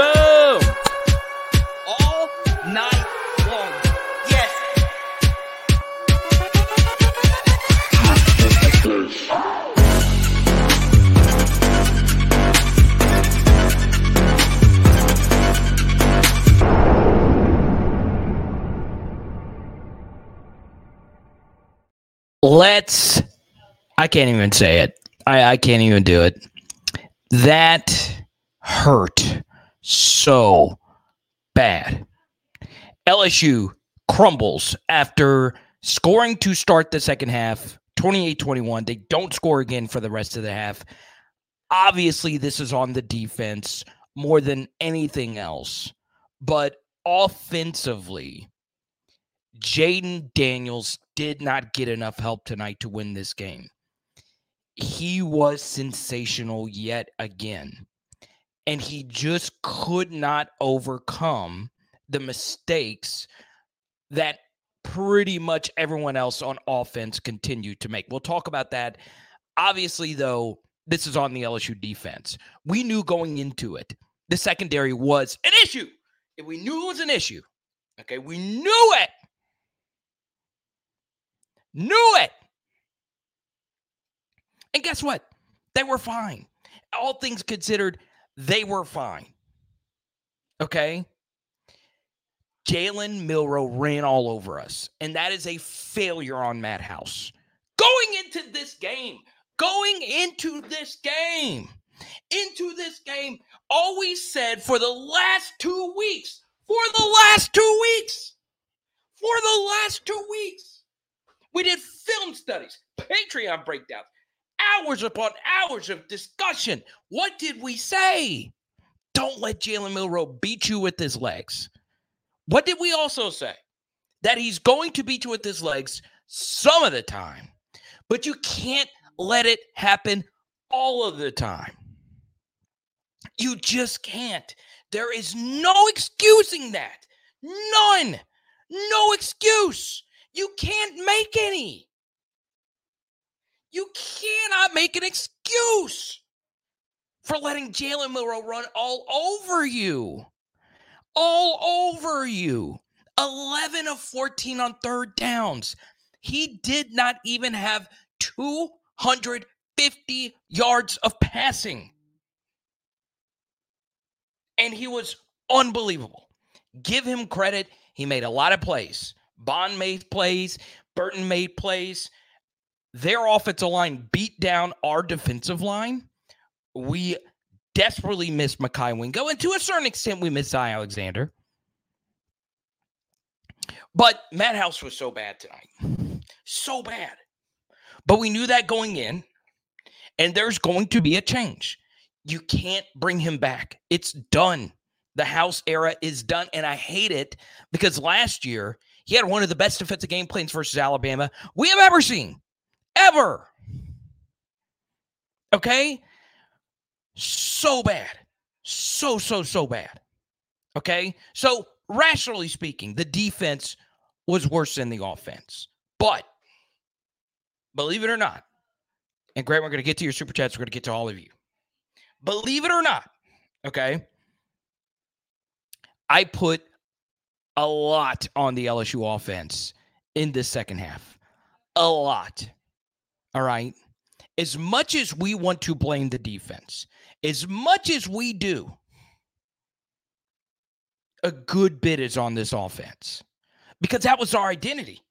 Boom! All night long. Yes. Let's. I can't even say it. I, I can't even do it. That hurt so bad. LSU crumbles after scoring to start the second half 28 21. They don't score again for the rest of the half. Obviously, this is on the defense more than anything else. But offensively, Jayden Daniels did not get enough help tonight to win this game. He was sensational yet again. And he just could not overcome the mistakes that pretty much everyone else on offense continued to make. We'll talk about that. Obviously, though, this is on the LSU defense. We knew going into it, the secondary was an issue. We knew it was an issue. Okay, we knew it. Knew it. And guess what? They were fine. All things considered, they were fine. Okay. Jalen Milroe ran all over us, and that is a failure on Matt House. Going into this game, going into this game, into this game, always said for the last two weeks, for the last two weeks, for the last two weeks, we did film studies, Patreon breakdowns, hours upon hours of discussion. What did we say? Don't let Jalen Milroe beat you with his legs. What did we also say? That he's going to beat you with his legs some of the time, but you can't let it happen all of the time. You just can't. There is no excusing that. None. No excuse. You can't make any. You cannot make an excuse for letting Jalen Milroe run all over you. All over you. 11 of 14 on third downs. He did not even have 250 yards of passing. And he was unbelievable. Give him credit. He made a lot of plays. Bond made plays. Burton made plays. Their offensive line beat down our defensive line. We desperately miss Mekhi Wingo, and to a certain extent, we miss Zy Alexander. But Matt House was so bad tonight. So bad. But we knew that going in, and there's going to be a change. You can't bring him back. It's done. The House era is done. And I hate it because last year he had one of the best defensive game plans versus Alabama we have ever seen. Ever. Okay? So bad. So, so, so bad. Okay? So, rationally speaking, the defense was worse than the offense. But believe it or not, and Grant, we're going to get to your super chats. We're going to get to all of you. Believe it or not, okay? I put a lot on the LSU offense in this second half. A lot. All right. As much as we want to blame the defense, as much as we do, a good bit is on this offense because that was our identity.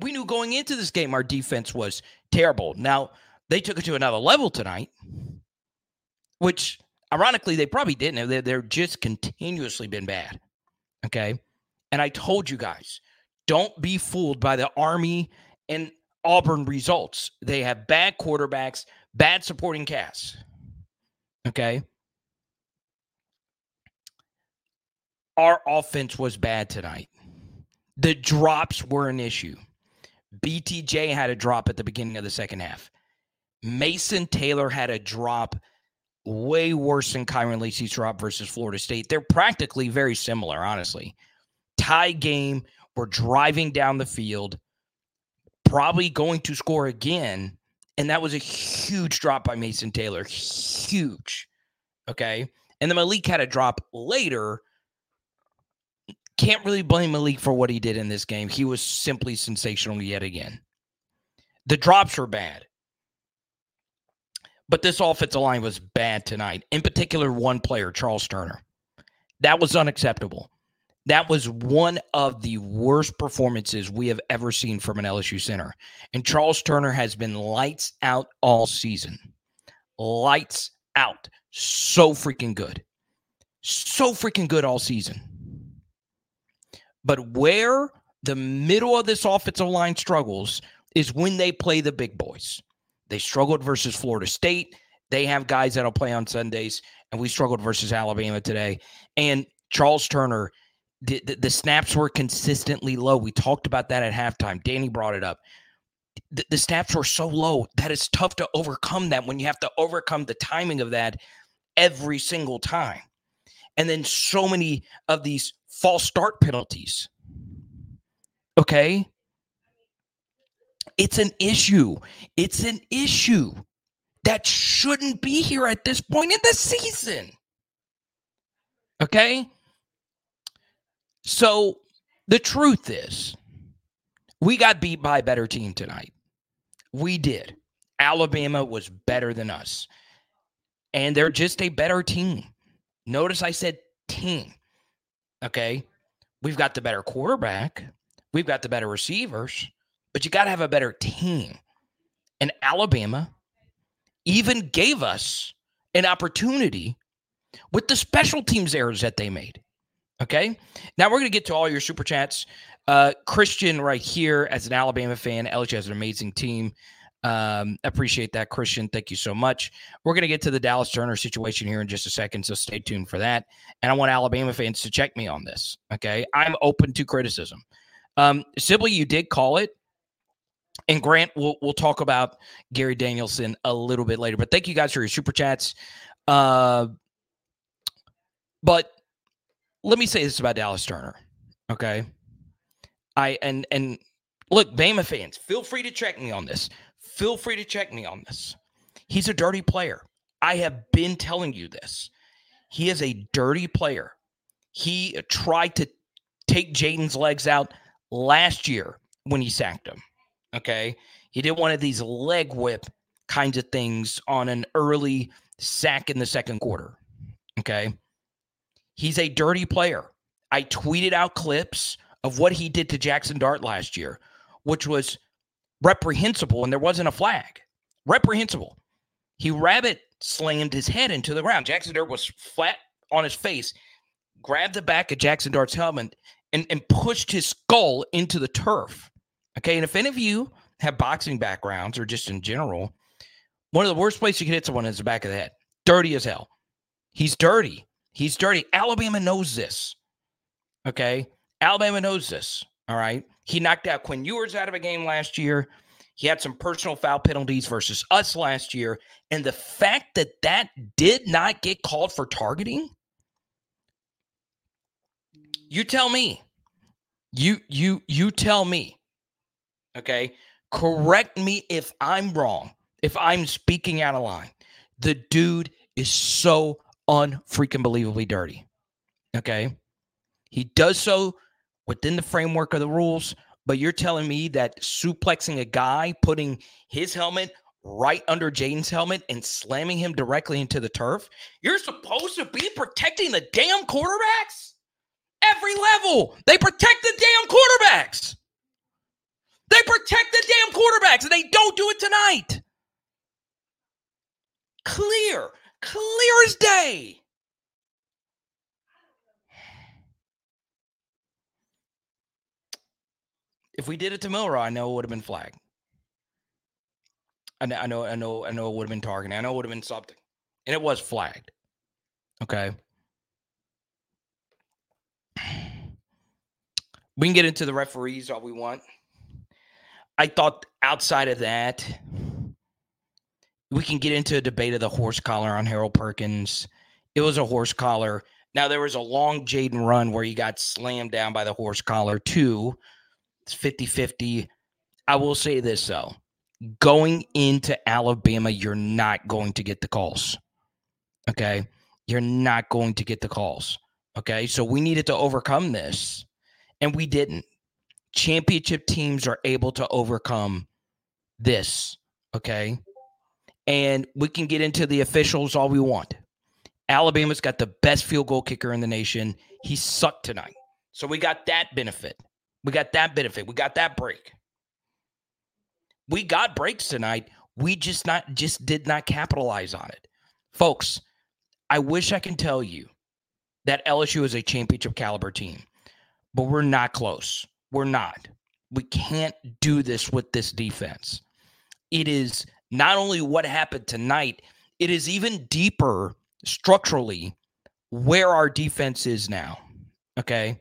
We knew going into this game our defense was terrible. Now, they took it to another level tonight, which ironically they probably didn't. They're, they're just continuously been bad. Okay. And I told you guys, don't be fooled by the Army and Auburn results. They have bad quarterbacks, bad supporting casts. Okay. Our offense was bad tonight. The drops were an issue. BTJ had a drop at the beginning of the second half. Mason Taylor had a drop way worse than Kyren Lacy's drop versus Florida State. They're practically very similar, honestly. Tie game. We're driving down the field, probably going to score again. And that was a huge drop by Mason Taylor. Huge. Okay. And then Malik had a drop later. Can't really blame Malik for what he did in this game. He was simply sensational yet again. The drops were bad. But this offensive line was bad tonight. In particular, one player, Charles Turner. That was unacceptable. That was one of the worst performances we have ever seen from an LSU center. And Charles Turner has been lights out all season. Lights out. So freaking good. So freaking good all season. But where the middle of this offensive line struggles is when they play the big boys. They struggled versus Florida State. They have guys that'll play on Sundays, and we struggled versus Alabama today. And Charles Turner, the, the, the snaps were consistently low. We talked about that at halftime. Danny brought it up. The, the snaps were so low that it's tough to overcome that when you have to overcome the timing of that every single time. And then so many of these false start penalties. Okay. It's an issue. It's an issue that shouldn't be here at this point in the season. Okay? So the truth is, we got beat by a better team tonight. We did. Alabama was better than us. And they're just a better team. Notice I said team. Okay? We've got the better quarterback. We've got the better receivers but you got to have a better team. And Alabama even gave us an opportunity with the special teams errors that they made. Okay. Now we're going to get to all your super chats. Uh, Christian, right here, as an Alabama fan, LSU has an amazing team. Um, appreciate that, Christian. Thank you so much. We're going to get to the Dallas Turner situation here in just a second, so stay tuned for that. And I want Alabama fans to check me on this. Okay. I'm open to criticism. Um, Sibley, you did call it. And Grant, we'll we'll talk about Gary Danielson a little bit later. But thank you guys for your super chats. Uh, but let me say this about Dallas Turner. Okay. I and and look, Bama fans, feel free to check me on this. Feel free to check me on this. He's a dirty player. I have been telling you this. He is a dirty player. He tried to take Jayden's legs out last year when he sacked him. Okay. He did one of these leg whip kinds of things on an early sack in the second quarter. Okay. He's a dirty player. I tweeted out clips of what he did to Jackson Dart last year, which was reprehensible, and there wasn't a flag. Reprehensible. He rabbit slammed his head into the ground. Jackson Dart was flat on his face, grabbed the back of Jackson Dart's helmet, and, and pushed his skull into the turf. Okay. And if any of you have boxing backgrounds or just in general, one of the worst places you can hit someone is the back of the head. Dirty as hell. He's dirty. He's dirty. Alabama knows this. Okay. Alabama knows this. All right. He knocked out Quinn Ewers out of a game last year. He had some personal foul penalties versus us last year. And the fact that that did not get called for targeting, you tell me. You you you tell me. Okay. Correct me if I'm wrong, if I'm speaking out of line. The dude is so unfreaking believably dirty. Okay. He does so within the framework of the rules, but you're telling me that suplexing a guy, putting his helmet right under Jayden's helmet and slamming him directly into the turf, you're supposed to be protecting the damn quarterbacks? Every level, they protect the damn quarterbacks. They protect the damn quarterbacks and they don't do it tonight. Clear, clear as day. If we did it to Milroe, I know it would have been flagged. I know, I know, I know, I know it would have been targeting. I know it would have been something. And it was flagged. Okay. We can get into the referees all we want. I thought outside of that, we can get into a debate of the horse collar on Harold Perkins. It was a horse collar. Now there was a long Jayden run where he got slammed down by the horse collar too. It's 50-50. I will say this though. Going into Alabama, you're not going to get the calls. Okay? you're not going to get the calls. Okay. So we needed to overcome this, and we didn't. Championship teams are able to overcome this. Okay. And we can get into the officials all we want. Alabama's got the best field goal kicker in the nation. He sucked tonight. So we got that benefit. We got that benefit. We got that break. We got breaks tonight. We just not just did not capitalize on it. Folks, I wish I can tell you that LSU is a championship caliber team, but we're not close. We're not. We can't do this with this defense. It is not only what happened tonight, it is even deeper structurally where our defense is now. Okay.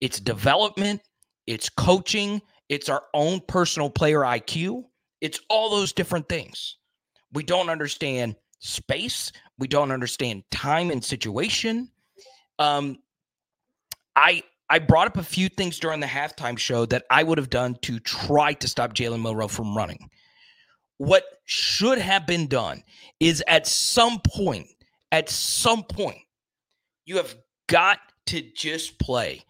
It's development, it's coaching, it's our own personal player IQ, it's all those different things. We don't understand space, we don't understand time and situation. Um, I I brought up a few things during the halftime show that I would have done to try to stop Jalen Milroe from running. What should have been done is at some point, at some point, you have got to just play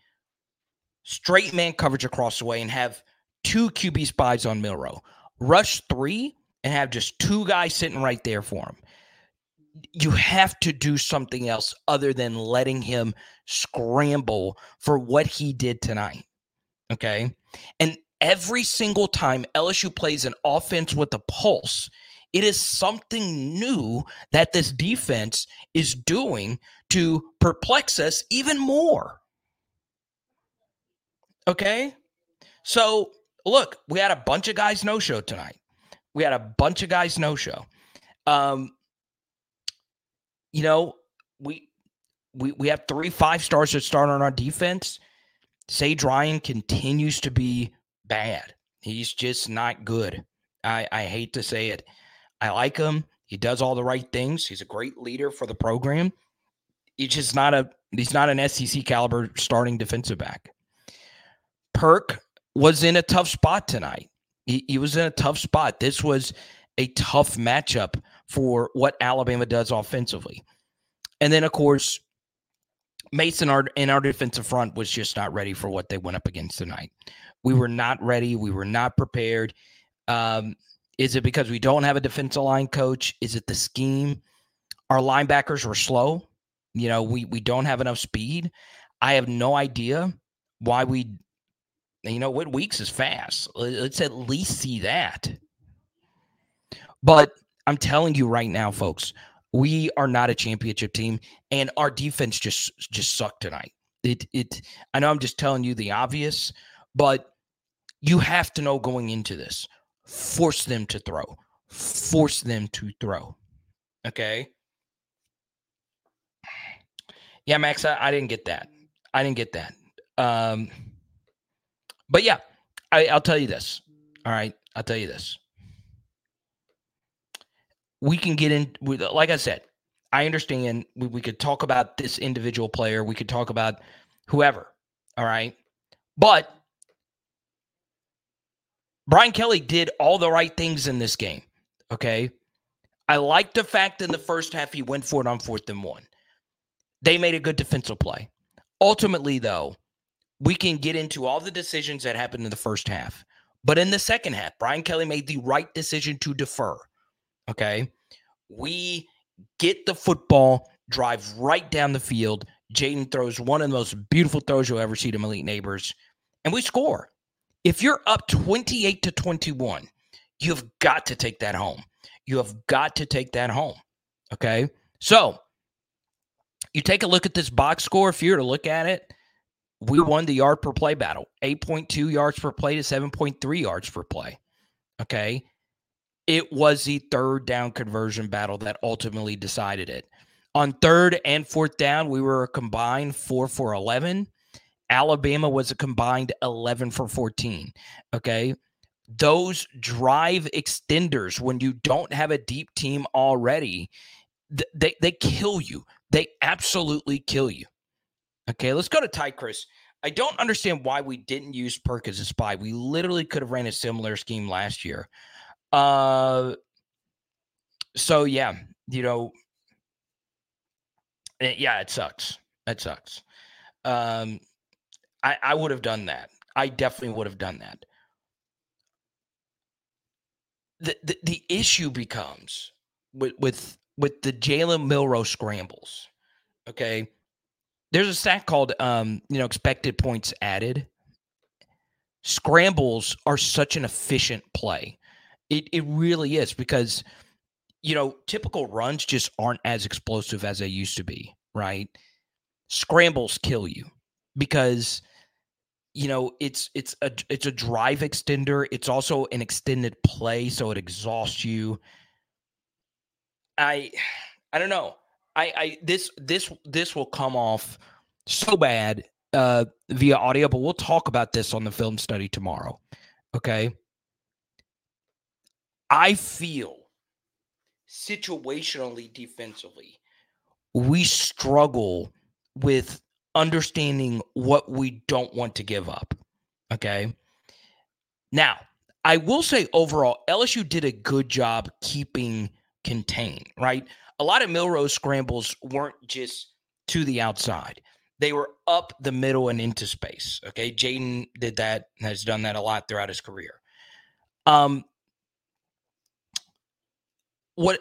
straight man coverage across the way and have two QB spies on Milroe, Rush three and have just two guys sitting right there for him. You have to do something else other than letting him scramble for what he did tonight. Okay. And every single time LSU plays an offense with a pulse, it is something new that this defense is doing to perplex us even more. Okay. So, look, we had a bunch of guys no show tonight. We had a bunch of guys no show. Um, you know, we we we have three five stars that start on our defense. Sage Ryan continues to be bad. He's just not good. I, I hate to say it. I like him. He does all the right things. He's a great leader for the program. He's just not a he's not an SEC caliber starting defensive back. Perk was in a tough spot tonight. He, he was in a tough spot. This was a tough matchup for what Alabama does offensively. And then, of course, Mason our, in our defensive front was just not ready for what they went up against tonight. We were not ready. We were not prepared. Um, is it because we don't have a defensive line coach? Is it the scheme? Our linebackers were slow. You know, we we don't have enough speed. I have no idea why we you know what Weeks is fast. Let's at least see that. But I'm telling you right now, folks, we are not a championship team, and our defense just just sucked tonight. It it. I know I'm just telling you the obvious, but you have to know going into this. Force them to throw. Force them to throw. Okay. Yeah, Max, I, I didn't get that. I didn't get that. Um, but yeah, I, I'll tell you this. All right. I'll tell you this. We can get in, with, like I said, I understand we, we could talk about this individual player. We could talk about whoever. All right. But Brian Kelly did all the right things in this game. Okay. I like the fact in the first half he went for it on fourth and one. They made a good defensive play. Ultimately, though, we can get into all the decisions that happened in the first half. But in the second half, Brian Kelly made the right decision to defer. Okay. We get the football, drive right down the field. Jayden throws one of the most beautiful throws you'll ever see to Malik Nabers, and we score. If you're up 28 to 21, you've got to take that home. You have got to take that home. Okay. So you take a look at this box score. If you were to look at it, we won the yard per play battle 8.2 yards per play to 7.3 yards per play. Okay. It was the third down conversion battle that ultimately decided it. On third and fourth down, we were a combined four for 11. Alabama was a combined 11 for 14. Okay. Those drive extenders, when you don't have a deep team already, they, they kill you. They absolutely kill you. Okay, let's go to Ty Chris. I don't understand why we didn't use Perk as a spy. We literally could have ran a similar scheme last year. Uh, so yeah, you know, Eh, yeah, it sucks. It sucks. Um, I I would have done that. I definitely would have done that. The, the the issue becomes with with with the Jalen Milroe scrambles. Okay, there's a stat called um, you know expected points added. Scrambles are such an efficient play. It it really is because you know typical runs just aren't as explosive as they used to be, right? Scrambles kill you because you know it's it's a it's a drive extender. It's also an extended play so it exhausts you. I i don't know. I i this this this will come off so bad uh via audio but we'll talk about this on the film study tomorrow okay? I feel situationally defensively we struggle with understanding what we don't want to give up. Okay. Now, I will say overall, LSU did a good job keeping contained, right? A lot of Milroe scrambles weren't just to the outside. They were up the middle and into space. Okay. Jayden did that, has done that a lot throughout his career. Um, what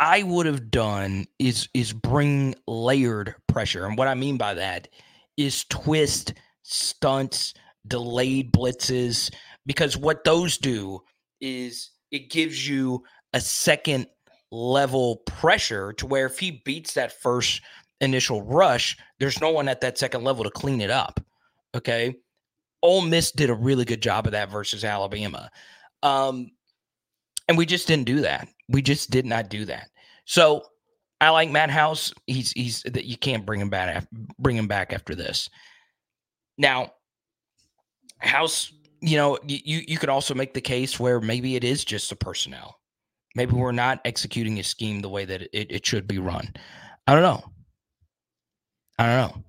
I would have done is is bring layered pressure. And what I mean by that is twist, stunts, delayed blitzes because what those do is it gives you a second level pressure to where if he beats that first initial rush, there's no one at that second level to clean it up. Okay. Ole Miss did a really good job of that versus Alabama. Um, and we just didn't do that. We just did not do that. So I like Matt House. He's he's that you can't bring him back bring him back after this. Now, House, you know, you you could also make the case where maybe it is just the personnel. Maybe we're not executing a scheme the way that it, it should be run. I don't know. I don't know.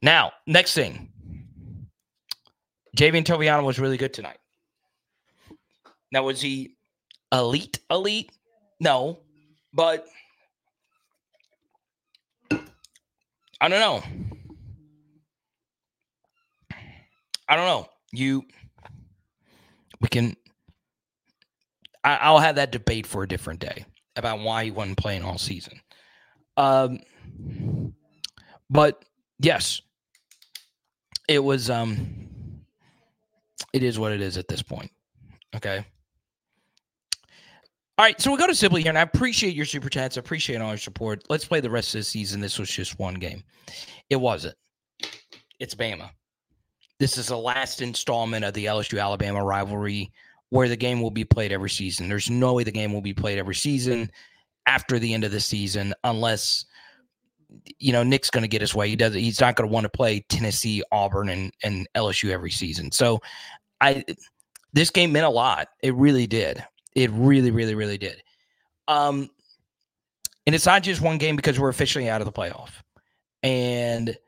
Now, next thing. Javien Toviano was really good tonight. Now, was he elite, elite? No, but I don't know. I don't know. You, we can. I, will have that debate for a different day about why he wasn't playing all season. Um, but yes, it was. Um, it is what it is at this point. Okay. All right, so we go to Sibley here, and I appreciate your super chats. I appreciate all your support. Let's play the rest of the season. This was just one game. It wasn't. It's Bama. This is the last installment of the LSU Alabama rivalry where the game will be played every season. There's no way the game will be played every season after the end of the season unless you know Nick's going to get his way. He does he's not going to want to play Tennessee, Auburn and and LSU every season. So I this game meant a lot. It really did. It really, really, really did. Um, and it's not just one game because we're officially out of the playoff. And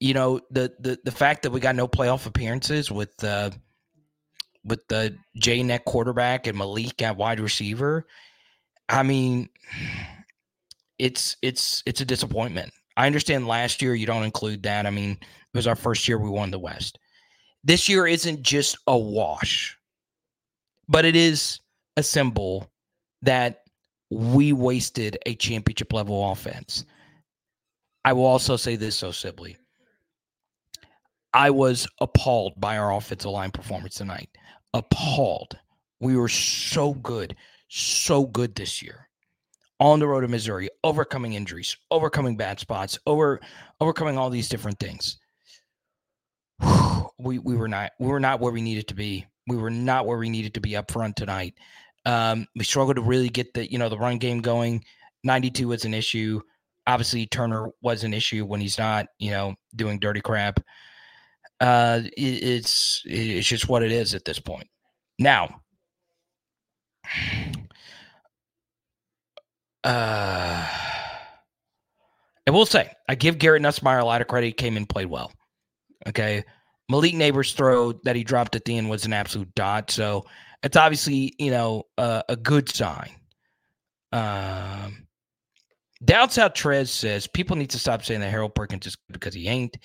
you know the the the fact that we got no playoff appearances with uh with the J net quarterback and Malik at wide receiver, I mean, it's it's it's a disappointment. I understand last year you don't include that. I mean, it was our first year we won the West. This year isn't just a wash, but it is a symbol that we wasted a championship level offense. I will also say this so simply. I was appalled by our offensive line performance tonight. Appalled. We were so good, so good this year. On the road to Missouri, overcoming injuries, overcoming bad spots, over overcoming all these different things. we we were not we were not where we needed to be. We were not where we needed to be up front tonight. Um, we struggled to really get the you know the run game going. 92 was an issue. Obviously, Turner was an issue when he's not you know doing dirty crap. Uh, it, it's it's just what it is at this point. Now, uh, I will say I give Garrett Nussmeier a lot of credit. He came and played well. Okay, Malik Nabers' throw that he dropped at the end was an absolute dot. So it's obviously you know uh, a good sign. Um, Down South Trez says people need to stop saying that Harold Perkins is because he ain't.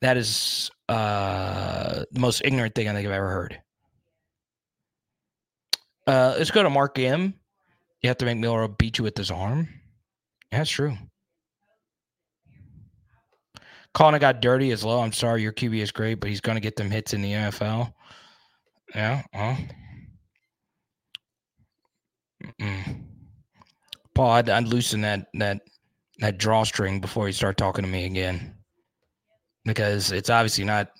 That is uh, the most ignorant thing I think I've ever heard. Uh, let's go to Mark M. You have to make Milroe beat you with his arm. That's true. Calling got dirty as low. I'm sorry, your QB is great, but he's going to get them hits in the NFL. Yeah. Well. Mm-mm. Paul, I'd, I'd loosen that that that drawstring before you start talking to me again, because it's obviously not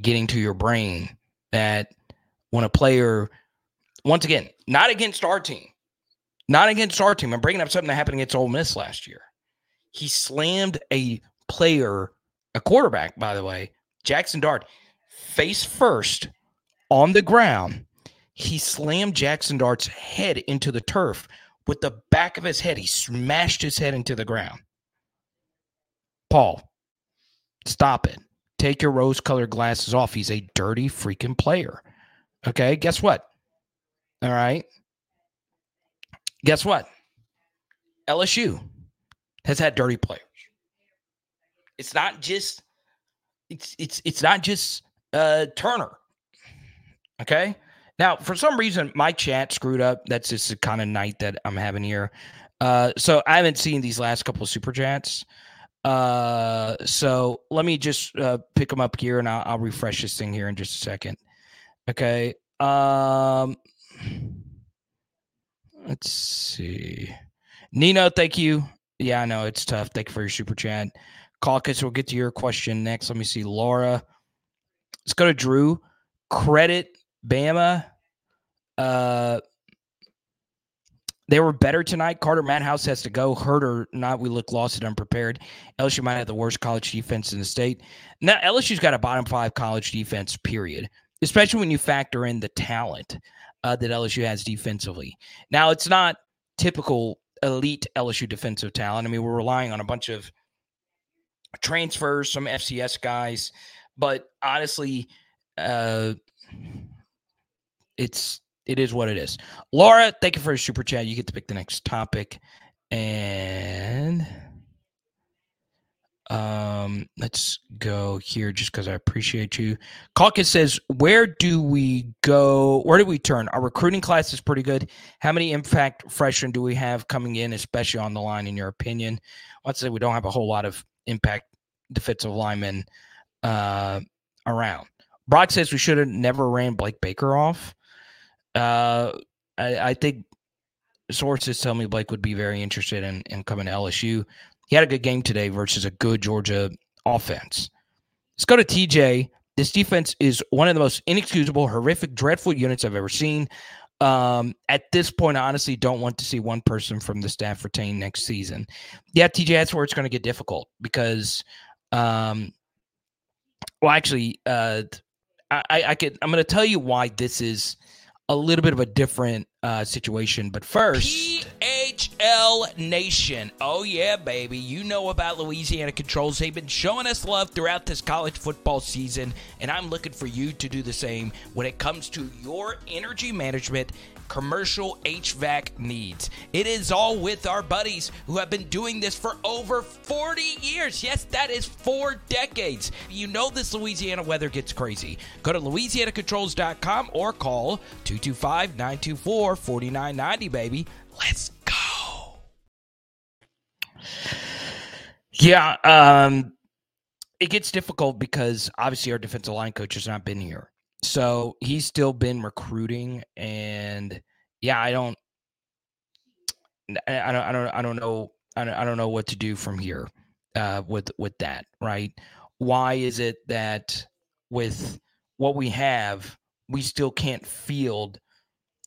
getting to your brain that when a player, once again, not against our team, not against our team. I'm bringing up something that happened against Ole Miss last year. He slammed a player, a quarterback, by the way, Jackson Dart, face first on the ground. He slammed Jackson Dart's head into the turf with the back of his head. He smashed his head into the ground. Paul, stop it. Take your rose colored glasses off. He's a dirty freaking player. Okay. Guess what? All right. Guess what? LSU has had dirty players. It's not just it's it's it's not just uh Turner. Okay? Now, for some reason, my chat screwed up. That's just the kind of night that I'm having here. Uh, so I haven't seen these last couple of super chats. Uh, so let me just uh, pick them up here, and I'll, I'll refresh this thing here in just a second. Okay. Um, let's see. Nino, thank you. Yeah, I know it's tough. Thank you for your super chat. Caucus, we'll get to your question next. Let me see. Laura. Let's go to Drew. Credit Bama. Uh, they were better tonight. Carter House has to go. Hurt or not, we look lost and unprepared. LSU might have the worst college defense in the state. Now, LSU's got a bottom five college defense, period, especially when you factor in the talent uh, that LSU has defensively. Now, it's not typical elite LSU defensive talent. I mean, we're relying on a bunch of transfers, some FCS guys, but honestly, uh, it's it is what it is. Laura, thank you for your super chat. You get to pick the next topic. And um, let's go here just because I appreciate you. Caucus says, Where do we go? Where do we turn? Our recruiting class is pretty good. How many impact freshmen do we have coming in, especially on the line, in your opinion? Let's say we don't have a whole lot of impact defensive linemen uh, around. Brock says we should have never ran Blake Baker off. Uh, I, I, think sources tell me Blake would be very interested in, in coming to LSU. He had a good game today versus a good Georgia offense. Let's go to TJ. This defense is one of the most inexcusable, horrific, dreadful units I've ever seen. Um, at this point, I honestly don't want to see one person from the staff retain next season. Yeah, TJ, that's where it's going to get difficult because, um, well, actually, uh, I, I could. I'm going to tell you why this is a little bit of a different uh, situation. But first, PHL Nation. Oh, yeah, baby. You know about Louisiana Controls. They've been showing us love throughout this college football season, and I'm looking for you to do the same when it comes to your energy management commercial HVAC needs. It is all with our buddies who have been doing this for over 40 years. Yes, that is four decades. You know this Louisiana weather gets crazy. Go to louisianacontrols.com or call 225 924 4990, baby. Let's go. Yeah, um, it gets difficult because obviously our defensive line coach has not been here. So he's still been recruiting, and yeah, I don't, I don't, I don't, I don't know, I don't, I don't know what to do from here uh, with with that. Right? Why is it that with what we have, we still can't field,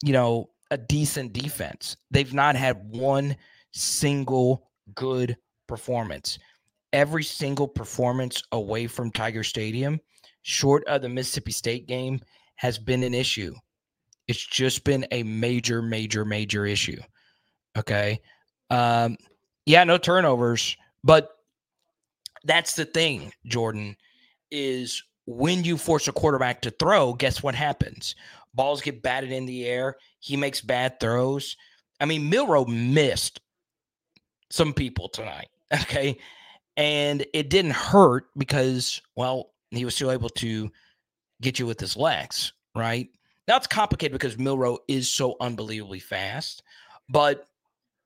you know, a decent defense? They've not had one single good performance. Every single performance away from Tiger Stadium short of the Mississippi State game has been an issue. It's just been a major, major, major issue. Okay. Um, yeah, no turnovers, but that's the thing, Jordan, is when you force a quarterback to throw, guess what happens? Balls get batted in the air. He makes bad throws. I mean, Milroe missed some people tonight. Okay. And it didn't hurt because, well, he was still able to get you with his legs, right? Now it's complicated because Milroe is so unbelievably fast, but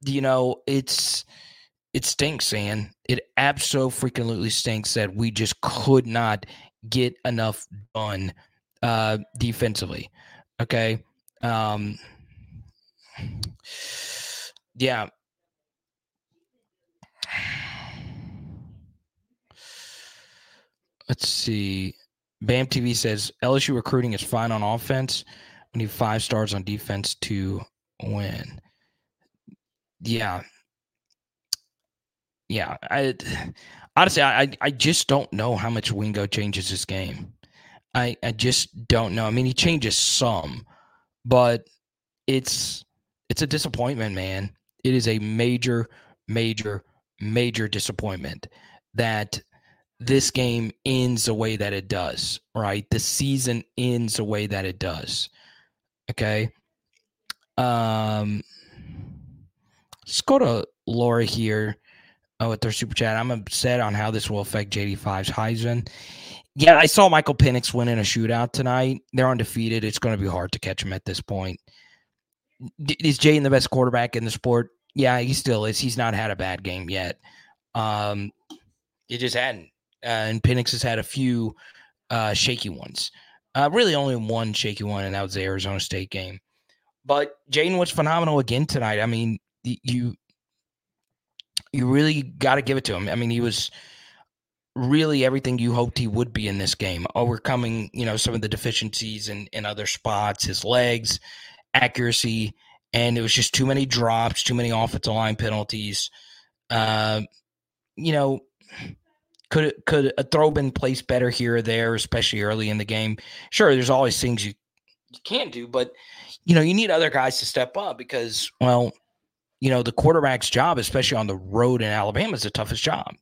you know, it's it stinks, man. It absolutely stinks that we just could not get enough done uh defensively. Okay. Um yeah. Let's see. Bam TV says LSU recruiting is fine on offense. We need five stars on defense to win. Yeah. Yeah. I honestly I I just don't know how much Wingo changes this game. I I just don't know. I mean he changes some, but it's it's a disappointment, man. It is a major, major, major disappointment that this game ends the way that it does, right? The season ends the way that it does. Okay. Um let's go to Laura here oh, with their super chat. I'm upset on how this will affect JD5's Heisman. Yeah, I saw Michael Penix win in a shootout tonight. They're undefeated. It's going to be hard to catch him at this point. Is Jayden the best quarterback in the sport? Yeah, he still is. He's not had a bad game yet. Um, it just hadn't. Uh, and Penix has had a few uh, shaky ones. Uh, really, only one shaky one, and that was the Arizona State game. But Jayden was phenomenal again tonight. I mean, you you really got to give it to him. I mean, he was really everything you hoped he would be in this game, overcoming you know some of the deficiencies in in other spots, his legs, accuracy, and it was just too many drops, too many offensive line penalties. Uh, you know, could could a throw been placed better here or there, especially early in the game? Sure, there's always things you you can't do, but you know you need other guys to step up because well, you know the quarterback's job, especially on the road in Alabama, is the toughest job.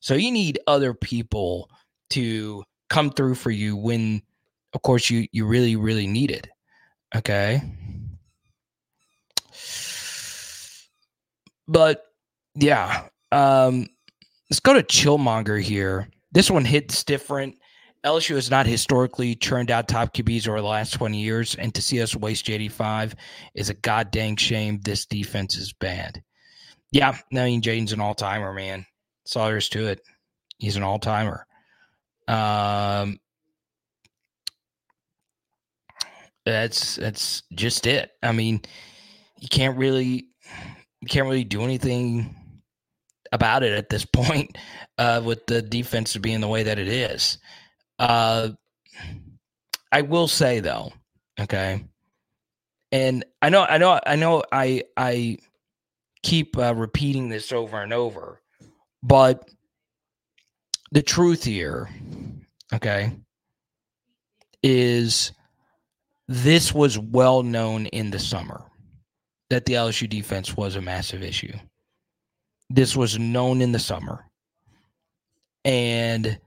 So you need other people to come through for you when, of course, you you really really need it. Okay. But yeah, um, Let's go to Chillmonger here. This one hits different. LSU has not historically churned out top QBs over the last 20 years, and to see us waste JD5 is a goddamn shame. This defense is bad. Yeah, I mean, Jayden's an all timer, man. That's all there is to it. He's an all timer. Um, that's that's just it. I mean, you can't really you can't really do anything about it at this point uh, with the defense being the way that it is. Uh, I will say though, okay, and I know, I know, I know, I I keep uh, repeating this over and over, but the truth here, okay, is this was well known in the summer that the LSU defense was a massive issue. This was known in the summer. And,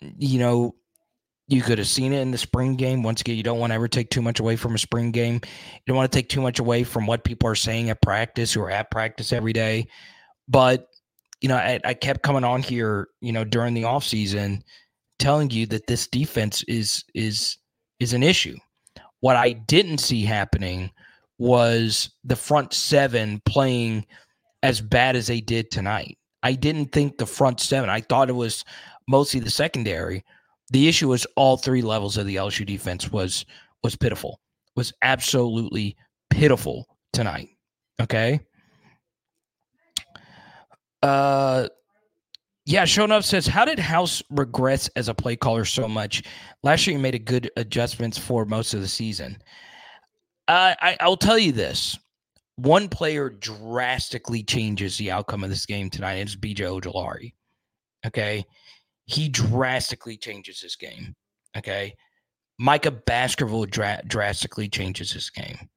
you know, you could have seen it in the spring game. Once again, you don't want to ever take too much away from a spring game. You don't want to take too much away from what people are saying at practice who are at practice every day. But, you know, I, I kept coming on here, you know, during the offseason telling you that this defense is is is an issue. What I didn't see happening was the front seven playing as bad as they did tonight. I didn't think the front seven, I thought it was mostly the secondary. The issue was all three levels of the LSU defense was was pitiful. Was absolutely pitiful tonight. Okay. Uh yeah, Shown Up says, How did House regress as a play caller so much? Last year, you made a good adjustments for most of the season. Uh, I, I'll tell you this one player drastically changes the outcome of this game tonight. It's BJ Ojulari. Okay. He drastically changes this game. Okay. Micah Baskerville dra- drastically changes this game.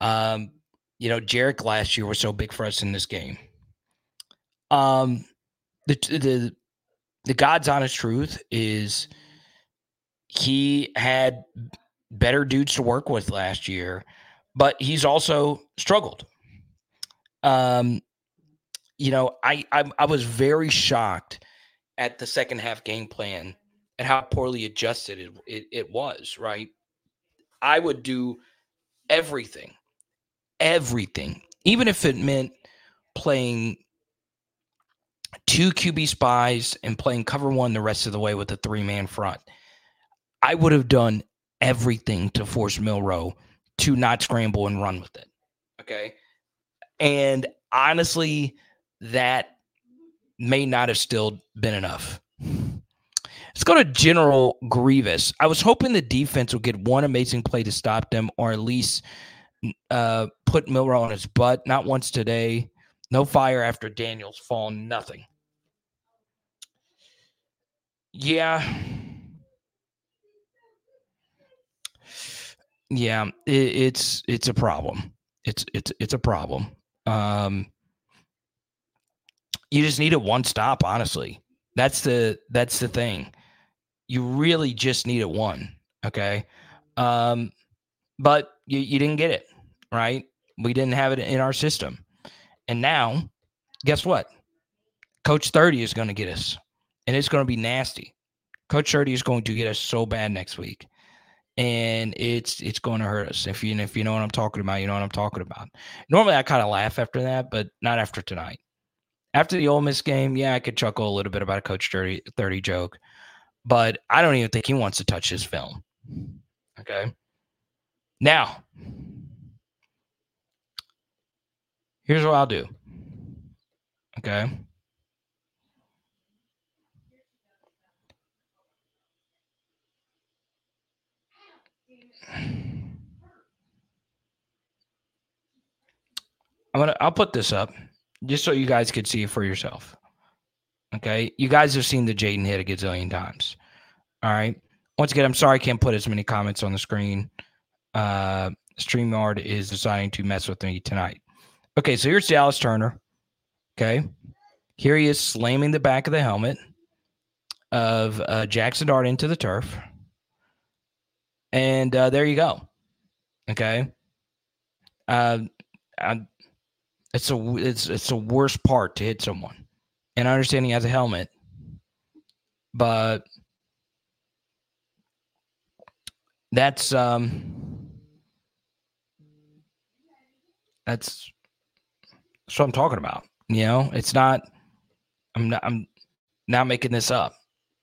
Um, you know, Jarek last year was so big for us in this game. Um, the the the God's honest truth is he had better dudes to work with last year but he's also struggled. Um, you know, I, I I was very shocked at the second half game plan and how poorly adjusted it, it, it was. Right, I would do everything, everything, even if it meant playing two QB spies and playing cover one the rest of the way with a three man front. I would have done everything to force Milroe to not scramble and run with it. Okay. And honestly, that may not have still been enough. Let's go to General Grievous. I was hoping the defense would get one amazing play to stop them, or at least uh, put Milroe on his butt. Not once today. No fire after Daniels fall. Nothing. Yeah. Yeah, it, it's it's a problem. It's it's it's a problem. Um, you just need a one stop, honestly. That's the that's the thing. You really just need it one. Okay. Um, but you, you didn't get it, right? We didn't have it in our system. And now, guess what? Coach 30 is going to get us, and it's going to be nasty. Coach 30 is going to get us so bad next week. And it's it's going to hurt us. If you if you know what I'm talking about, you know what I'm talking about. Normally I kind of laugh after that, but not after tonight. After the Ole Miss game, yeah, I could chuckle a little bit about a Coach 30, 30 joke, but I don't even think he wants to touch his film. Okay. Now, here's what I'll do. Okay. I'm gonna I'll put this up just so you guys could see it for yourself. Okay. You guys have seen the Jayden hit a gazillion times. All right. Once again, I'm sorry I can't put as many comments on the screen. Uh StreamYard is deciding to mess with me tonight. Okay, so here's Dallas Turner. Okay. Here he is slamming the back of the helmet of uh, Jackson Dart into the turf. And uh, there you go. Okay. Uh, I, it's a it's it's the worst part to hit someone. And I understand he has a helmet, but that's um that's that's what I'm talking about. You know, it's not I'm not I'm not making this up.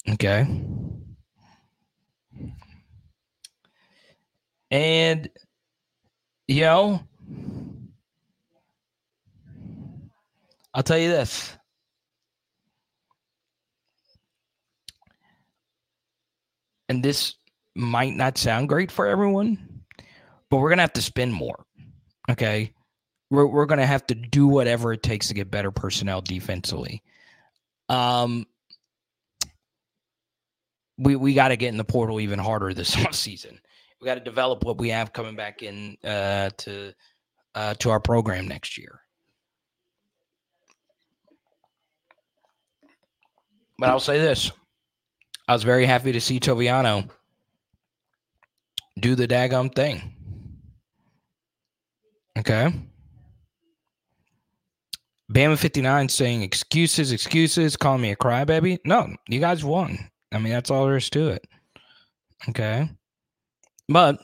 Okay. And you know, I'll tell you this. And this might not sound great for everyone, but we're going to have to spend more. Okay. We're, we're going to have to do whatever it takes to get better personnel defensively. Um, we, we got to get in the portal even harder this season. We got to develop what we have coming back in uh, to uh, to our program next year. But I'll say this. I was very happy to see Toviano do the daggum thing. Okay. Bama 59 saying excuses, excuses, calling me a crybaby. No, you guys won. I mean, that's all there is to it. Okay. But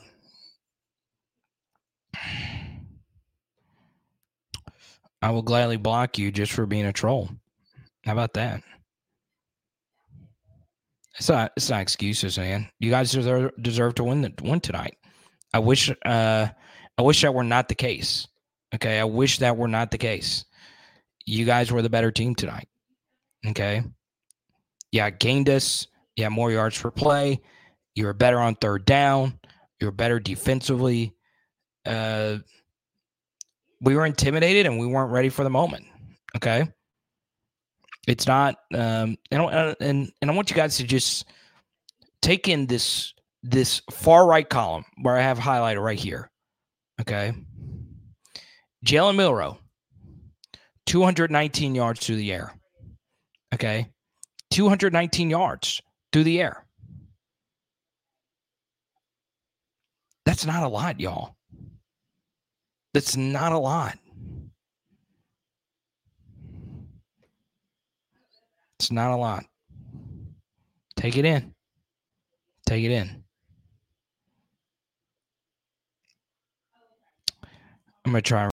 I will gladly block you just for being a troll. How about that? It's not. It's not excuses, man. You guys deserve deserve to win the win tonight. I wish. Uh, I wish that were not the case. Okay, I wish that were not the case. You guys were the better team tonight. Okay. Yeah, gained us. Yeah, more yards per play. You were better on third down. You were better defensively. Uh, we were intimidated and we weren't ready for the moment. Okay. It's not, um, and, uh, and and I want you guys to just take in this this far right column where I have highlighted right here. Okay, Jalen Milroe, 219 yards through the air. Okay, 219 yards through the air. That's not a lot, y'all. That's not a lot. That's not a lot. Take it in. Take it in. I'm going to try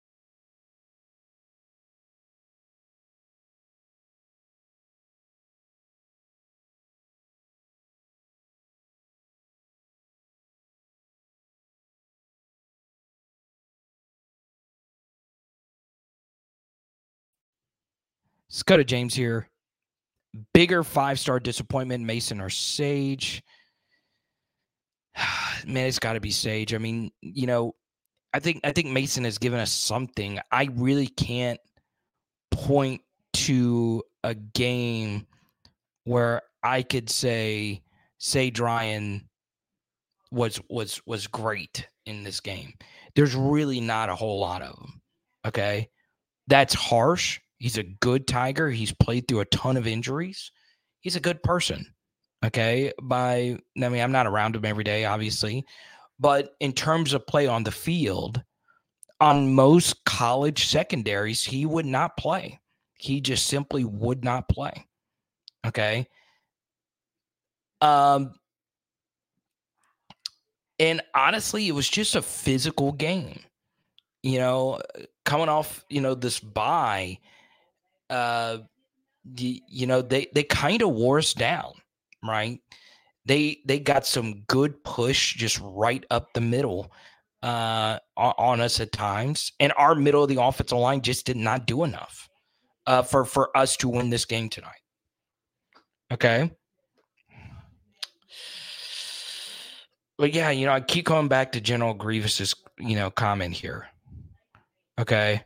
Let's go to James here. Bigger five star disappointment, Mason or Sage? Man, it's got to be Sage. I mean, you know, I think I think Mason has given us something. I really can't point to a game where I could say Sage Ryan was was was great in this game. There's really not a whole lot of them. Okay, that's harsh He's a good Tiger. He's played through a ton of injuries. He's a good person. Okay. By, I mean, I'm not around him every day, obviously. But in terms of play on the field, on most college secondaries, he would not play. He just simply would not play. Okay. Um, and honestly, it was just a physical game. You know, coming off, you know, this bye, uh, you, you know, they they kind of wore us down, right? They they got some good push just right up the middle uh, on us at times, and our middle of the offensive line just did not do enough uh, for for us to win this game tonight. Okay. But yeah, you know, I keep coming back to General Grievous's, you know, comment here. Okay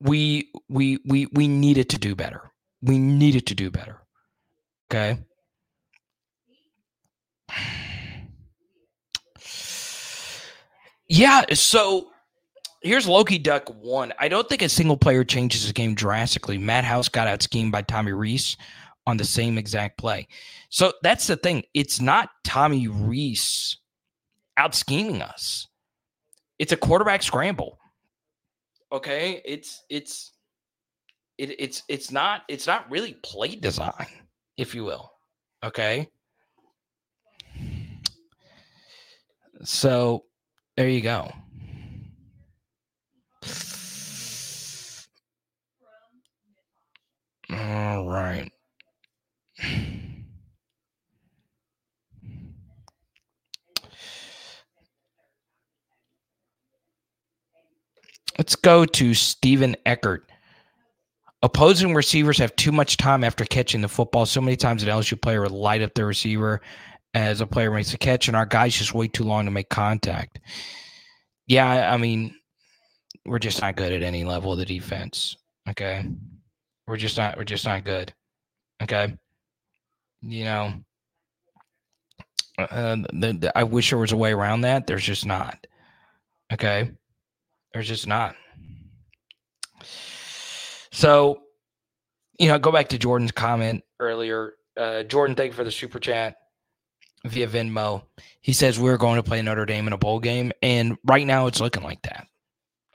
we we we we needed to do better. We needed to do better. Okay. Yeah, so here's Loki Duck one. I don't think a single player changes the game drastically. Matt House got out schemed by Tommy Rees on the same exact play. So that's the thing. It's not Tommy Rees out scheming us. It's a quarterback scramble. Okay, it's it's it, it's it's not it's not really play design, if you will. Okay. So there you go. All right. Let's go to Stephen Eckert. Opposing receivers have too much time after catching the football. So many times an LSU player would light up their receiver as a player makes a catch, and our guys just wait too long to make contact. Yeah, I mean, we're just not good at any level of the defense. Okay, we're just not. We're just not good. Okay, you know, uh, the, the, I wish there was a way around that. There's just not. Okay. There's just not. So, you know, go back to Jordan's comment earlier. Uh, Jordan, thank you for the super chat via Venmo. He says we're going to play Notre Dame in a bowl game, and right now it's looking like that.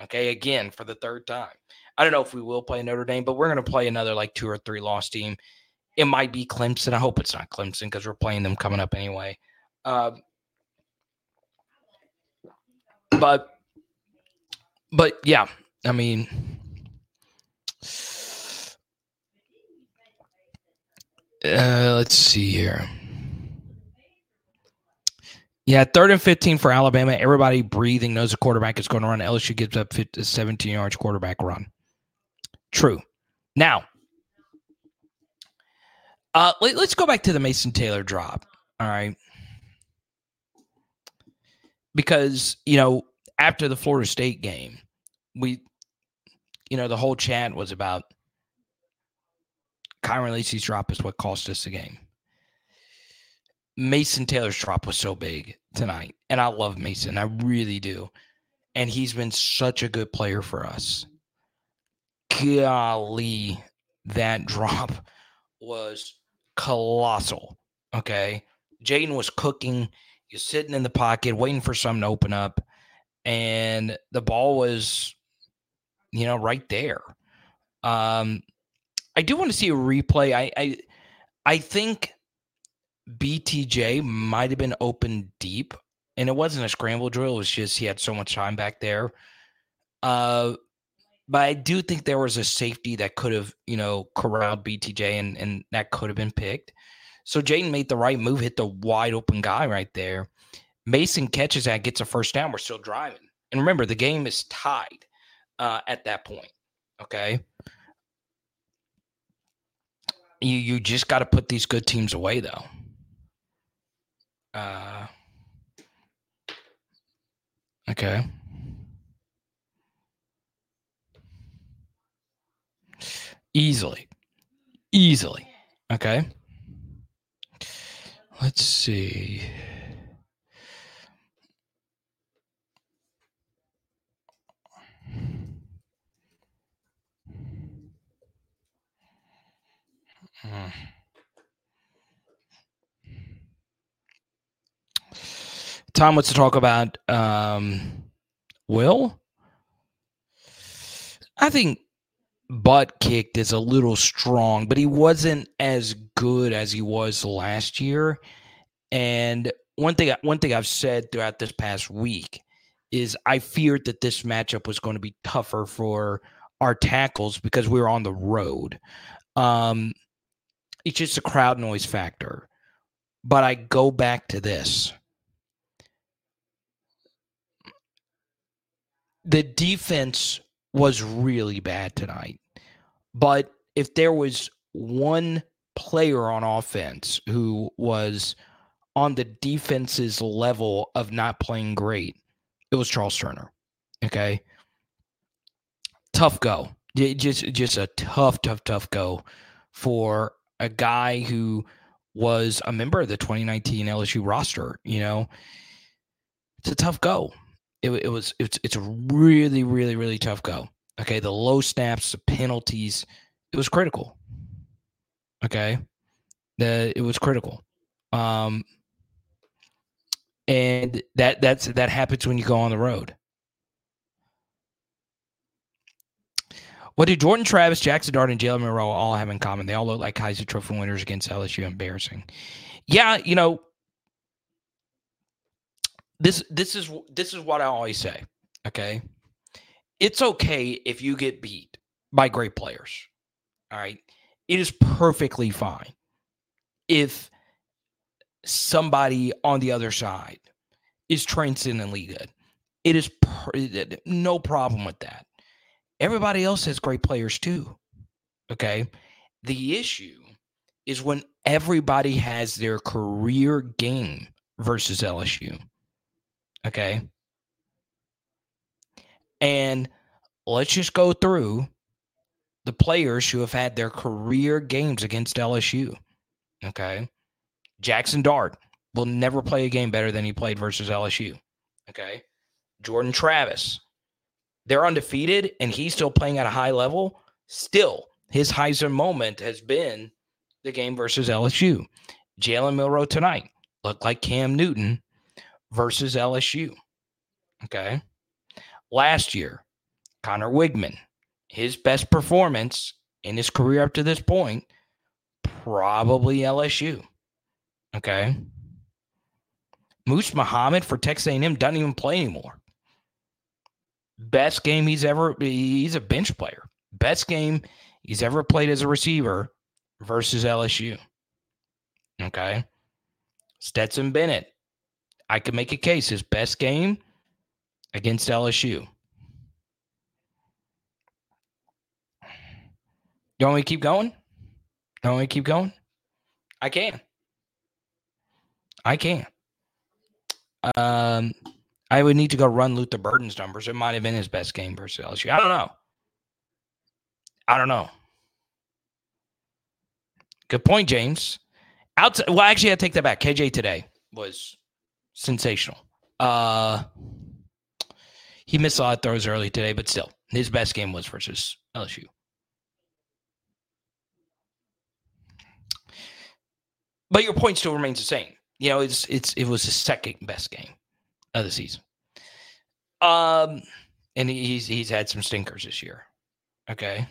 Okay, again for the third time. I don't know if we will play Notre Dame, but we're going to play another like two or three loss team. It might be Clemson. I hope it's not Clemson because we're playing them coming up anyway. Uh, but but yeah, I mean, uh, let's see here. Yeah, third and 15 for Alabama. Everybody breathing knows the quarterback is going to run. LSU gives up 50, 17 yards quarterback run. True. Now, uh, let, us go back to the Mason Taylor drop. All right. Because, you know, after the Florida State game, we, you know, the whole chat was about Kyren Lacy's drop is what cost us the game. Mason Taylor's drop was so big tonight, and I love Mason. I really do. And he's been such a good player for us. Golly, that drop was colossal. Okay. Jayden was cooking. He's sitting in the pocket, waiting for something to open up and the ball was, you know, right there. Um, I do want to see a replay. I I, I think BTJ might have been open deep, and it wasn't a scramble drill. It was just he had so much time back there. Uh, but I do think there was a safety that could have, you know, corralled BTJ, and and that could have been picked. So Jayden made the right move, hit the wide open guy right there. Mason catches that, gets a first down. We're still driving, and remember the game is tied uh, at that point. Okay, you you just got to put these good teams away, though. Uh, okay. Easily. Easily. Okay. Let's see. Tom wants to talk about um, Will. I think butt kicked is a little strong, but he wasn't as good as he was last year. And one thing, one thing I've said throughout this past week is I feared that this matchup was going to be tougher for our tackles because we were on the road. Um, it's just a crowd noise factor. But I go back to this. The defense was really bad tonight. But if there was one player on offense who was on the defense's level of not playing great, it was Charles Turner. Okay. Tough go. Just just a tough, tough, tough go for a guy who was a member of the 2019 LSU roster. You know, it's a tough go. It, it was it's it's a really, really, really tough go. Okay, the low snaps, the penalties, it was critical. Okay, the it was critical. Um, and that that's that happens when you go on the road. What do Jordan Travis, Jackson Dart, and Jalen Milroe all have in common? They all look like Heisman Trophy winners against LSU. Embarrassing. Yeah, you know, this this is this is what I always say. Okay, it's okay if you get beat by great players. All right, it is perfectly fine if somebody on the other side is transcendently good. It is per- no problem with that. Everybody else has great players too. Okay. The issue is when everybody has their career game versus LSU. Okay. And let's just go through the players who have had their career games against LSU. Okay. Jackson Dart will never play a game better than he played versus LSU. Okay. Jordan Travis, they're undefeated and he's still playing at a high level. Still, his Heisman moment has been the game versus LSU. Jalen Milroe tonight looked like Cam Newton versus LSU. Okay. Last year, Conner Weigman, his best performance in his career up to this point, probably LSU. Okay. Moose Muhammad for Texas A&M doesn't even play anymore. Best game he's ever he's a bench player. Best game he's ever played as a receiver versus LSU. Okay. Stetson Bennett. I could make a case his best game against LSU. You want me to keep going? You want me to keep going? I can. I can. Um, I would need to go run Luther Burden's numbers. It might have been his best game versus LSU. I don't know. I don't know. Good point, James. Outside, well, actually, I take that back. KJ today was sensational. Uh, he missed a lot of throws early today, but still, his best game was versus LSU. But your point still remains the same. You know, it's it's it was his second best game of the season. Um, and he's he's had some stinkers this year. Okay.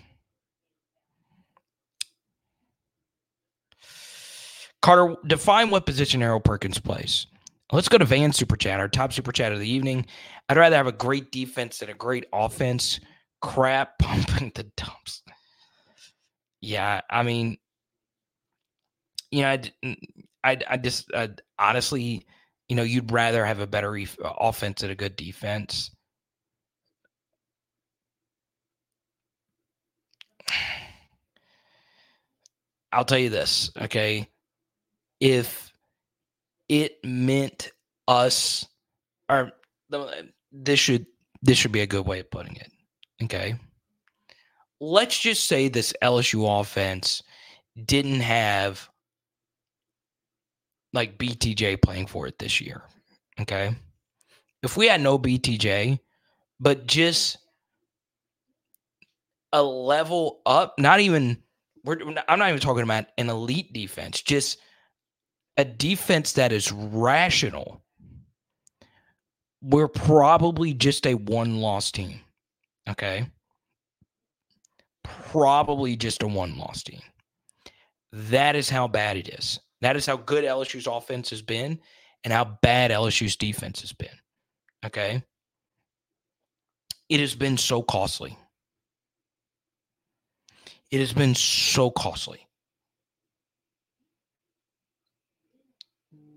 Carter, define what position Harold Perkins plays. Let's go to Van Super Chat, our top super chat of the evening. I'd rather have a great defense than a great offense. Crap pumping the dumps. Yeah, I mean, you know, I, I, I just uh, honestly, you know, you'd rather have a better e- offense and a good defense. I'll tell you this, okay? If it meant us or this should this should be a good way of putting it. Okay. Let's just say this LSU offense didn't have like BTJ playing for it this year. Okay. If we had no BTJ, but just a level up, not even we're I'm not even talking about an elite defense, just a defense that is rational. We're probably just a one loss team. Okay. Probably just a one loss team. That is how bad it is. That is how good LSU's offense has been and how bad LSU's defense has been. Okay. It has been so costly. It has been so costly.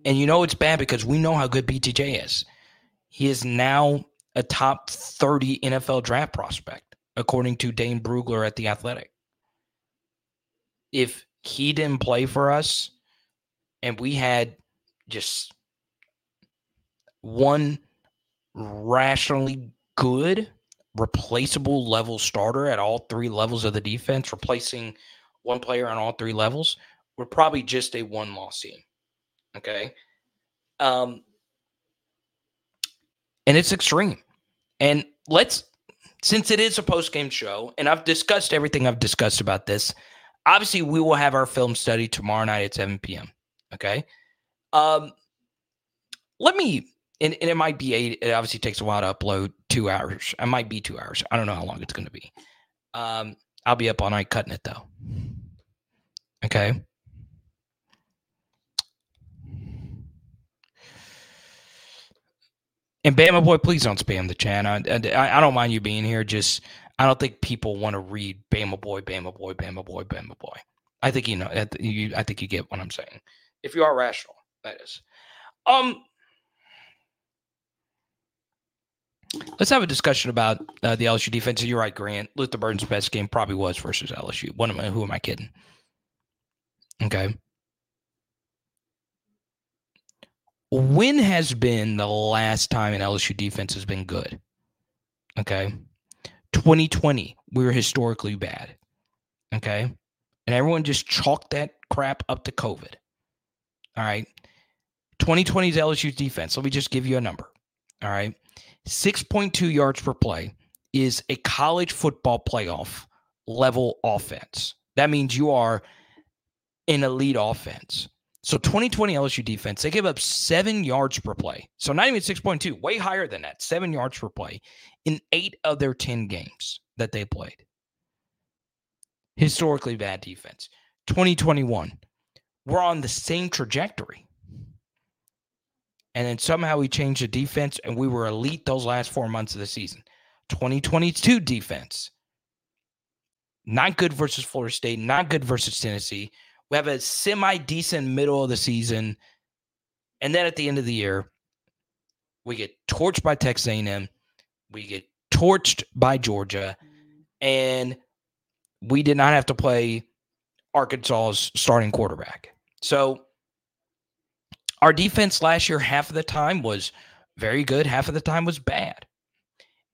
And you know it's bad because we know how good BTJ is. He is now a top 30 NFL draft prospect, according to Dane Brugler at The Athletic. If he didn't play for us and we had just one rationally good, replaceable level starter at all three levels of the defense, replacing one player on all three levels, we're probably just a one loss team. Okay. Um, and it's extreme. And let's, since it is a post game show, and I've discussed everything I've discussed about this, obviously we will have our film study tomorrow night at 7 p.m. Okay. Um, let me, and, and it might be eight. It obviously takes a while to upload two hours. It might be two hours. I don't know how long it's going to be. Um, I'll be up all night cutting it though. Okay. And Bama boy, please don't spam the chat. I, I, I don't mind you being here. Just I don't think people want to read Bama boy, Bama boy, Bama boy, Bama boy. I think you know. I think you get what I'm saying. If you are rational, that is. Um. Let's have a discussion about uh, the LSU defense. You're right, Grant. Luther Burden's best game probably was versus LSU. What am I? Who am I kidding? Okay. when has been the last time an LSU defense has been good? Okay. 2020, we were historically bad. Okay. And everyone just chalked that crap up to COVID. All right. 2020's LSU's defense. Let me just give you a number. All right. 6.2 yards per play is a college football playoff level offense. That means you are an elite offense. So 2020 LSU defense, they gave up seven yards per play. So not even 6.2, way higher than that, seven yards per play in eight of their 10 games that they played. Historically bad defense. 2021, we're on the same trajectory. And then somehow we changed the defense and we were elite those last four months of the season. 2022 defense, not good versus Florida State, not good versus Tennessee. We have a semi decent middle of the season, and then at the end of the year, we get torched by Texas A&M, we get torched by Georgia, and we did not have to play Arkansas's starting quarterback. So our defense last year, half of the time was very good, half of the time was bad.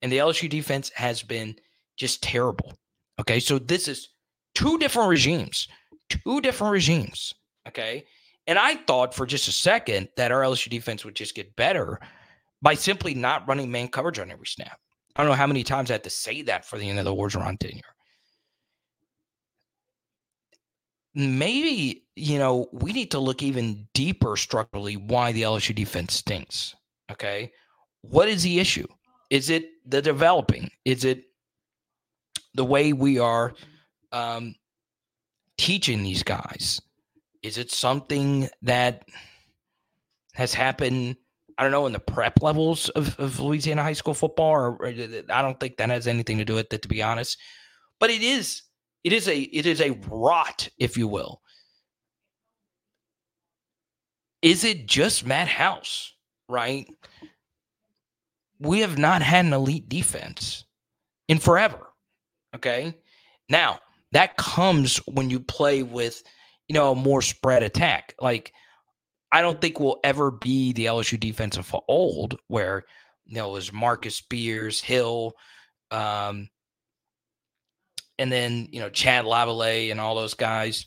And the LSU defense has been just terrible. Okay. So this is two different regimes two different regimes. Okay. And I thought for just a second that our LSU defense would just get better by simply not running man coverage on every snap. I don't know how many times I had to say that for the end of the Orgeron tenure. Maybe, you know, we need to look even deeper structurally why the LSU defense stinks. Okay. What is the issue? Is it the developing? Is it the way we are um, teaching these guys. Is it something that has happened? I don't know in the prep levels of, of Louisiana high school football, or, or I don't think that has anything to do with it, to be honest. But it is, it is a, it is a rot, if you will. Is it just Matt House? Right? We have not had an elite defense in forever. Okay. Now, that comes when you play with, you know, a more spread attack. Like, I don't think we'll ever be the LSU defensive of old, where, you know, it was Marcus Spears, Hill, um, and then, you know, Chad Lavalais and all those guys.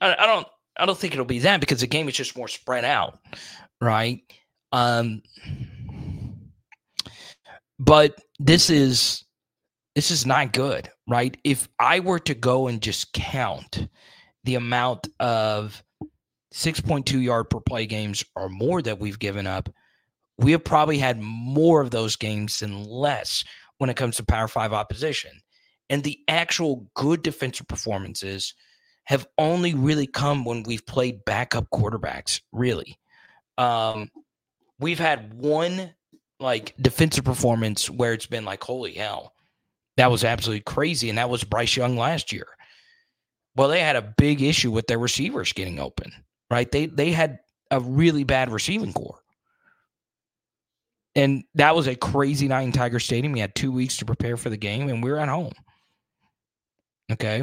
I, I don't, I don't think it'll be that because the game is just more spread out, right? Um, but this is this is not good, right? If I were to go and just count the amount of 6.2 yard per play games or more that we've given up, we have probably had more of those games than less when it comes to Power Five opposition. And the actual good defensive performances have only really come when we've played backup quarterbacks, really. Um, we've had one like defensive performance where it's been like, holy hell, that was absolutely crazy. And that was Bryce Young last year. Well, they had a big issue with their receivers getting open, right? They they had a really bad receiving corps. And that was a crazy night in Tiger Stadium. We had two weeks to prepare for the game, and we were at home. Okay.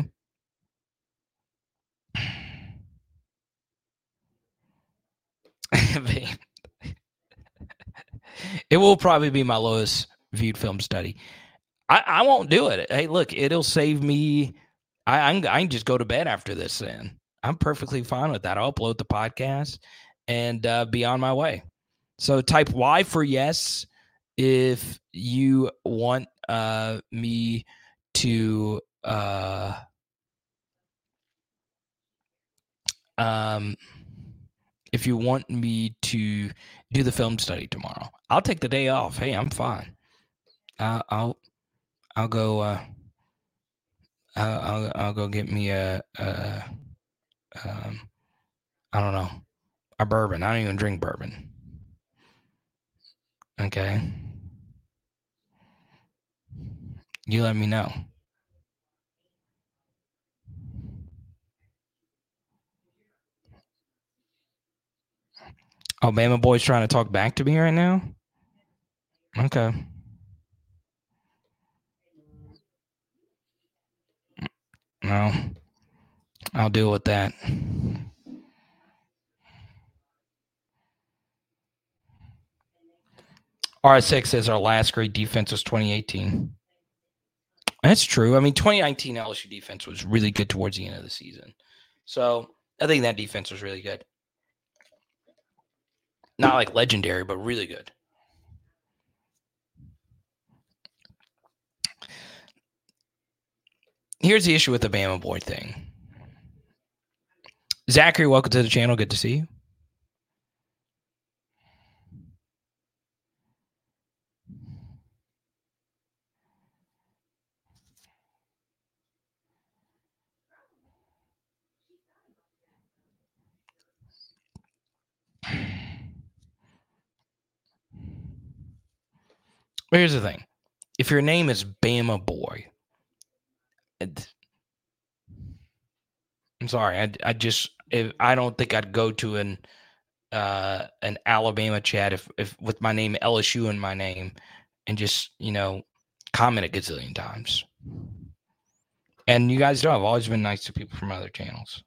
it will probably be my lowest viewed film study. I, I won't do it. Hey, look, it'll save me. I, I, I can just go to bed after this. Then I'm perfectly fine with that. I'll upload the podcast and uh, be on my way. So type Y for yes if you want uh, me to uh, um if you want me to do the film study tomorrow. I'll take the day off. Hey, I'm fine. Uh, I'll I'll go. Uh, I'll, I'll, I'll go get me a, a um, I don't know a bourbon. I don't even drink bourbon. Okay. You let me know. Oh, Alabama boy's trying to talk back to me right now. Okay. No, I'll deal with that. RS6 says our last great defense was 2018. That's true. I mean, 2019 LSU defense was really good towards the end of the season. So I think that defense was really good. Not like legendary, but really good. Here's the issue with the Bama boy thing. Zachary, welcome to the channel. Good to see you. Here's the thing: if your name is Bama Boy, I'm sorry, I, I just if, I don't think I'd go to an uh, an Alabama chat if if with my name LSU in my name and just you know comment a gazillion times. And you guys know I've always been nice to people from other channels.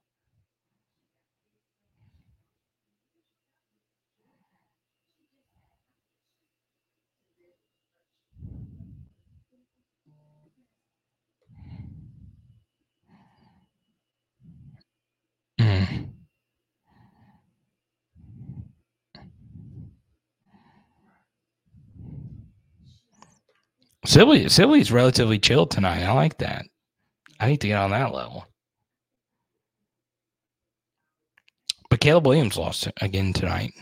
Sibley, Sibley's relatively chill tonight. I like that. I need to get on that level. But Caleb Williams lost again tonight.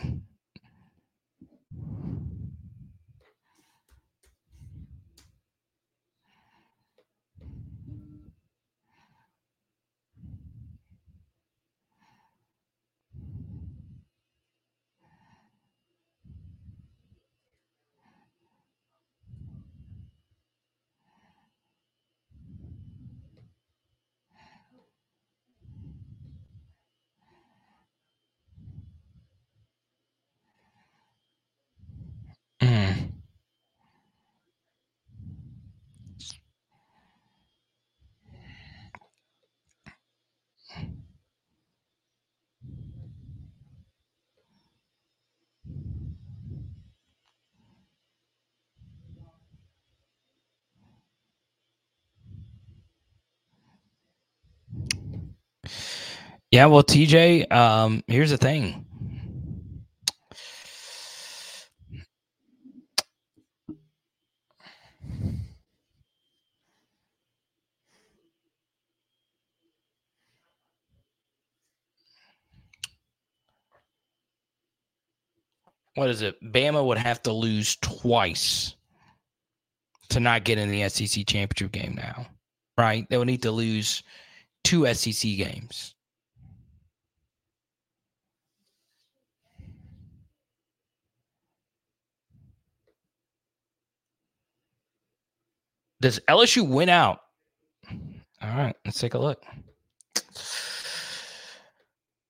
Yeah, well, TJ, um, here's the thing. What is it? Bama would have to lose twice to not get in the SEC championship game now, right? They would need to lose two SEC games. Does LSU win out? All right, let's take a look.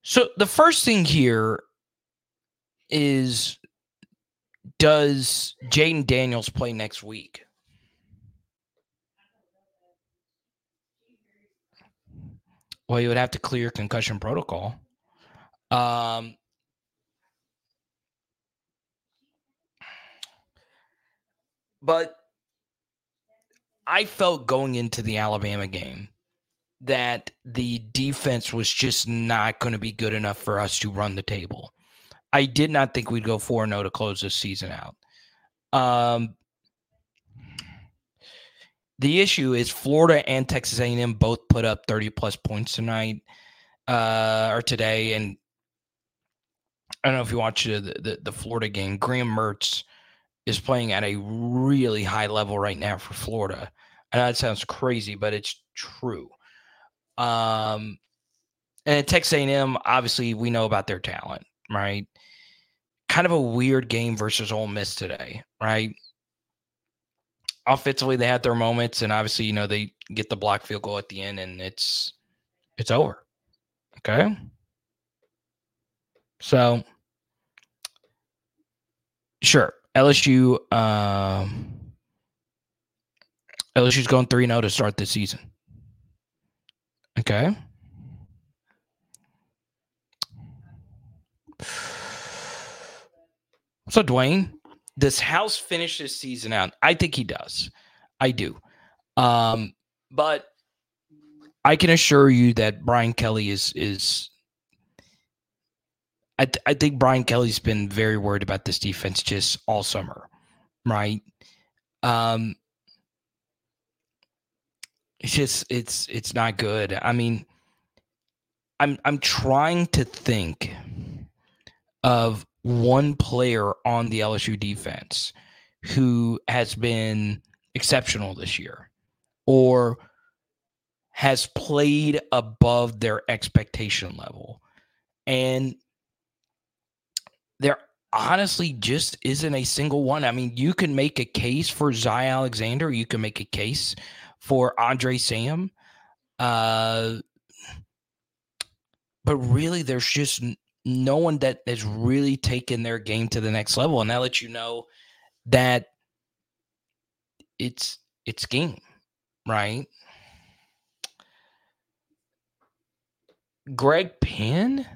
So the first thing here is does Jayden Daniels play next week? Well, you would have to clear concussion protocol. Um, but I felt going into the Alabama game that the defense was just not going to be good enough for us to run the table. I did not think we'd go 4 0 to close this season out. Um, the issue is Florida and Texas A&M both put up 30 plus points tonight uh, or today. And I don't know if you watched the, the, the Florida game. Graham Mertz is playing at a really high level right now for Florida. I know that sounds crazy, but it's true. Um, and Texas A&M, obviously, we know about their talent, right? Kind of a weird game versus Ole Miss today, right? Offensively, they had their moments, and obviously, you know, they get the block field goal at the end, and it's it's over. Okay, so sure, LSU. Um, LSU's going 3 0 to start this season. Okay. So, Dwayne, does House finish this season out? I think he does. I do. Um, but I can assure you that Brian Kelly is is. I, th- I think Brian Kelly's been very worried about this defense just all summer, right? Um, it's just it's it's not good. I mean, I'm I'm trying to think of one player on the LSU defense who has been exceptional this year or has played above their expectation level. And there honestly just isn't a single one. I mean, you can make a case for Zy Alexander, you can make a case for Andre Sam. Uh, but really, there's just no one that has really taken their game to the next level, and that lets you know that it's it's game, right? Greg Penn,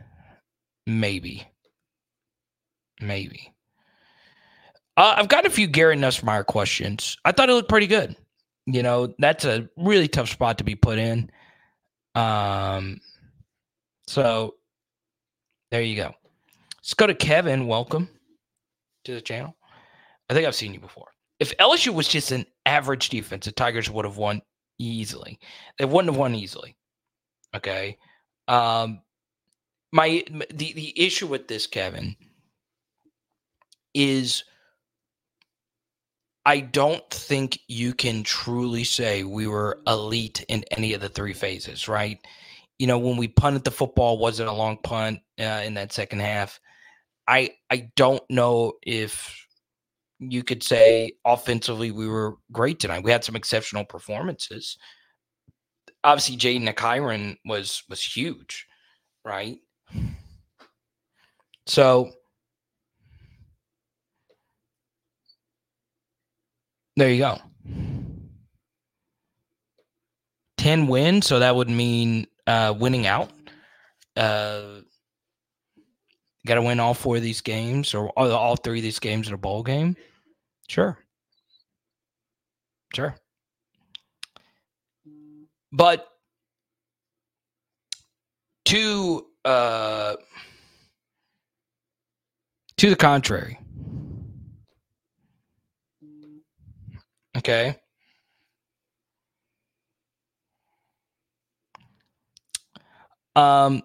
maybe, maybe. Uh, I've got a few Garrett Nussmeier questions. I thought it looked pretty good you know, that's a really tough spot to be put in. Um, so there you go. Let's go to Kevin. Welcome to the channel. I think I've seen you before. If LSU was just an average defense, the Tigers would have won easily. They wouldn't have won easily. Okay. Um, my the the issue with this, Kevin, is I don't think you can truly say we were elite in any of the three phases, right? You know, when we punted the football, wasn't a long punt uh, in that second half. I I don't know if you could say offensively we were great tonight. We had some exceptional performances. Obviously, Jaden McIron was was huge, right? So There you go. 10 wins, so that would mean uh, winning out. Uh, Got to win all four of these games or all, all three of these games in a bowl game. Sure. Sure. But to uh, to the contrary. Okay. Um,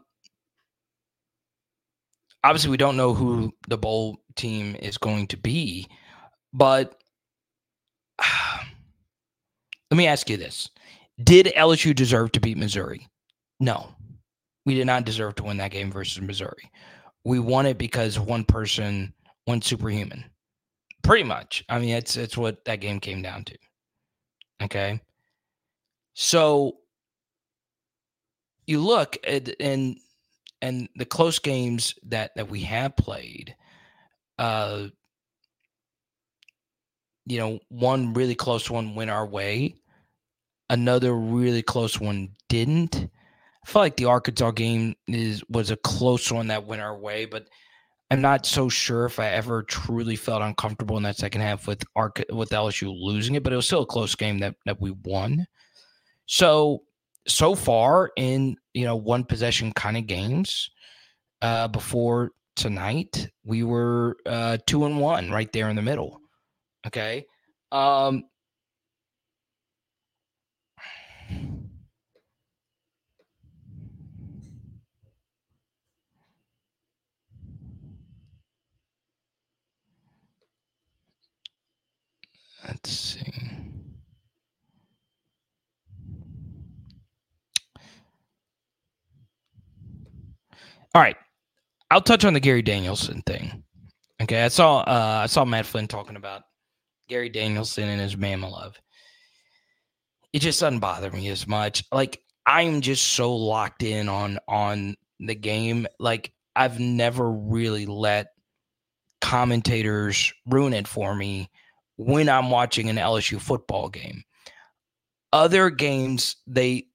obviously, we don't know who the bowl team is going to be, but let me ask you this: Did LSU deserve to beat Missouri? No, we did not deserve to win that game versus Missouri. We won it because one person went superhuman. Pretty much. I mean, it's it's what that game came down to. Okay. So you look at and and the close games that that we have played, uh, you know, one really close one went our way, another really close one didn't. I feel like the Arkansas game is was a close one that went our way, but I'm not so sure if I ever truly felt uncomfortable in that second half with Arc with LSU losing it, but it was still a close game that that we won. So so far in you know one possession kind of games uh, before tonight, we were uh, two and one right there in the middle. Okay. Um, let's see. All right. I'll touch on the Gary Danielson thing. Okay. I saw uh I saw Matt Flynn talking about Gary Danielson and his Bama love. It just doesn't bother me as much. Like I'm just so locked in on on the game. Like I've never really let commentators ruin it for me when I'm watching an LSU football game. Other games they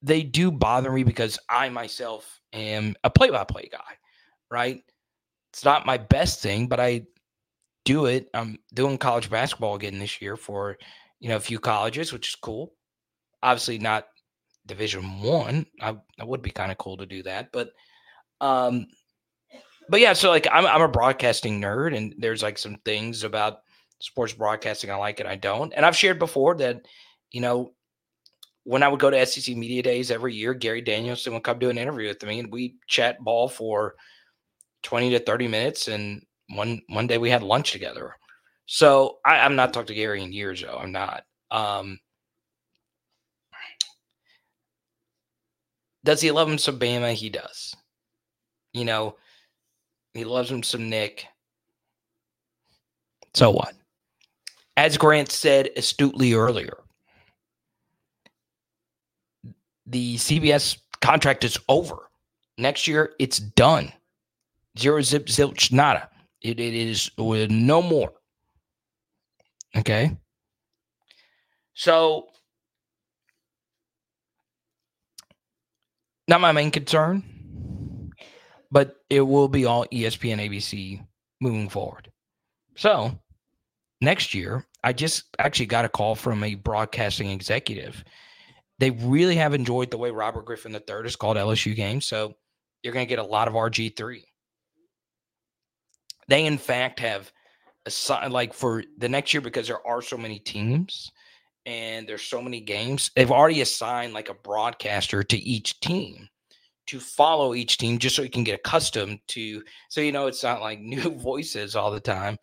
they do bother me because I myself am a play-by-play guy, right? It's not my best thing, but I do it. I'm doing college basketball again this year for you know a few colleges, which is cool. Obviously not Division One. I that would be kind of cool to do that, but um, but yeah. So like I'm I'm a broadcasting nerd, and there's like some things about sports broadcasting I like it. I don't. And I've shared before that you know when I would go to SEC Media Days every year, Gary Danielson would come do an interview with me, and we chat ball for twenty to thirty minutes. And one one day we had lunch together. So I, I'm not talked to Gary in years, though. I'm not. Um, does he love him some Bama? He does. You know, he loves him some Nick. So what? As Grant said astutely earlier, the CBS contract is over. Next year, it's done. Zero zip zilch nada. It, it is no more. Okay. So, not my main concern, but it will be all ESPN ABC moving forward. So, next year, I just actually got a call from a broadcasting executive they really have enjoyed the way Robert Griffin III has called LSU games. So you're going to get a lot of RG3. They, in fact, have assigned, like for the next year, because there are so many teams and there's so many games, they've already assigned like a broadcaster to each team to follow each team just so you can get accustomed to so you know it's not like new voices all the time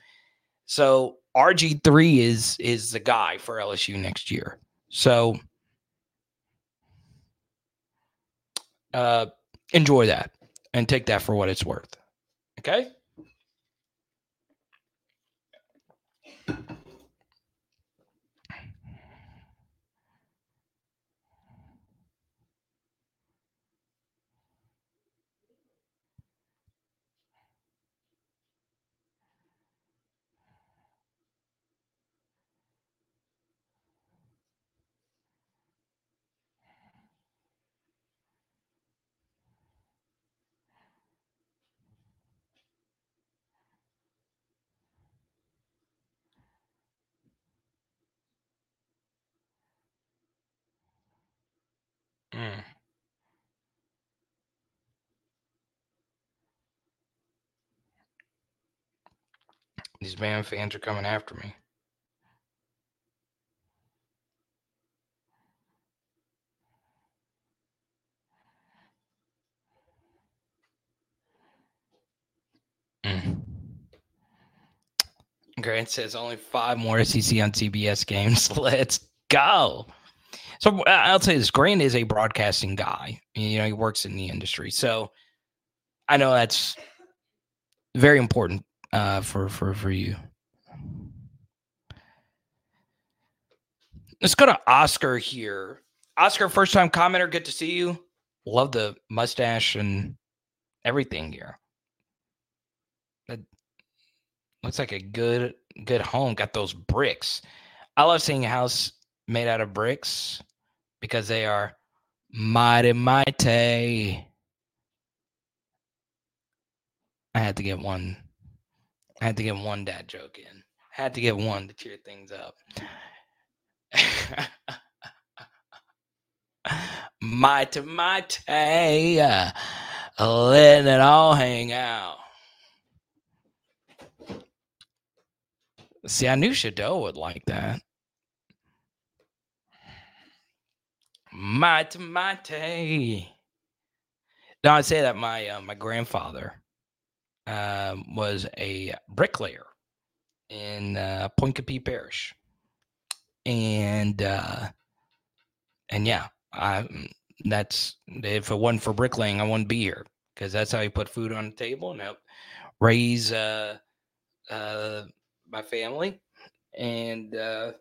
so rg3 is is the guy for lsu next year so uh, enjoy that and take that for what it's worth. Okay. Bama fans are coming after me. Mm. Grant says only five more SEC on CBS games. Let's go. So I'll say this: Grant is a broadcasting guy. You know, he works in the industry, so I know that's very important uh, for for for you. Let's go to Oscar here. Oscar, first time commenter. Good to see you. Love the mustache and everything here. That looks like a good good home. Got those bricks. I love seeing a house made out of bricks because they are mighty mighty. I had to get one. I had to get one dad joke in. I had to get one to cheer things up. mighty mighty, uh, letting it all hang out. See, I knew Shadow would like that. Mighty, mighty. Now I say that my uh, my grandfather uh, was a bricklayer in uh, Pointe Parish, and uh, and yeah, I that's if it wasn't for bricklaying, I wouldn't be here because that's how you put food on the table and help raise uh, uh, my family and uh,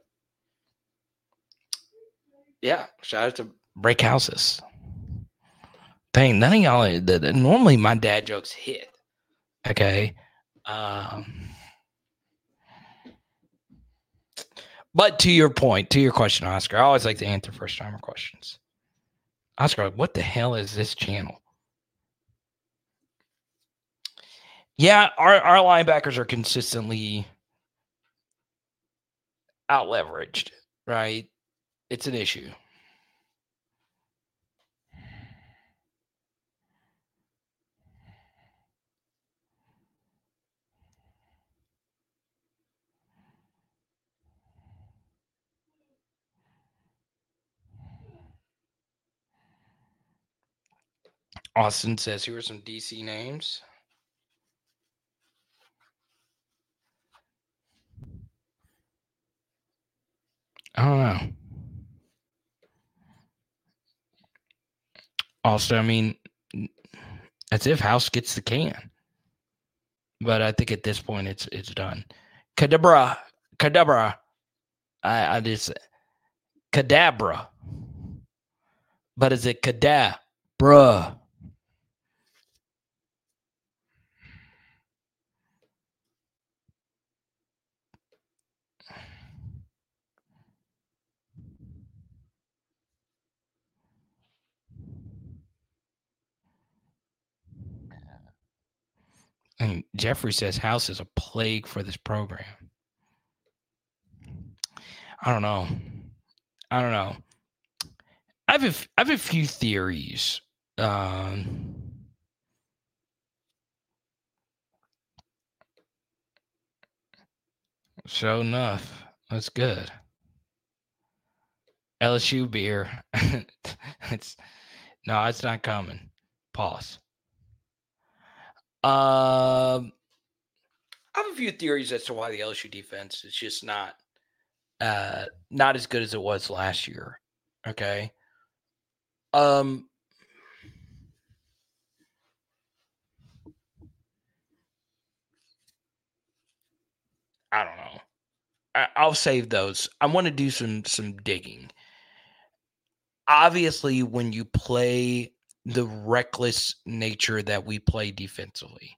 yeah, shout out to break houses. Dang, none of y'all. Normally, my dad jokes hit. Okay. Um, but to your point, to your question, Oscar, I always like to answer first timer questions. Oscar, what the hell is this channel? Yeah, our, our linebackers are consistently out leveraged, right? it's an issue. Austin says, here are some DC names. I don't know. Also, I mean, as if House gets the can. But I think at this point it's it's done. Cadabra, cadabra. I, I just cadabra. But is it cadabra? And Jeffrey says House is a plague for this program. I don't know. I don't know. I have a, I have a few theories. Um, so enough. That's good. LSU beer. it's no, it's not coming. Pause. Um, I have a few theories as to why the LSU defense is just not uh not as good as it was last year. Okay. Um I don't know. I, will save those. I want to do some some digging. Obviously, when you play the reckless nature that we play defensively.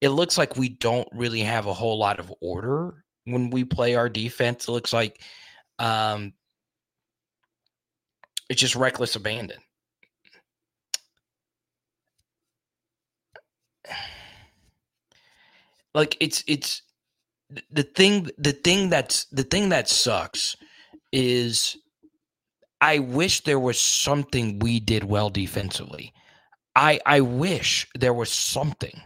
It looks like we don't really have a whole lot of order when we play our defense. It looks like um, it's just reckless abandon. Like it's it's the thing the thing that's the thing that sucks is I wish there was something we did well defensively. I I wish there was something.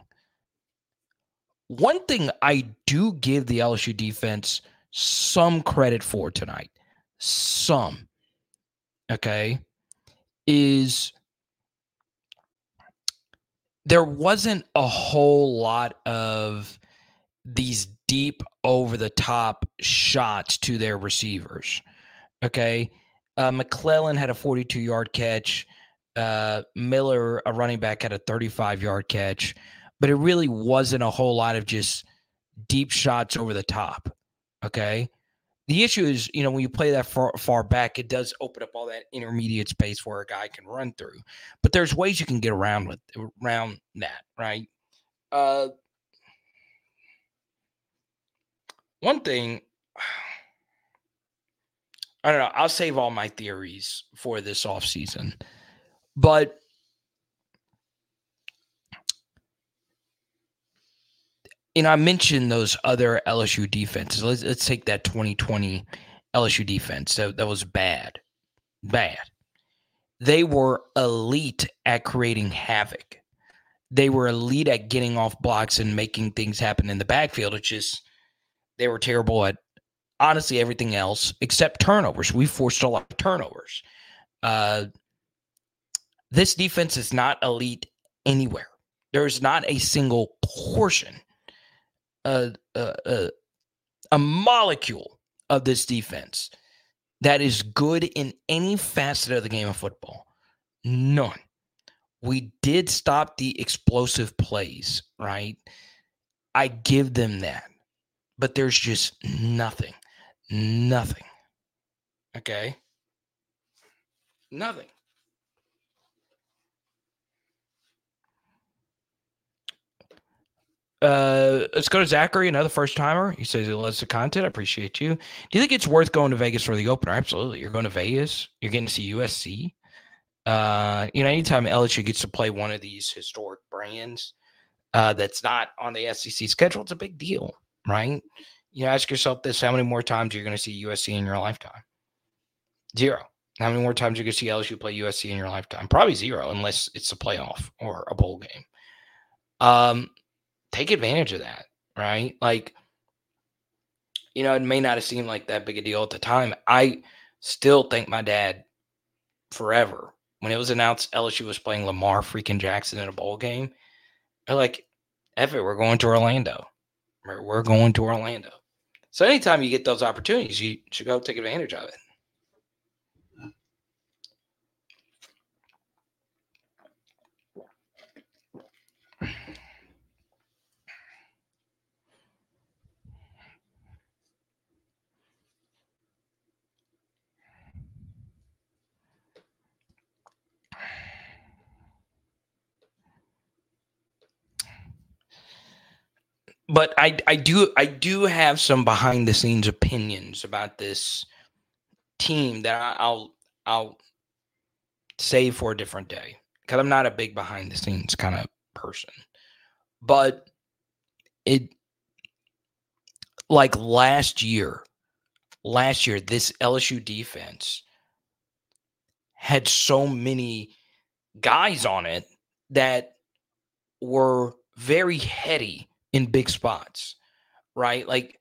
one thing I do give the LSU defense some credit for tonight, some, okay, is there wasn't a whole lot of these deep over the top shots to their receivers. Okay. Uh, McClellan had a 42 yard catch. Uh, Miller, a running back, had a 35 yard catch, but it really wasn't a whole lot of just deep shots over the top. Okay. The issue is, you know, when you play that far, far back, it does open up all that intermediate space where a guy can run through. But there's ways you can get around with around that, right? Uh, one thing, I don't know. I'll save all my theories for this off season, but you know, I mentioned those other LSU defenses. Let's, let's take that 2020 LSU defense. That, that was bad. Bad. They were elite at creating havoc. They were elite at getting off blocks and making things happen in the backfield. It's just they were terrible at honestly everything else except turnovers. We forced a lot of turnovers. Uh, this defense is not elite anywhere. There's not a single portion a, a, a, molecule of this defense that is good in any facet of the game of football. None. We did stop the explosive plays, right? I give them that. But there's just nothing. Nothing. Okay? Nothing. Uh, let's go to Zachary, another first timer. He says he loves the content. I appreciate you. Do you think it's worth going to Vegas for the opener? Absolutely. You're going to Vegas. You're getting to see USC. Uh, you know, anytime LSU gets to play one of these historic brands uh, that's not on the SEC schedule, it's a big deal, right? You ask yourself this: How many more times you're you going to see USC in your lifetime? Zero. How many more times are you going to see LSU play USC in your lifetime? Probably zero, unless it's a playoff or a bowl game. Um, take advantage of that, right? Like, you know, it may not have seemed like that big a deal at the time. I still think my dad forever when it was announced LSU was playing Lamar freaking Jackson in a bowl game. They're like, F it, we're going to Orlando. We're going to Orlando. So anytime you get those opportunities, you should go take advantage of it. But I I do I do have some behind the scenes opinions about this team that I'll I'll save for a different day because I'm not a big behind the scenes kind of person. But it like last year, last year this LSU defense had so many guys on it that were very heady in big spots, right? Like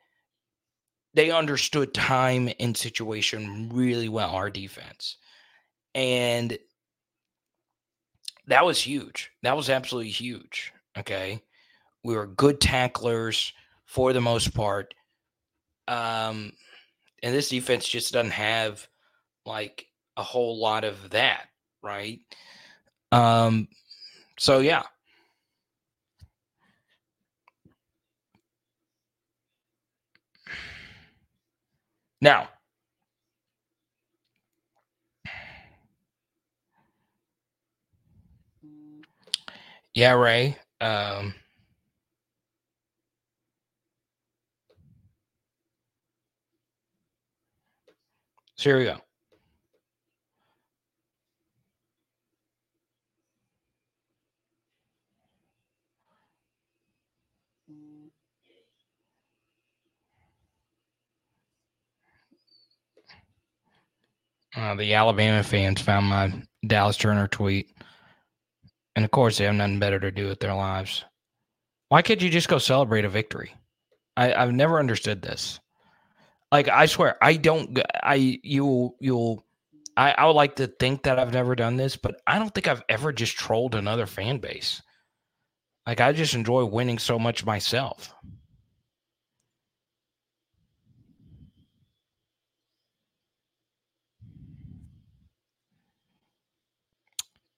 they understood time and situation really well, our defense. And that was huge. That was absolutely huge. Okay. We were good tacklers for the most part. Um, and this defense just doesn't have like a whole lot of that, right? Um, so yeah, Now, yeah, Ray. Um, so here we go. Uh, the Alabama fans found my Dallas Turner tweet. And of course, they have nothing better to do with their lives. Why can't you just go celebrate a victory? I, I've never understood this. Like I swear, I don't. I you you'll. I I would like to think that I've never done this, but I don't think I've ever just trolled another fan base. Like I just enjoy winning so much myself.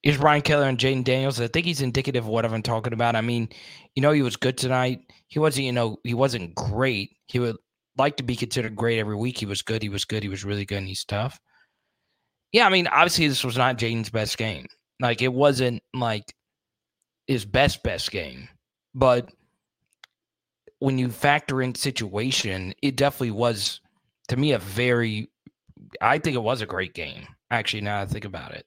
Is Brian Kelly and Jayden Daniels. I think he's indicative of what I've been talking about. I mean, you know, he was good tonight. He wasn't, you know, he wasn't great. He would like to be considered great every week. He was good. He was good. He was really good. And he's tough. Yeah, I mean, obviously, this was not Jayden's best game. Like, it wasn't like his best, best game. But when you factor in situation, it definitely was, to me, a very, I think it was a great game, actually, now I think about it.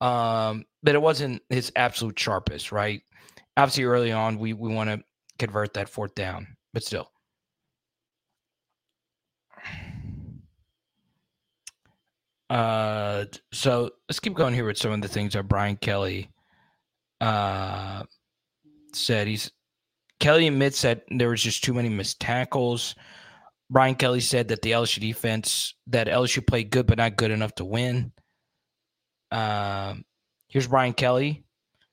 Um, but it wasn't his absolute sharpest, right? Obviously, early on, we we want to convert that fourth down, but still. Uh, so let's keep going here with some of the things that Brian Kelly uh said. He's Kelly admits that there was just too many missed tackles. Brian Kelly said that the LSU defense that LSU played good but not good enough to win. Um, here's Brian Kelly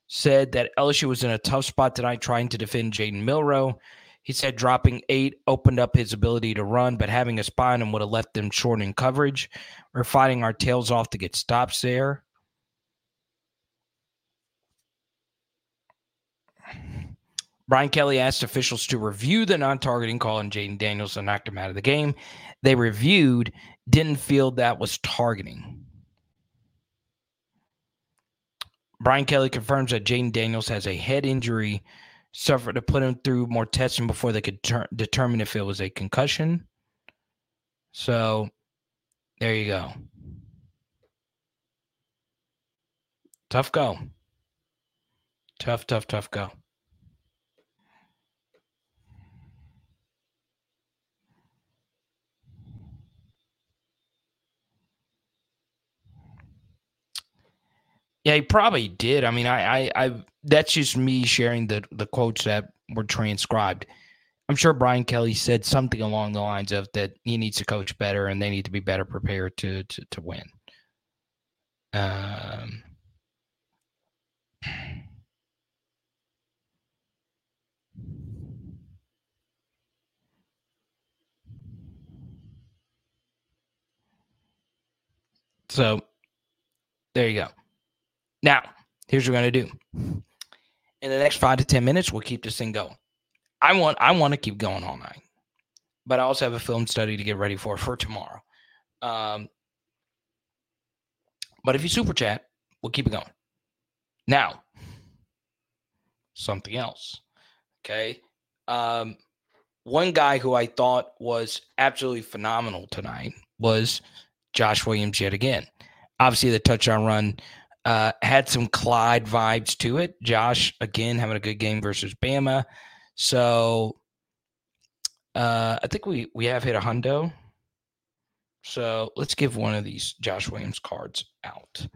said that LSU was in a tough spot tonight trying to defend Jalen Milroe. He said dropping eight opened up his ability to run, but having a spine would have left them short in coverage. We're fighting our tails off to get stops there. Brian Kelly asked officials to review the non targeting call on Jayden Daniels and knocked him out of the game. They reviewed, didn't feel that was targeting. Brian Kelly confirms that Jayden Daniels has a head injury suffered to put him through more testing before they could ter- determine if it was a concussion. So there you go. Tough go. Tough, tough, tough go. Yeah, he probably did. I mean, I, I, I that's just me sharing the the quotes that were transcribed. I'm sure Brian Kelly said something along the lines of that he needs to coach better and they need to be better prepared to to, to win. Um, so there you go. Now, here's what we're going to do. In the next five to 10 minutes, we'll keep this thing going. I want I want to keep going all night, but I also have a film study to get ready for for tomorrow. Um, but if you super chat, we'll keep it going. Now, something else. Okay. Um, one guy who I thought was absolutely phenomenal tonight was Josh Williams yet again. Obviously, the touchdown run uh, had some Clyde vibes to it. Josh, again, having a good game versus Bama. So uh, I think we, we have hit a hundo. So let's give one of these Josh Williams cards out.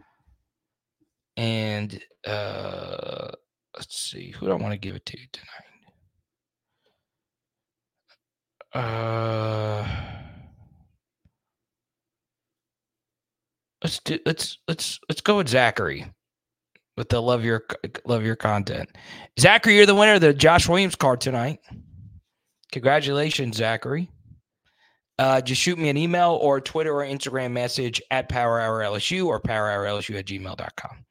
And uh, let's see, who do I want to give it to tonight? Uh, let's do let's let's let's go with Zachary with the love your love your content. Zachary, you're the winner of the Josh Williams card tonight. Congratulations, Zachary. Uh, just shoot me an email or Twitter or Instagram message at Power Hour LSU or Power Hour LSU at gmail.com.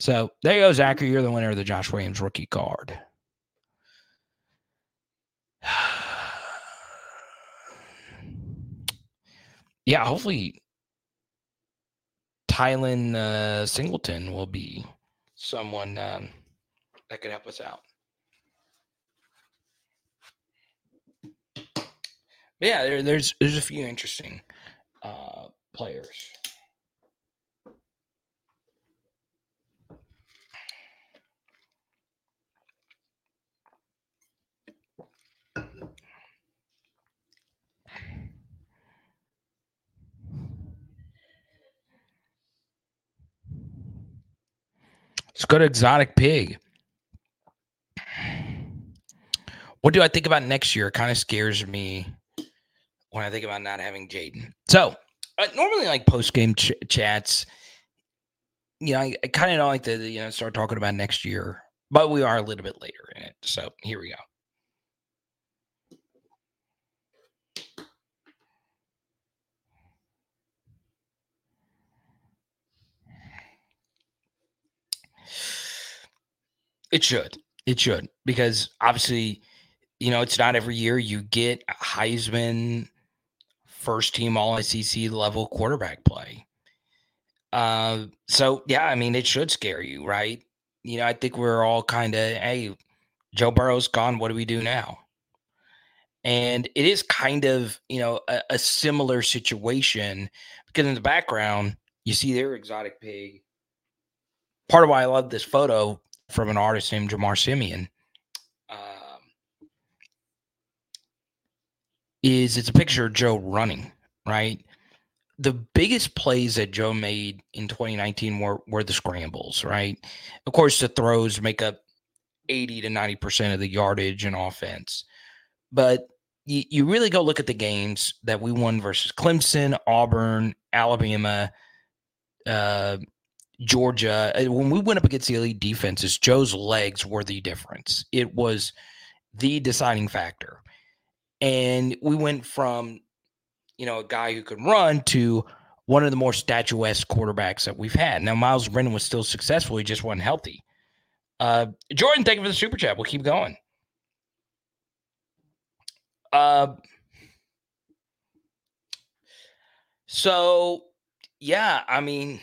So there you go, Zachary. You're the winner of the Josh Williams rookie card. yeah, hopefully Tylen uh, Singleton will be someone um, that could help us out. But yeah, there, there's there's a few interesting uh, players. Let's go to Exotic Pig. What do I think about next year? It kind of scares me when I think about not having Jayden. So uh, normally, like post game ch- chats, you know, I, I kind of don't like to you know start talking about next year, but we are a little bit later in it. So here we go. It should. It should because obviously, you know, it's not every year you get Heisman first team All SEC level quarterback play. Uh, so yeah, I mean, it should scare you, right? You know, I think we're all kind of, hey, Joe Burrow's gone. What do we do now? And it is kind of, you know, a, a similar situation because in the background, you see their exotic pig. Part of why I love this photo from an artist named Jamar Simeon um, is it's a picture of Joe running, right? The biggest plays that Joe made in 2019 were, were the scrambles, right? Of course, the throws make up 80 to 90% of the yardage and offense. But you, you really go look at the games that we won versus Clemson, Auburn, Alabama, uh, Georgia, uh, when we went up against the elite defenses, Joe's legs were the difference. It was the deciding factor. And we went from, you know, a guy who could run to one of the more statuesque quarterbacks that we've had. Now, Myles Brennan was still successful. He just wasn't healthy. Uh, Jordan, thank you for the super chat. We'll keep going. Uh, so, yeah, I mean,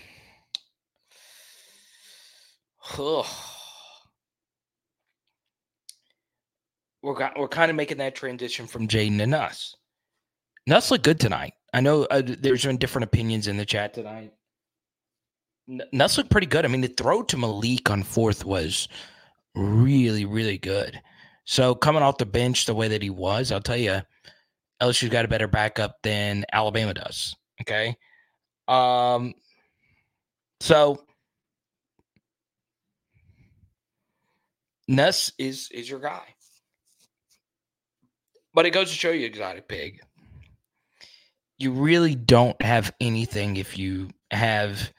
we're we're kind of making that transition from Jayden to Nuss. Nuss looked good tonight. I know uh, there's been different opinions in the chat tonight. Nuss looked pretty good. I mean, the throw to Malik on fourth was really, really good. So coming off the bench the way that he was, I'll tell you, LSU's got a better backup than Alabama does. Okay. Um. So Nuss is is your guy. But it goes to show you, exotic pig. You really don't have anything if you have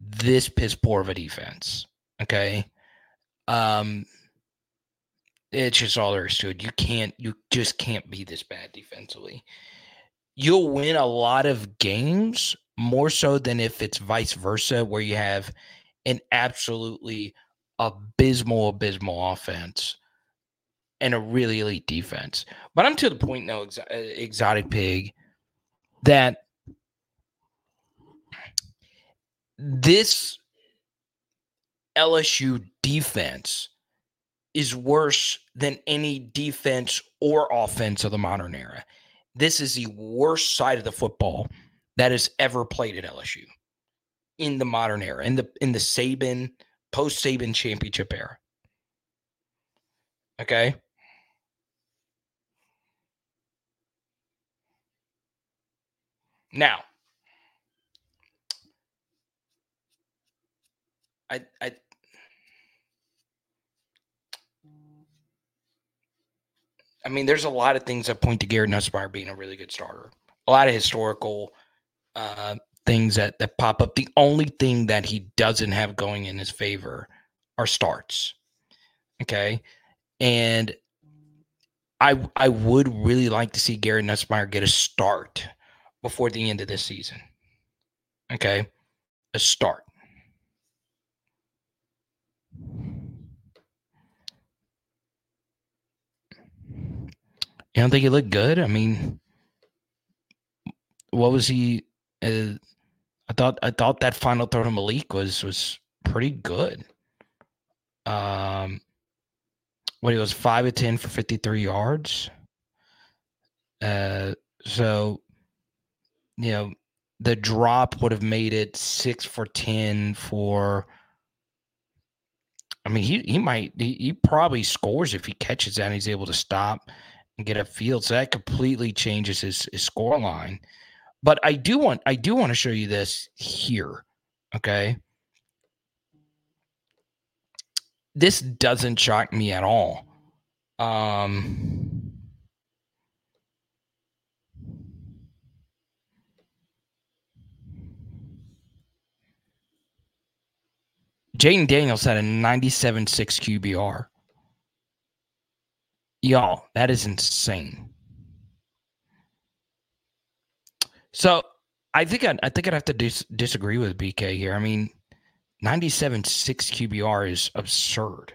this piss poor of a defense. Okay. Um it's just all there is to it. You can't you just can't be this bad defensively. You'll win a lot of games more so than if it's vice versa, where you have an absolutely abysmal, abysmal offense and a really elite defense. But I'm to the point now, uh, exotic pig, that this LSU defense is worse than any defense or offense of the modern era. This is the worst side of the football that has ever played at LSU in the modern era, in the in the Saban post Saban championship era. Okay. Now, I, I, I mean, there's a lot of things that point to Garrett Nussmeier being a really good starter. A lot of historical uh, things that that pop up. The only thing that he doesn't have going in his favor are starts. Okay. And I I would really like to see Gary Nussmeier get a start before the end of this season. Okay. A start. You don't think he looked good? I mean, what was he? Uh, I thought I thought that final throw to Malik was was pretty good. Um, what he was five of ten for fifty three yards. Uh, so you know the drop would have made it six for ten for. I mean, he he might he, he probably scores if he catches that and he's able to stop and get a field. So that completely changes his his score line. But I do want I do want to show you this here. Okay. This doesn't shock me at all. Um, Jayden Daniels had a 97.6 QBR. Y'all, that is insane. So I think I'd, I think I'd have to dis- disagree with BK here. I mean, 97.6 QBR is absurd.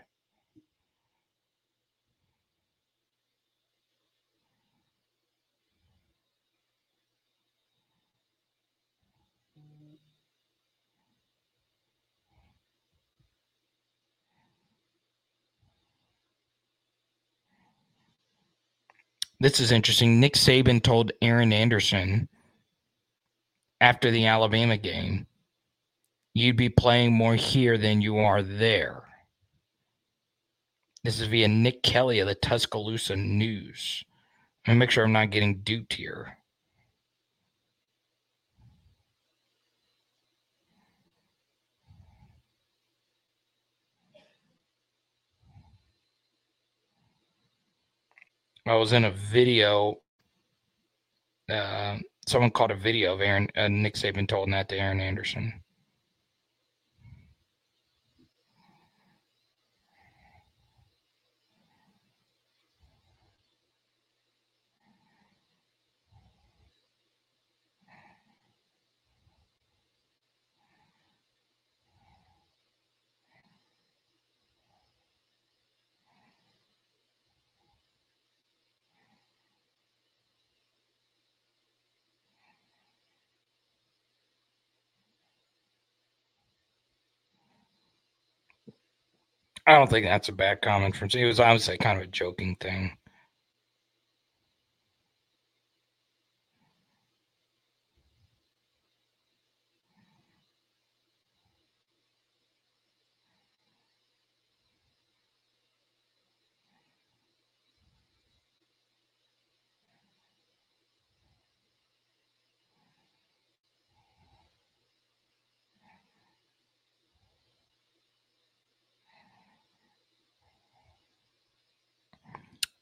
This is interesting. Nick Saban told Aaron Anderson after the Alabama game, you'd be playing more here than you are there. This is via Nick Kelly of the Tuscaloosa News. Let me make sure I'm not getting duped here. I was in a video. Uh, someone caught a video of Aaron uh, Nick Saban told that to Aaron Anderson. I don't think that's a bad comment from. It was obviously kind of a joking thing.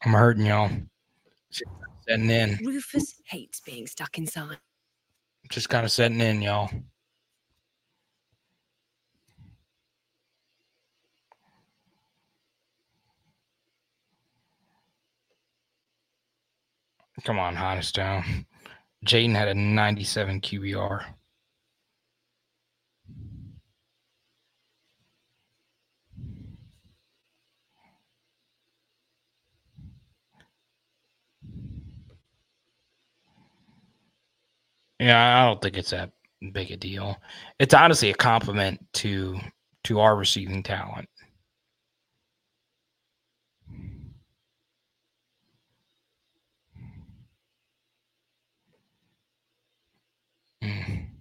I'm hurting y'all. Setting in. Rufus hates being stuck inside. Just kind of setting in, y'all. Come on, hottest down. Jayden had a 97 QBR. Yeah, I don't think it's that big a deal. It's honestly a compliment to to our receiving talent. Mm.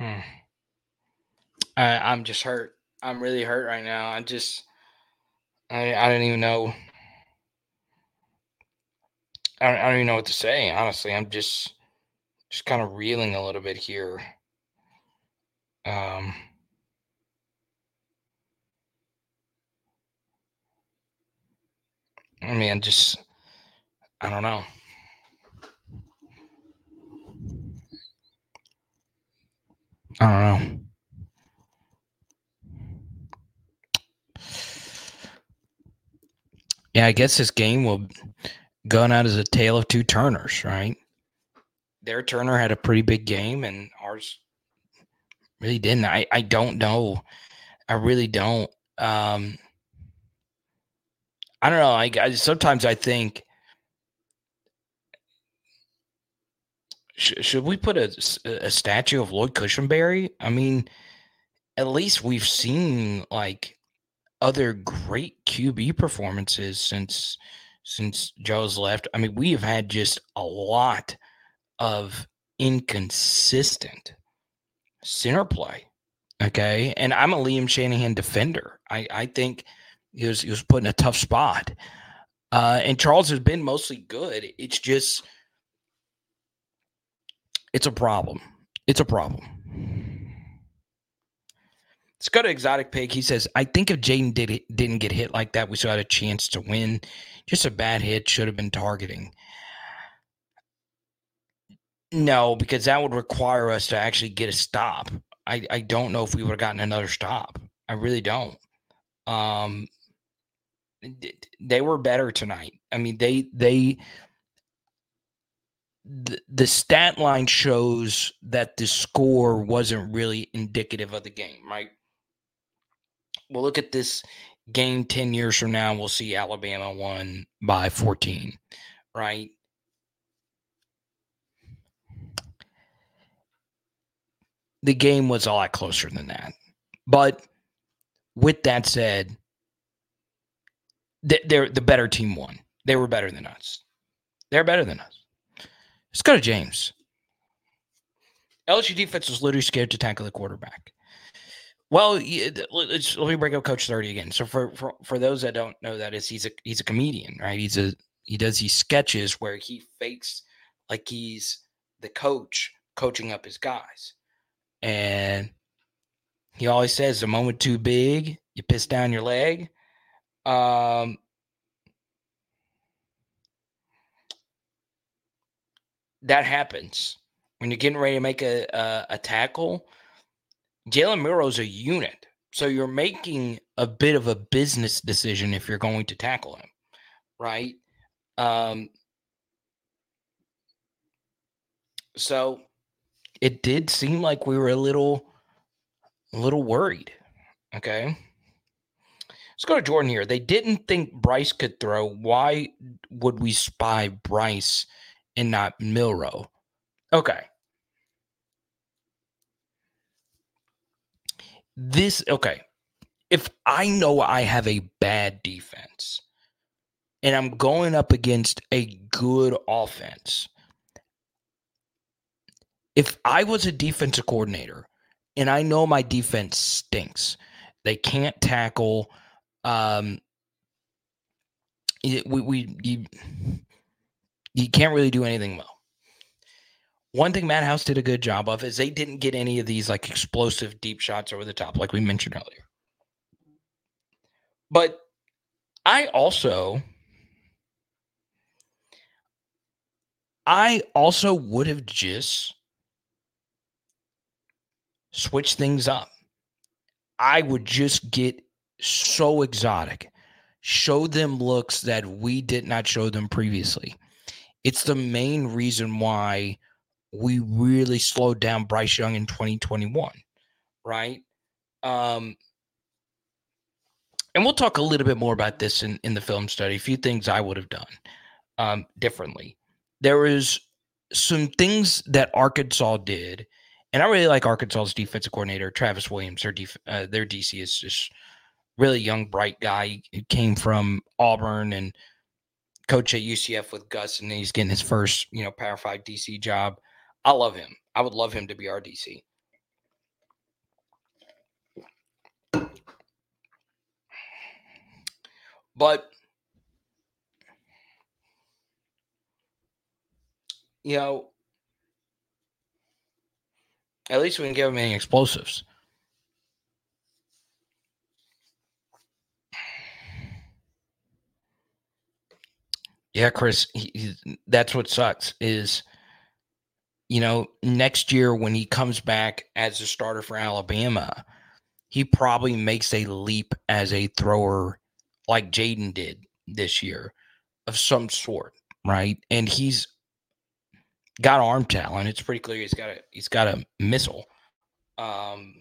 Hmm. I, I'm just hurt. I'm really hurt right now. I just, I, I don't even know. I don't, I don't even know what to say. Honestly, I'm just, just kind of reeling a little bit here. Um, I mean, just, I don't know. I don't know. Yeah, I guess this game will go out as a tale of two Turners, right? Their Turner had a pretty big game, and ours really didn't. I, I don't know. I really don't. Um, I don't know. I, I sometimes I think sh- should we put a, a statue of Lloyd Cushenberry? I mean, at least we've seen like other great QB performances since since Joe's left. I mean, we have had just a lot of inconsistent center play. Okay. And I'm a Liam Shanahan defender. I, I think he was he was put in a tough spot. Uh, and Charles has been mostly good. It's just it's a problem. It's a problem. Let's go to Exotic Pig. He says, I think if Jayden did it, didn't get hit like that, we still had a chance to win. Just a bad hit, should have been targeting. No, because that would require us to actually get a stop. I, I don't know if we would have gotten another stop. I really don't. Um, they were better tonight. I mean, they they the, stat line shows that the score wasn't really indicative of the game, right? We'll look at this game 10 years from now, we'll see Alabama won by 14, right? The game was a lot closer than that. But with that said, they're the better team won. They were better than us. They're better than us. Let's go to James. LSU defense was literally scared to tackle the quarterback. Well, let me bring up Coach Thirty again. So for, for for those that don't know that is he's a he's a comedian, right? He's a he does these sketches where he fakes like he's the coach coaching up his guys, and he always says, "The moment too big, you piss down your leg." Um, that happens when you're getting ready to make a a, a tackle. Jalen Milroe's a unit, so you're making a bit of a business decision if you're going to tackle him, right? Um, so it did seem like we were a little, a little worried. Okay. Let's go to Jordan here. They didn't think Bryce could throw. Why would we spy Bryce and not Milroe. Okay. This, okay. If I know I have a bad defense and I'm going up against a good offense, if I was a defensive coordinator and I know my defense stinks, they can't tackle, um, we we you, you can't really do anything well. One thing Matt House did a good job of is they didn't get any of these like explosive deep shots over the top, like we mentioned earlier. But I also I also would have just switched things up. I would just get so exotic. Show them looks that we did not show them previously. It's the main reason why we really slowed down Bryce Young in 2021, right? Um, and we'll talk a little bit more about this in, in the film study. A few things I would have done um, differently. There is some things that Arkansas did, and I really like Arkansas's defensive coordinator Travis Williams. Their def- uh, their DC is just really young, bright guy. He came from Auburn and coach at UCF with Gus, and he's getting his first, you know, Power Five DC job. I love him. I would love him to be our DC. But you know, at least we can give him any explosives. Yeah, Chris, he, that's what sucks is you know, next year when he comes back as a starter for Alabama, he probably makes a leap as a thrower like Jayden did this year of some sort, right? And he's got arm talent. It's pretty clear he's got a he's got a missile. Um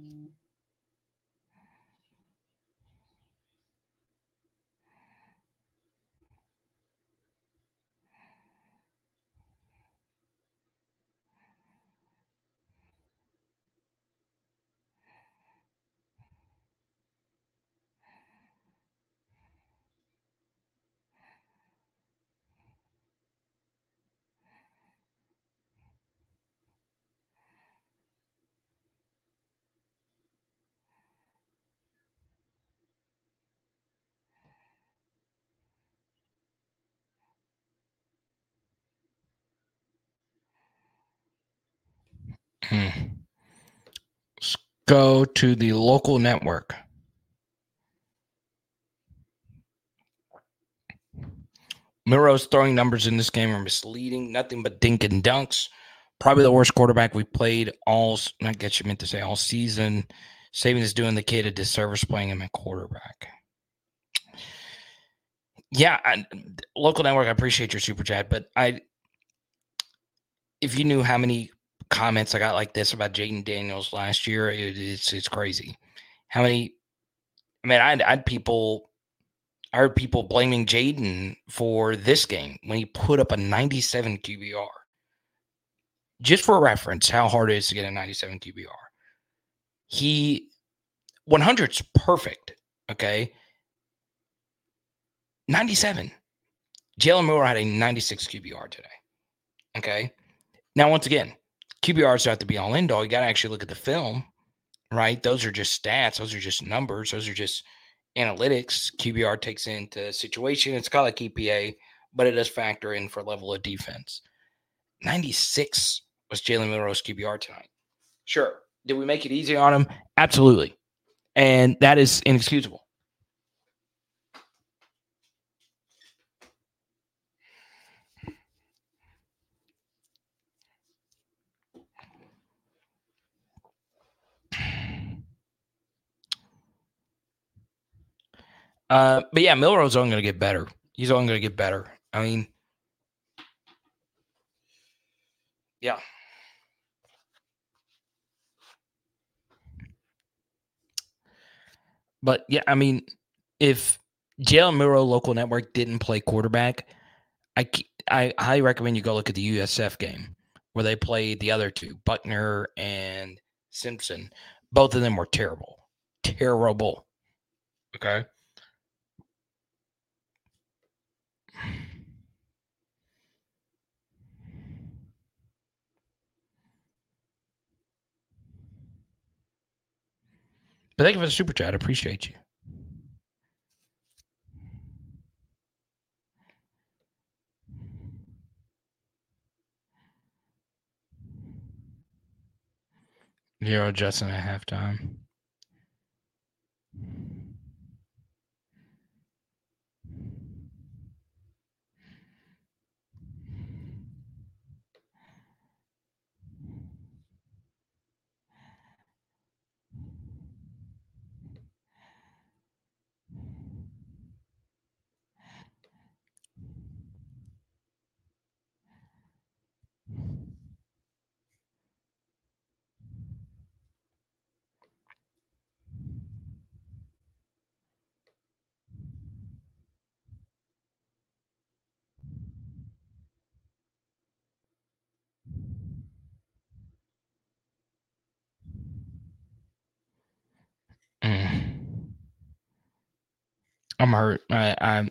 Mm-hmm. Hmm. Let's go to the local network. Milroe's throwing numbers in this game are misleading. Nothing but dink and dunks. Probably the worst quarterback we played all. I guess you meant to say all season. Saban is doing the kid a disservice playing him at quarterback. Yeah, I, local network. I appreciate your super chat, but I, if you knew how many comments I got like this about Jayden Daniels last year, it, it's it's crazy. How many? I mean, I, I had people I heard people blaming Jayden for this game when he put up a 97 QBR. Just for reference, how hard it is to get a 97 QBR. He 100's perfect. Okay. 97. Jalen Milroe had a 96 QBR today. Okay. Now, once again, QBRs have to be all in all. You got to actually look at the film, right? Those are just stats. Those are just numbers. Those are just analytics, QBR takes into situation. It's kind of like EPA, but it does factor in for level of defense. 96 was Jalen Milroe's QBR tonight. Sure. Did we make it easy on him? Absolutely. And that is inexcusable. Uh, but yeah, Milrose's only going to get better. He's only going to get better. I mean, yeah. But yeah, I mean, if Jalen Milroe local network didn't play quarterback, I I highly recommend you go look at the USF game where they played the other two, Buckner and Simpson. Both of them were terrible, terrible. Okay. But thank you for the super chat. I appreciate you. Zero Justin at halftime. I'm hurt. I, I'm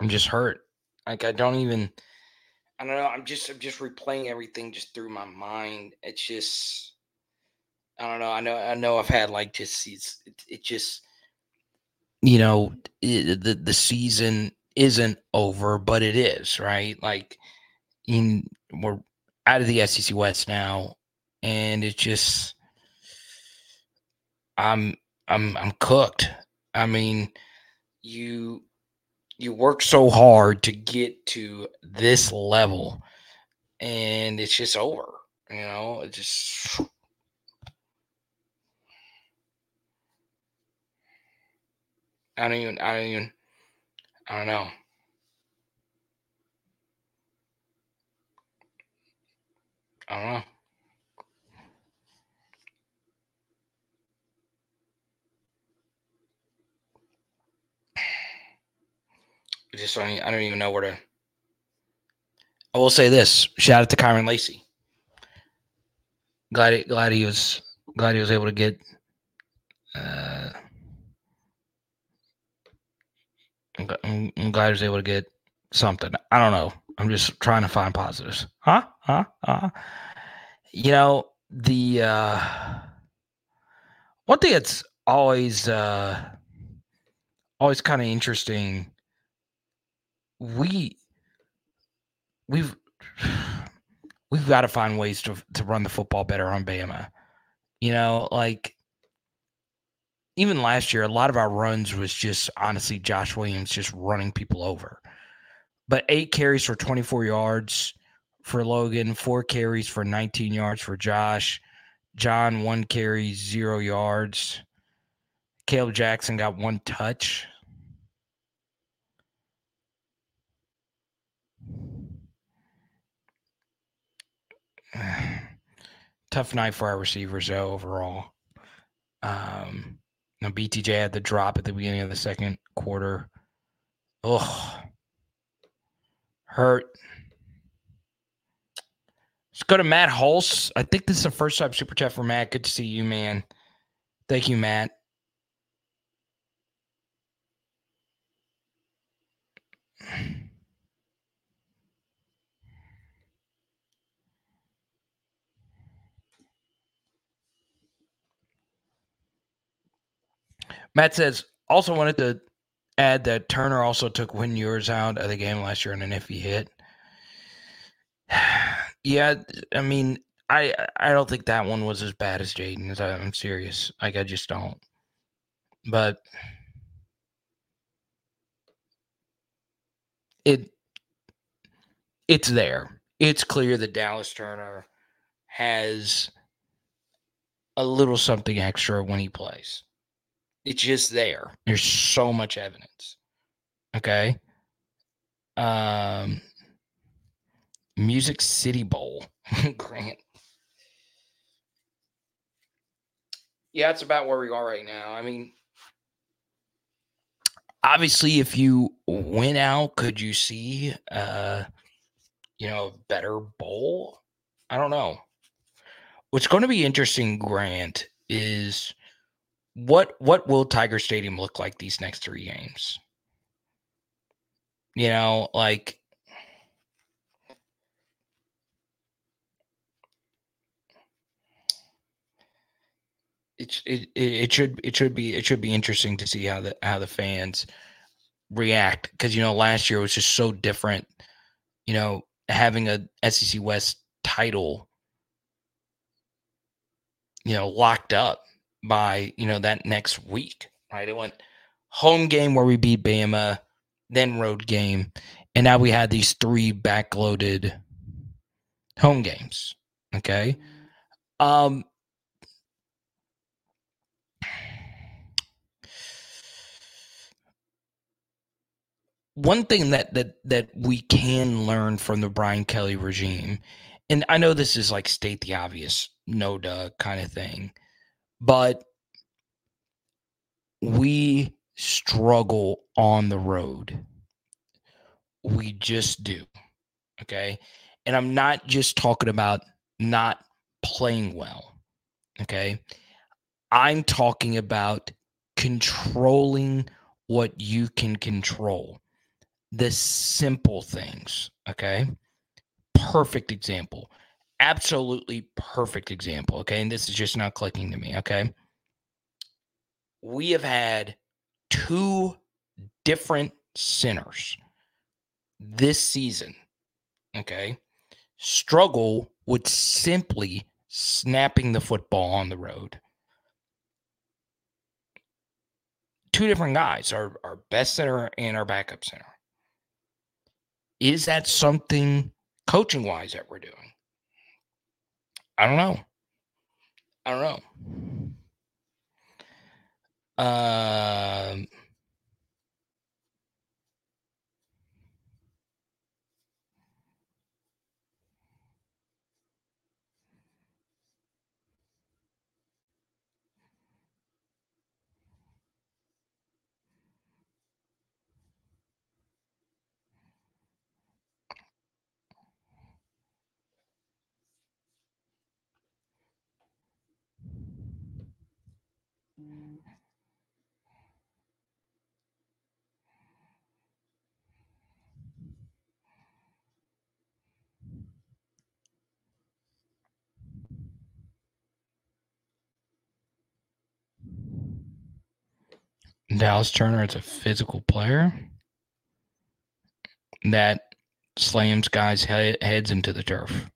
I'm just hurt. Like I don't even I don't know. I'm just I'm just replaying everything just through my mind. It's just I don't know. I know I know I've had like just it, it just you know it, the the season isn't over, but it is right. Like in we're out of the SEC West now, and it's just I'm I'm I'm cooked. I mean, you you work so hard to get to this level and it's just over. You know, it just I don't even I don't even I don't know. I don't know. Just don't, I don't even know where to. I will say this: shout out to Kyren Lacy. Glad, he, glad he was, glad he was able to get. Uh, I'm, I'm glad he was able to get something. I don't know. I'm just trying to find positives. Huh? Huh? Huh? You know, the uh one thing that's always uh always kind of interesting we we've we've got to find ways to to run the football better on Bama. You know, like even last year, a lot of our runs was just honestly Josh Williams just running people over. But eight carries for 24 yards for Logan, four carries for 19 yards for Josh. John, one carry, zero yards. Kaleb Jackson got one touch. Tough night for our receivers, though, overall. Um, now BTJ had the drop at the beginning of the second quarter. Ugh. Hurt. Let's go to Matt Hulse. I think this is the first time super chat for Matt. Good to see you, man. Thank you, Matt. Matt says, also wanted to add that Turner also took Quinn Ewers out of the game last year on an iffy hit. yeah, I mean, I I don't think that one was as bad as Jayden. I'm serious. Like I just don't. But it it's there. It's clear that Dallas Turner has a little something extra when he plays. It's just there. There's so much evidence. Okay. Um Music City Bowl. Grant. Yeah, that's about where we are right now. I mean, obviously if you went out, could you see uh you know, a better bowl? I don't know. What's going to be interesting, Grant, is what what will Tiger Stadium look like these next three games? You know, like it, it it should it should be it should be interesting to see how the how the fans react because you know last year was just so different. You know, having a SEC West title, you know, locked up by you know that next week, right? It went home game where we beat Bama, then road game, and now we had these three backloaded home games. Okay. Um one thing that that that we can learn from the Brian Kelly regime, and I know this is like state the obvious, no duh kind of thing, but we struggle on the road. We just do. Okay. And I'm not just talking about not playing well. Okay. I'm talking about controlling what you can control, the simple things. Okay. Perfect example. Absolutely perfect example. Okay. And this is just not clicking to me. Okay we have had two different centers this season, okay, struggle with simply snapping the football on the road. Two different guys, our, our best center and our backup center. Is that something coaching wise that we're doing? I don't know. I don't know. Um, Dallas Turner is a physical player that slams guys' heads into the turf.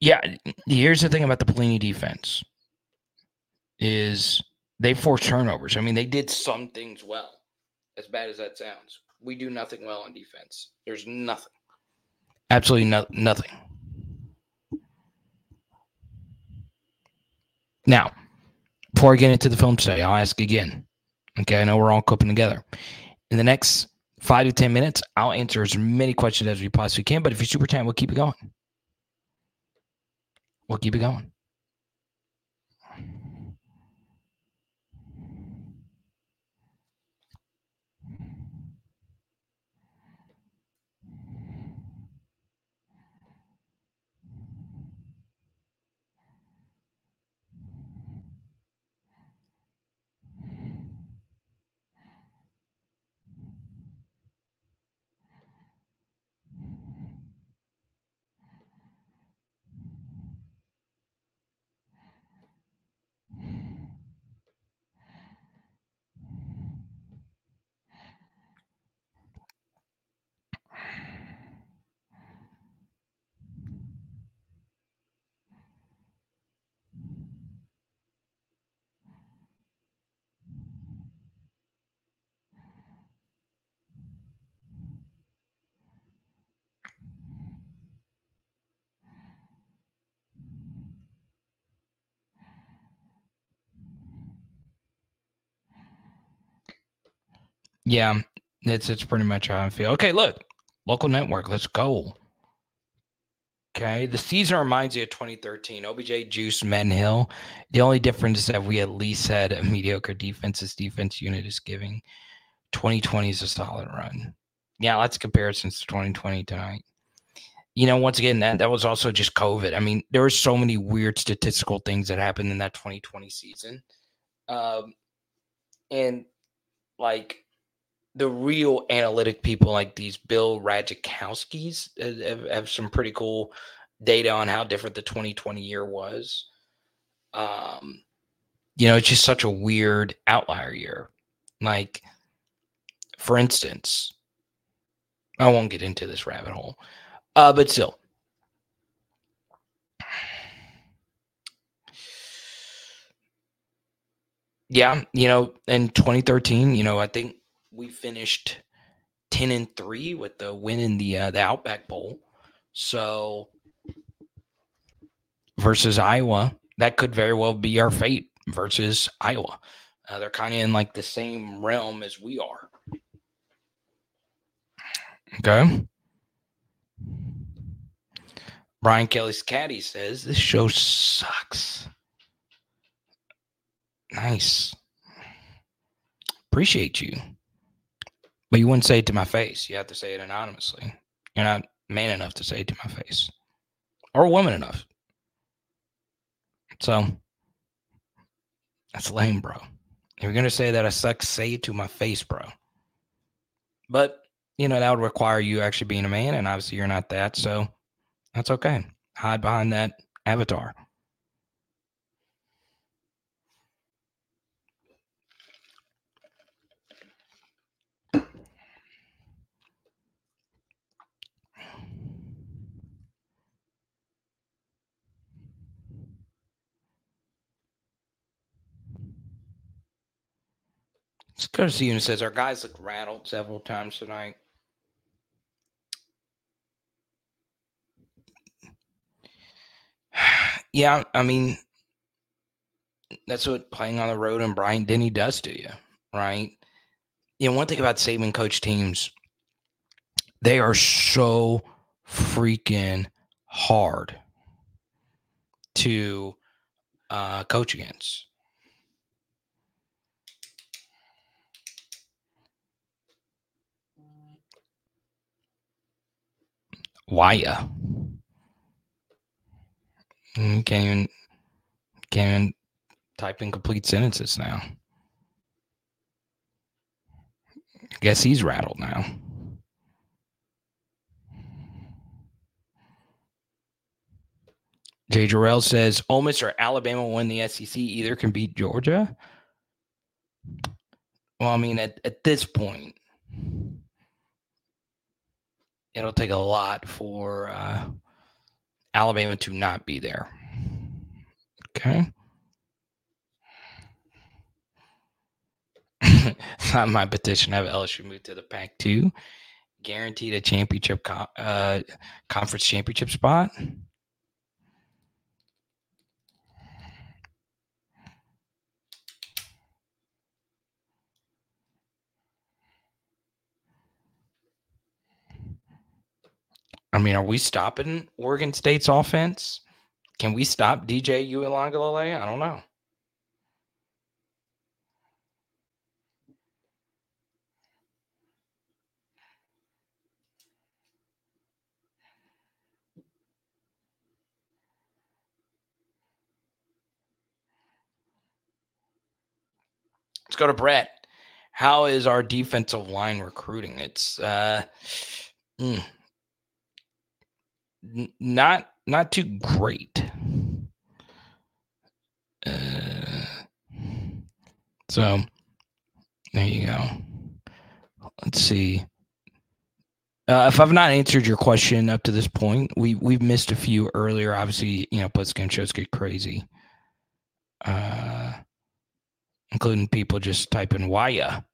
Yeah, here's the thing about the Pelini defense is they force turnovers. I mean, they did some things well, as bad as that sounds. We do nothing well on defense. There's nothing. Absolutely no, nothing. Now, before I get into the film today, I'll ask again. Okay, I know we're all coping together. In the next five to 10 minutes, I'll answer as many questions as we possibly can. But if you're super time, we'll keep it going. We'll keep it going. Yeah, it's it's pretty much how I feel. Okay, look, local network, let's go. Okay, the season reminds you of 2013. OBJ, Juice, Men Hill. The only difference is that we at least had a mediocre defense. This defense unit is giving. 2020 is a solid run. Yeah, let's compare it since 2020 tonight. You know, once again, that that was also just COVID. I mean, there were so many weird statistical things that happened in that 2020 season. Um, and like the real analytic people like these Bill Radzikowskis have, have, some pretty cool data on how different the 2020 year was. Um, you know, it's just such a weird outlier year. Like, for instance, I won't get into this rabbit hole, uh, but still. Yeah, you know, in 2013, you know, I think we finished 10 and 3 with the win in the uh, the Outback Bowl. So versus Iowa, that could very well be our fate versus Iowa. Uh, they're kind of in like the same realm as we are. Okay. Brian Kelly's caddy says this show sucks. Nice. Appreciate you. But you wouldn't say it to my face. You have to say it anonymously. You're not man enough to say it to my face or woman enough. So that's lame, bro. If you're going to say that I suck, say it to my face, bro. But, you know, that would require you actually being a man. And obviously, you're not that. So that's okay. Hide behind that avatar. Courtesy Unit says our guys look rattled several times tonight. yeah, I mean, that's what playing on the road and Bryant-Denny does to you, right? You know, one thing about Saban coach teams, they are so freaking hard to uh, coach against. Why You mm, can't even, can't even type in complete sentences now. I guess he's rattled now. Jay Jarrell says Ole Miss or Alabama win the SEC. Either can beat Georgia. Well, I mean, at, at this point, it'll take a lot for uh, Alabama to not be there. Okay. not my petition. Have LSU move to the Pac two, guaranteed a championship co- uh, conference championship spot. I mean, are we stopping Oregon State's offense? Can we stop DJ Uiagalelei? I don't know. Let's go to Brett. How is our defensive line recruiting? It's uh, mm, not not too great. Uh, so there you go. Let's see. Uh, if I've not answered your question up to this point, we we've missed a few earlier. Obviously, you know, post game shows get crazy. Uh, including people just typing "Waya."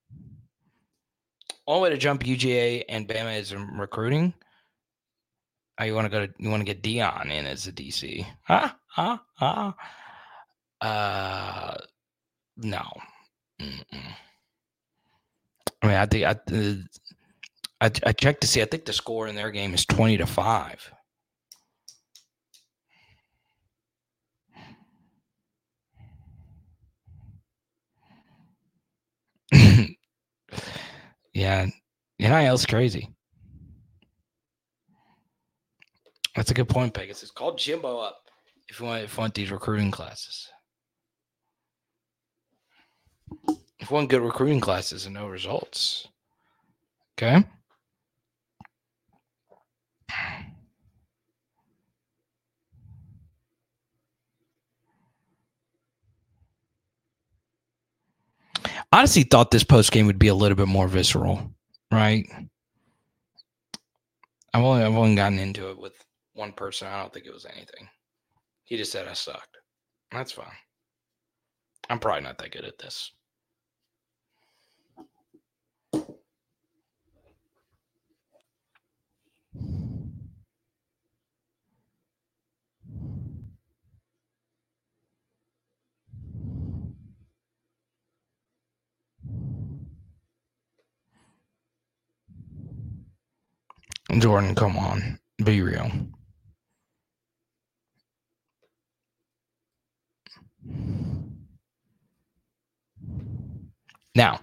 Only way to jump UGA and Bama is in recruiting. Oh, you want to go to you want to get Deion in as a DC? Huh? Huh? Huh? Uh, no. Mm-mm. I mean, I think I, uh, I I checked to see. I think the score in their game is twenty to five. yeah, NIL's crazy. That's a good point, Pegasus. It's called Jimbo up if you want if you want these recruiting classes. If want good recruiting classes and no results. Okay. Honestly, thought this post game would be a little bit more visceral, right? I've only I've only gotten into it with one person. I don't think it was anything. He just said I sucked. That's fine. I'm probably not that good at this. Jordan, come on. Be real. Now,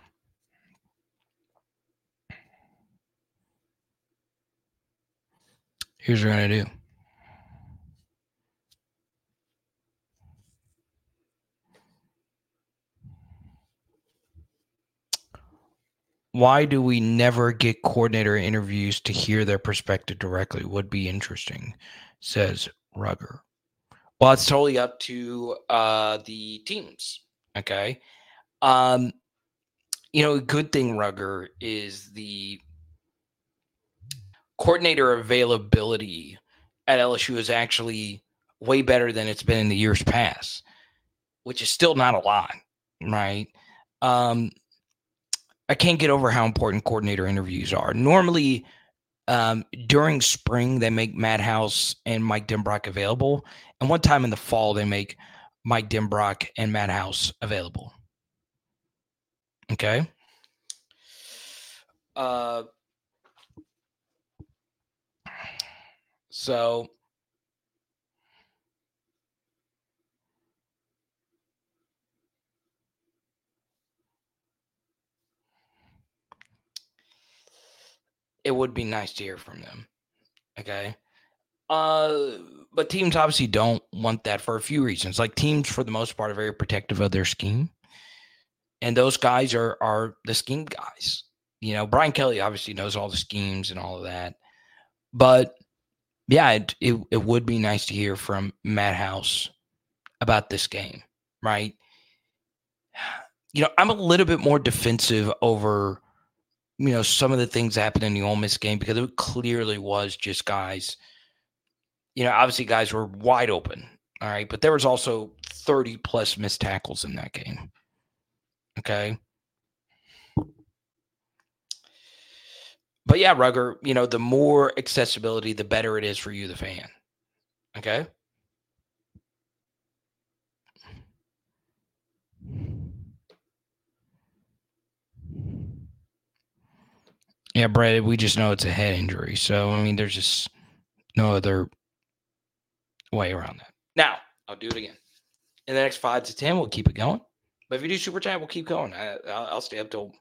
here's what to do. Why do we never get coordinator interviews to hear their perspective directly? Would be interesting, says Rugger. Well, it's totally up to uh, the teams. Okay. Um, you know, a good thing, Rugger, is the coordinator availability at LSU is actually way better than it's been in the years past, which is still not a lot, right? Um, I can't get over how important coordinator interviews are. Normally, um, during spring, they make Matt House and Mike Denbrock available. And one time in the fall, they make Mike Denbrock and Matt House available. Okay. Uh, so it would be nice to hear from them. Okay. Uh, but teams obviously don't want that for a few reasons. Like teams, for the most part, are very protective of their scheme, and those guys are are the scheme guys. You know, Brian Kelly obviously knows all the schemes and all of that, but yeah, it, it, it would be nice to hear from Matt House about this game, right? You know, I'm a little bit more defensive over, you know, some of the things that happened in the Ole Miss game because it clearly was just guys. You know, obviously guys were wide open, all right, but there was also 30 plus missed tackles in that game. Okay. But yeah, Rugger, you know, the more accessibility, the better it is for you, the fan. Okay. Yeah, Brad, we just know it's a head injury. So, I mean, there's just no other way around that. Now, I'll do it again. In the next five to 10, we'll keep it going. But if you do super chat, we'll keep going. I, will stay up till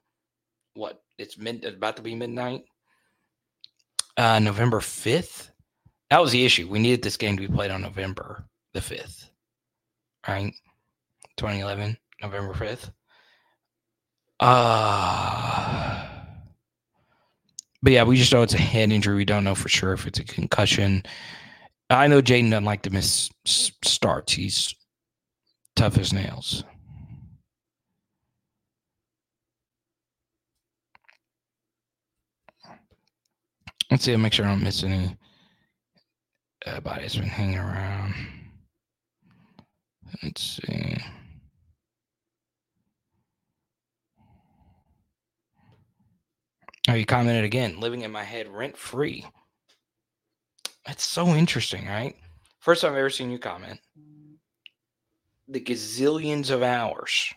what? It's mid, about to be midnight. Uh, November 5th. That was the issue. We needed this game to be played on November the 5th, right? 2011, November 5th. Uh, but yeah, we just know it's a head injury. We don't know for sure if it's a concussion. I know Jayden doesn't like to miss starts. He's tough as nails. Let's see. I'll make sure I don't miss any. Uh, Everybody's been hanging around. Let's see. Oh, you commented again. Living in my head rent free. That's so interesting, right? First time I've ever seen you comment. The gazillions of hours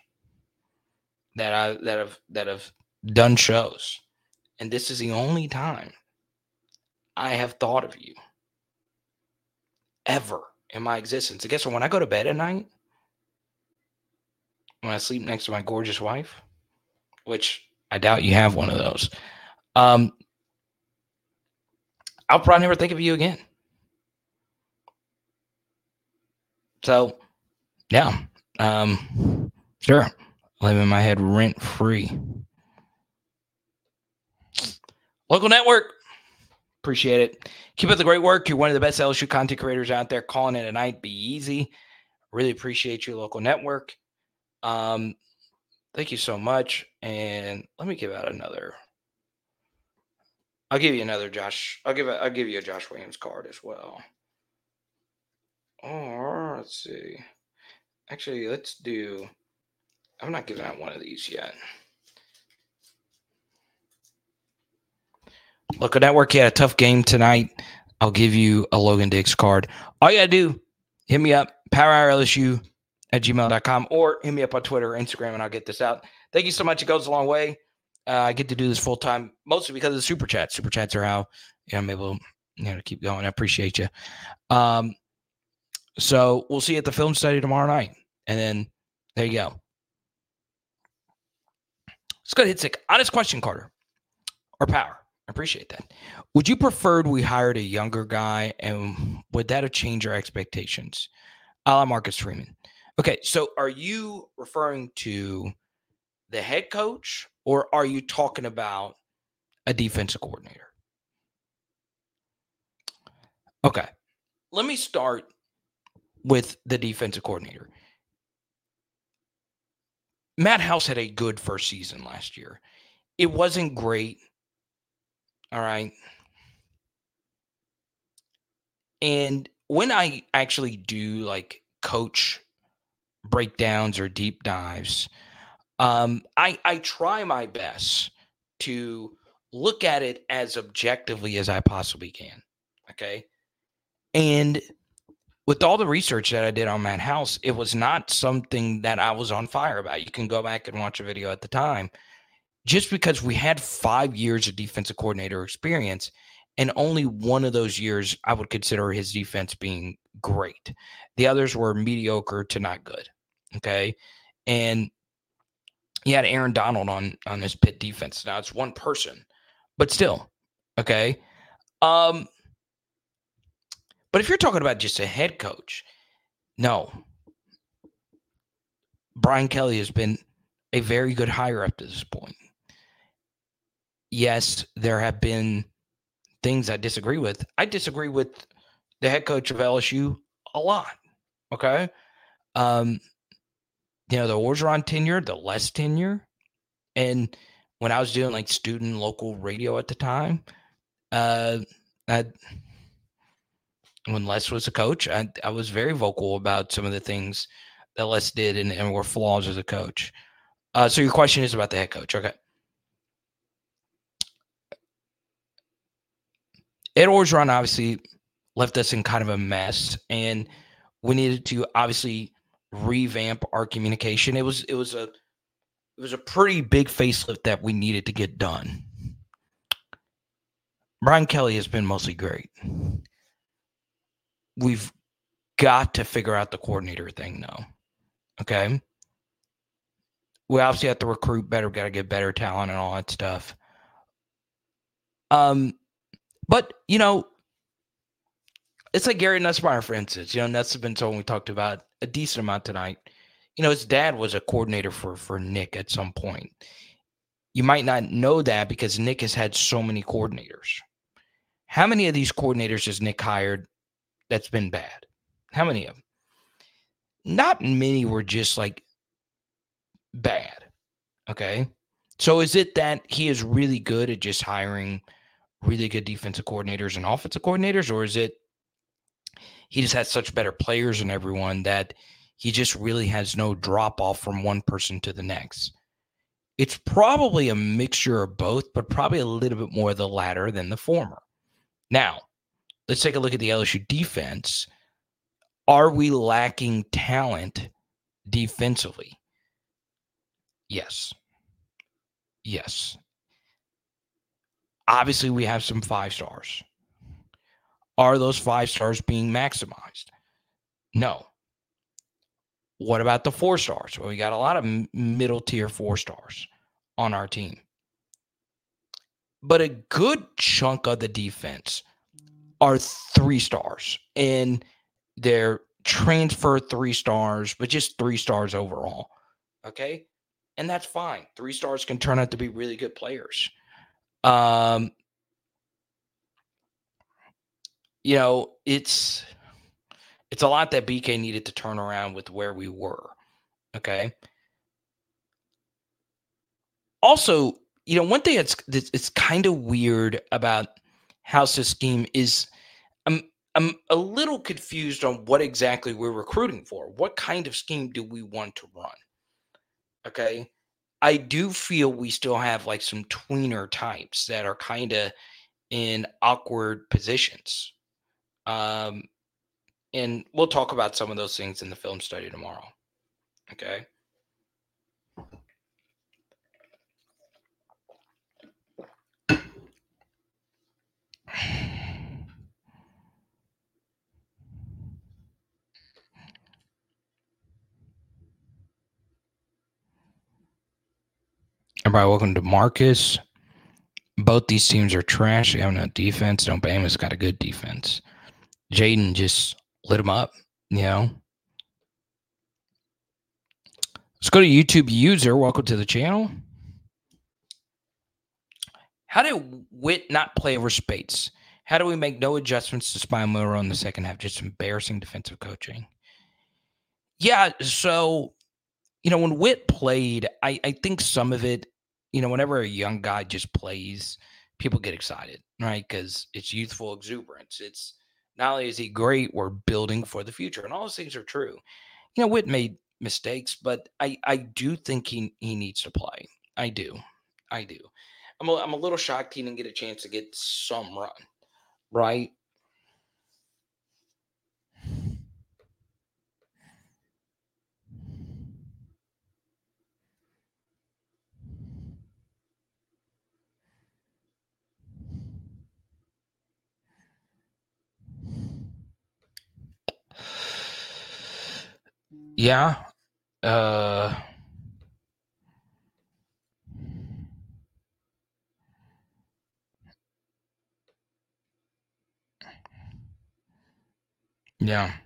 that I that have that have done shows, and this is the only time I have thought of you ever in my existence. And guess? When I go to bed at night, when I sleep next to my gorgeous wife, which I doubt you have one of those, um, I'll probably never think of you again. So, yeah, um, sure, live in my head rent free. Local network. Appreciate it. Keep up the great work. You're one of the best LSU content creators out there. Calling it a night. Be easy. Really appreciate your local network. Um, thank you so much. And let me give out another. I'll give you another Josh. I'll give. A, I'll give you a Josh Williams card as well. Or let's see. Actually, let's do. I'm not giving out one of these yet. Local Network, had a tough game tonight. I'll give you a Logan Diggs card. All you got to do, hit me up, powerhourlsu at gmail.com, or hit me up on Twitter or Instagram, and I'll get this out. Thank you so much. It goes a long way. Uh, I get to do this full time, mostly because of the super chats. Super chats are how I'm able you know, to keep going. I appreciate you. Um, so we'll see you at the film study tomorrow night. And then there you go. Let's go to hit. Honest question, Carter. Or power. I appreciate that. Would you prefer we hired a younger guy, and would that have changed your expectations? A la Marcus Freeman. Okay, so are you referring to the head coach, or are you talking about a defensive coordinator? Okay, let me start with the defensive coordinator. Matt House had a good first season last year. It wasn't great all right. And when I actually do like coach breakdowns or deep dives, um, I I try my best to look at it as objectively as I possibly can. Okay. And with all the research that I did on Matt House, it was not something that I was on fire about. You can go back and watch a video at the time just because we had five years of defensive coordinator experience, and only one of those years I would consider his defense being great. The others were mediocre to not good. Okay. And he had Aaron Donald on on his Pitt defense. Now it's one person, but still, okay. Um, but if you're talking about just a head coach, no. Brian Kelly has been a very good hire up to this point yes, there have been things I disagree with. I disagree with the head coach of LSU a lot. Okay. Um, you know, the Orgeron tenure, the Les tenure. And when I was doing like student local radio at the time, uh, I, when Les was a coach, I, I was very vocal about some of the things that Les did and, and were flaws as a coach. Uh, so your question is about the head coach. Okay. Ed Orgeron obviously left us in kind of a mess, and we needed to obviously revamp our communication. It was it was a it was a pretty big facelift that we needed to get done. Brian Kelly has been mostly great. We've got to figure out the coordinator thing though. Okay. We obviously have to recruit better, we got to get better talent and all that stuff. Um, but you know, it's like Gary Nussmeier, for instance. You know, Nuss has been someone we talked about a decent amount tonight. You know, his dad was a coordinator for for Nick at some point. You might not know that because Nick has had so many coordinators. How many of these coordinators has Nick hired that's been bad? How many of them? Not many were just like bad. Okay. So is it that he is really good at just hiring really good defensive coordinators and offensive coordinators, or is it he just has such better players than everyone that he just really has no drop off from one person to the next. It's probably a mixture of both, but probably a little bit more the latter than the former. Now, let's take a look at the LSU defense. Are we lacking talent defensively? Yes. Yes. Obviously, we have some five stars. Are those five stars being maximized? No. What about the four stars? Well, we got a lot of middle tier four stars on our team. But a good chunk of the defense are three stars, and they're transfer three stars, but just three stars overall. Okay. And that's fine. Three stars can turn out to be really good players. Um, you know, it's it's a lot that BK needed to turn around with where we were. Okay. Also, you know, one thing that's it's kind of weird about House's scheme is I'm I'm a little confused on what exactly we're recruiting for. What kind of scheme do we want to run? Okay. I do feel we still have like some tweener types that are kind of in awkward positions. Um, and we'll talk about some of those things in the film study tomorrow. Okay. Everybody, welcome to Marcus. Both these teams are trash. They have no defense. Don't Bama's got a good defense. Jayden just lit him up, you know. Let's go to YouTube user. Welcome to the channel. How did Whit not play over Speights? How do we make no adjustments to Spy Moore in the second half? Just embarrassing defensive coaching. Yeah, so you know, when Whit played, I, I think some of it, you know, whenever a young guy just plays, people get excited, right? Because it's youthful exuberance. It's not only is he great, we're building for the future. And all those things are true. You know, Whit made mistakes, but I, I do think he, he needs to play. I do. I do. I'm a, I'm a little shocked he didn't get a chance to get some run, right? Yeah. Uh Yeah.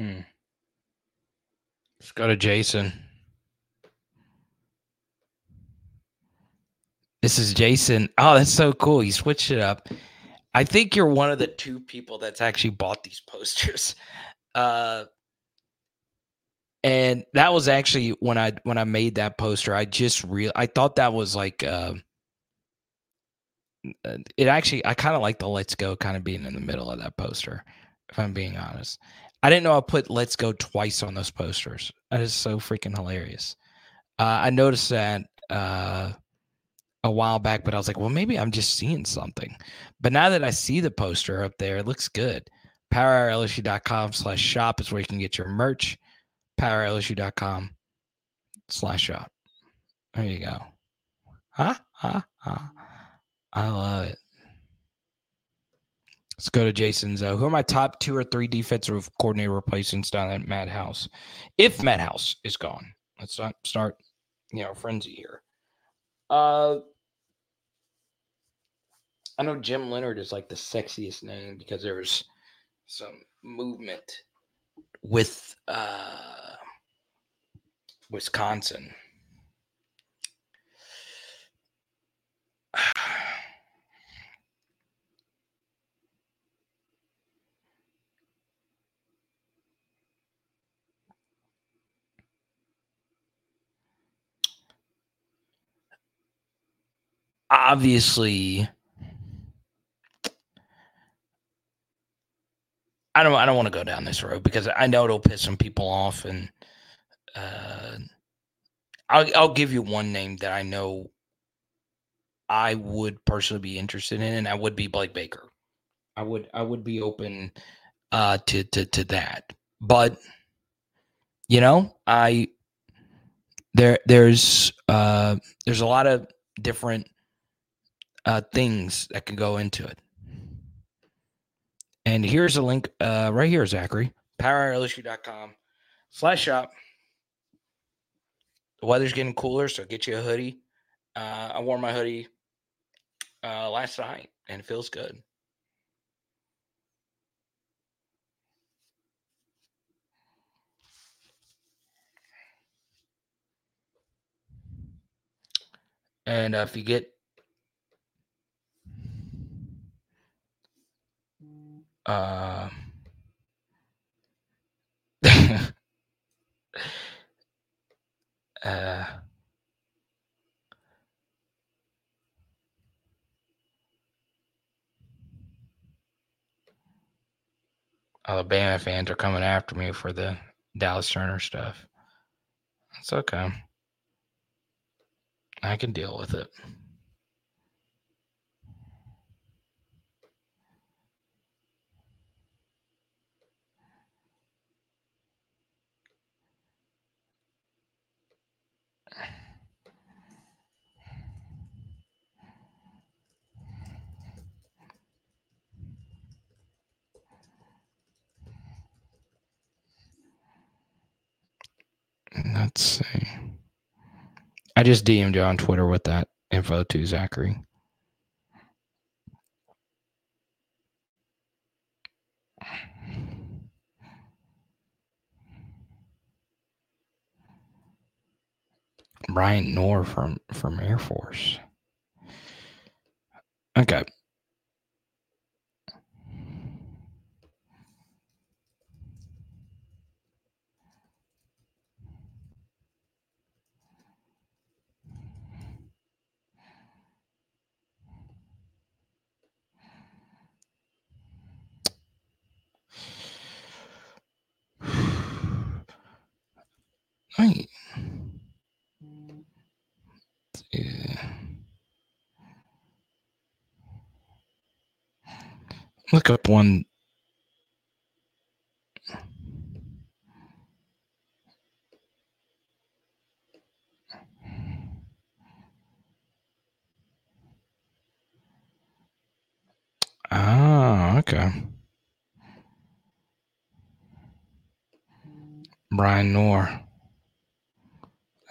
Hmm. Let's go to Jason. This is Jason. Oh, that's so cool. You switched it up. I think you're one of the two people that's actually bought these posters. Uh and that was actually when I when I made that poster, I just real I thought that was like uh, it actually I kind of like the let's go kind of being in the middle of that poster, if I'm being honest. I didn't know I put let's go twice on those posters. That is so freaking hilarious. Uh, I noticed that uh, a while back, but I was like, well, maybe I'm just seeing something. But now that I see the poster up there, it looks good. PowerLSU.com slash shop is where you can get your merch. PowerLSU.com slash shop. There you go. Huh? Huh? Huh? I love it. Let's go to Jason's. Uh, who are my top two or three defensive coordinator replacements down at Matt House? If Matt House is gone, let's not start, you know, frenzy here. Uh, I know Jim Leonhard is like the sexiest name because there was some movement with uh, Wisconsin. Obviously, I don't I don't want to go down this road because I know it'll piss some people off and uh I'll I'll give you one name that I know I would personally be interested in and that would be Blake Baker. I would I would be open uh to to to that. But you know, I there there's uh there's a lot of different uh things that can go into it. And here's a link uh, right here, Zachary. PowerLSU.com slash shop. The weather's getting cooler, so get you a hoodie. Uh, I wore my hoodie uh, last night, and it feels good. And uh, if you get uh, uh, Alabama fans are coming after me for the Dallas Turner stuff. It's okay. I can deal with it. Let's see. I just DM'd you on Twitter with that info to Zachary. Brian Knorr from from Air Force. Okay. Right. Yeah. Look up one. Ah, okay. Brian Knorr.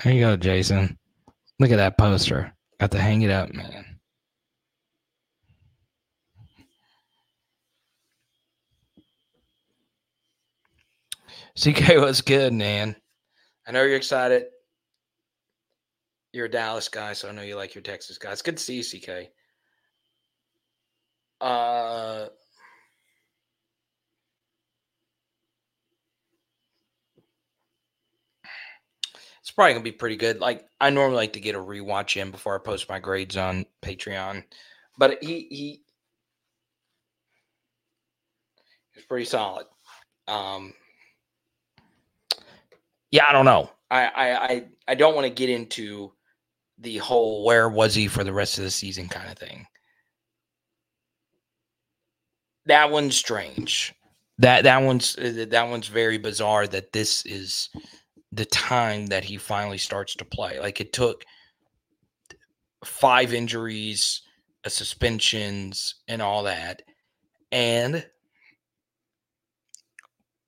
There you go, Jason. Look at that poster. Got to hang it up, man. CK was good, man. I know you're excited. You're a Dallas guy, so I know you like your Texas guys. Good to see you, CK. Uh, it's probably gonna be pretty good. Like I normally like to get a rewatch in before I post my grades on Patreon, but he he he's pretty solid. Um, yeah, I don't know. I I I, I don't want to get into the whole where was he for the rest of the season kind of thing. That one's strange. That that one's uh, that one's very bizarre. That this is the time that he finally starts to play. Like it took five injuries, suspensions, and all that, and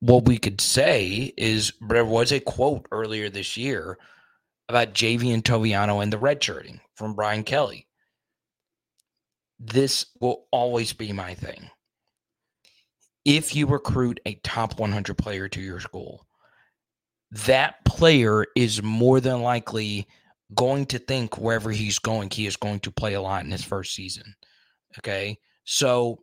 what we could say is there was a quote earlier this year about Javien Toviano and the redshirting from Brian Kelly. This will always be my thing. If you recruit a top 100 player to your school, that player is more than likely going to think wherever he's going, he is going to play a lot in his first season. Okay. So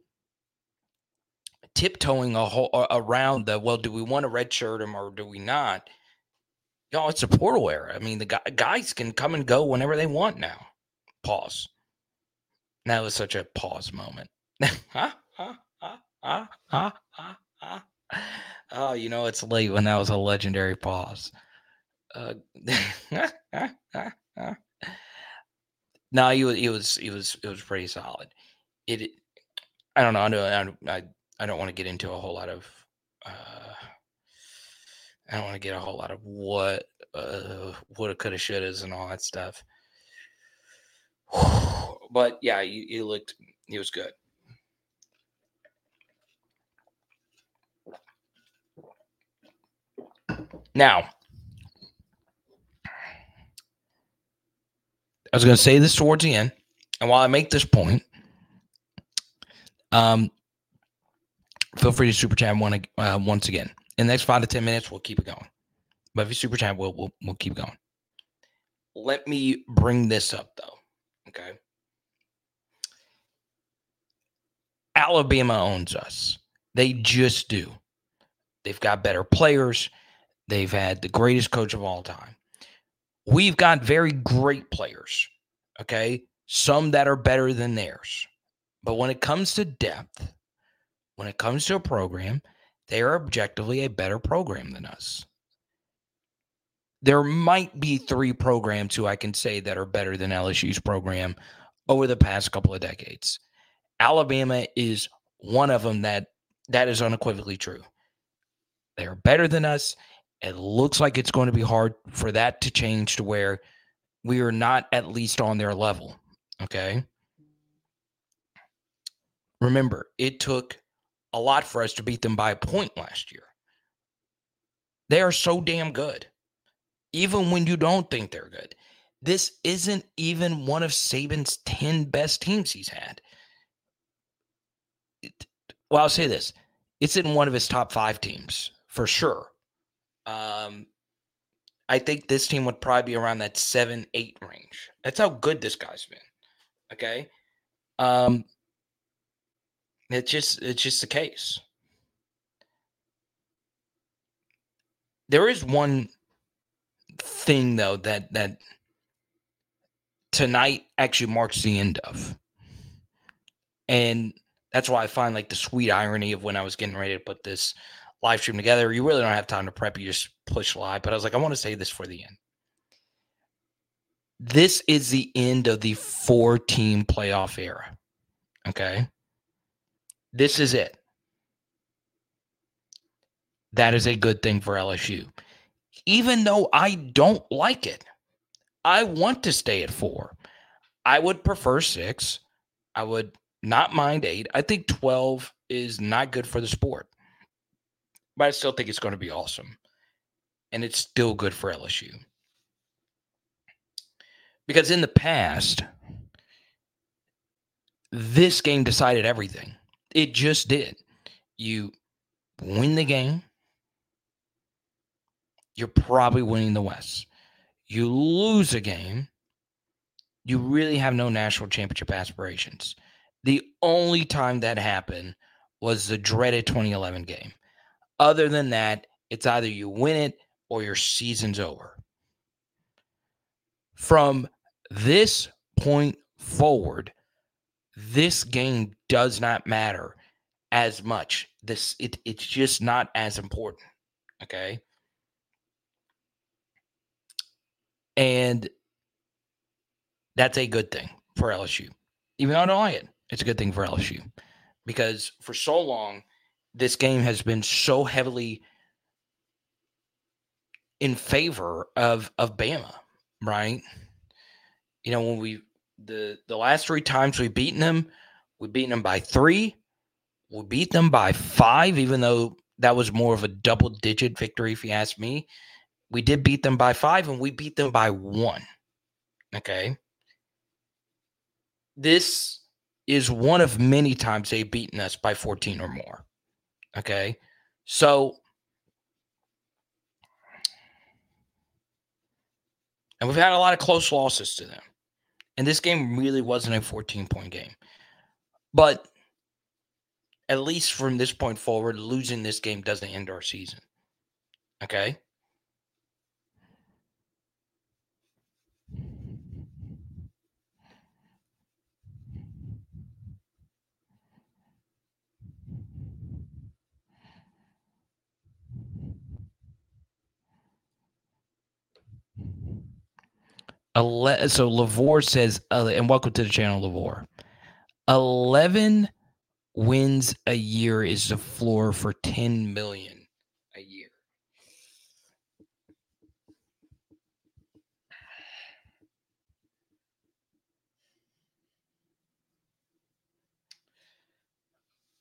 tiptoeing a whole around the well, do we want to redshirt him or do we not? You know, it's a portal era. I mean, the guys can come and go whenever they want now. Pause. That was such a pause moment. huh? Huh? Huh? Huh? Huh? Huh? Oh, you know it's late when that was a legendary pause. Uh, no, he was, he was, he was, it was pretty solid. It, I don't know. I know. I, I don't want to get into a whole lot of uh, I don't want to get a whole lot of what uh, woulda, coulda, shouldas, and all that stuff. but yeah, he, he looked he was good. Now, I was going to say this towards the end, and while I make this point, um, feel free to super chat one, uh, once again. In the next five to 10 minutes, we'll keep it going. But if you super chat, we'll, we'll, we'll keep going. Let me bring this up, though. Okay. Alabama owns us. They just do. They've got better players. They've had the greatest coach of all time. We've got very great players. Okay. Some that are better than theirs. But when it comes to depth, when it comes to a program, they are objectively a better program than us. There might be three programs who I can say that are better than LSU's program over the past couple of decades. Alabama is one of them that that is unequivocally true. They are better than us. It looks like it's going to be hard for that to change to where we are not at least on their level. Okay. Remember, it took a lot for us to beat them by a point last year. They are so damn good, even when you don't think they're good. This isn't even one of Saban's 10 best teams he's had. It, well, I'll say this it's in one of his top five teams for sure. Um, I think this team would probably be around that seven, eight range. That's how good this guy's been. Okay. Um, it's just it's just the case. There is one thing though that that tonight actually marks the end of. And that's why I find like the sweet irony of when I was getting ready to put this live stream together. You really don't have time to prep, you just push live. But I was like, I want to say this for the end. This is the end of the four team playoff era. Okay. This is it. That is a good thing for LSU. Even though I don't like it, I want to stay at four. I would prefer six. I would not mind eight. I think 12 is not good for the sport, but I still think it's going to be awesome. And it's still good for LSU. Because in the past, this game decided everything. It just did. You win the game, you're probably winning the West. You lose a game, you really have no national championship aspirations. The only time that happened was the dreaded 2011 game. Other than that, it's either you win it or your season's over. From this point forward, this game does not matter as much. This it, it's just not as important. Okay. And that's a good thing for LSU. Even though I don't like it, it's a good thing for LSU. Because for so long, this game has been so heavily in favor of of Bama, right? You know, when we the the last three times we've beaten them, we beaten them by three. We beat them by five, even though that was more of a double digit victory, if you ask me. We did beat them by five, and we beat them by one. Okay. This is one of many times they've beaten us by 14 or more. Okay. So, and we've had a lot of close losses to them. And this game really wasn't a 14 point game. But at least from this point forward, losing this game doesn't end our season. Okay. Ele- so Lavore says, uh, and welcome to the channel, Lavore. 11 wins a year is the floor for 10 million a year.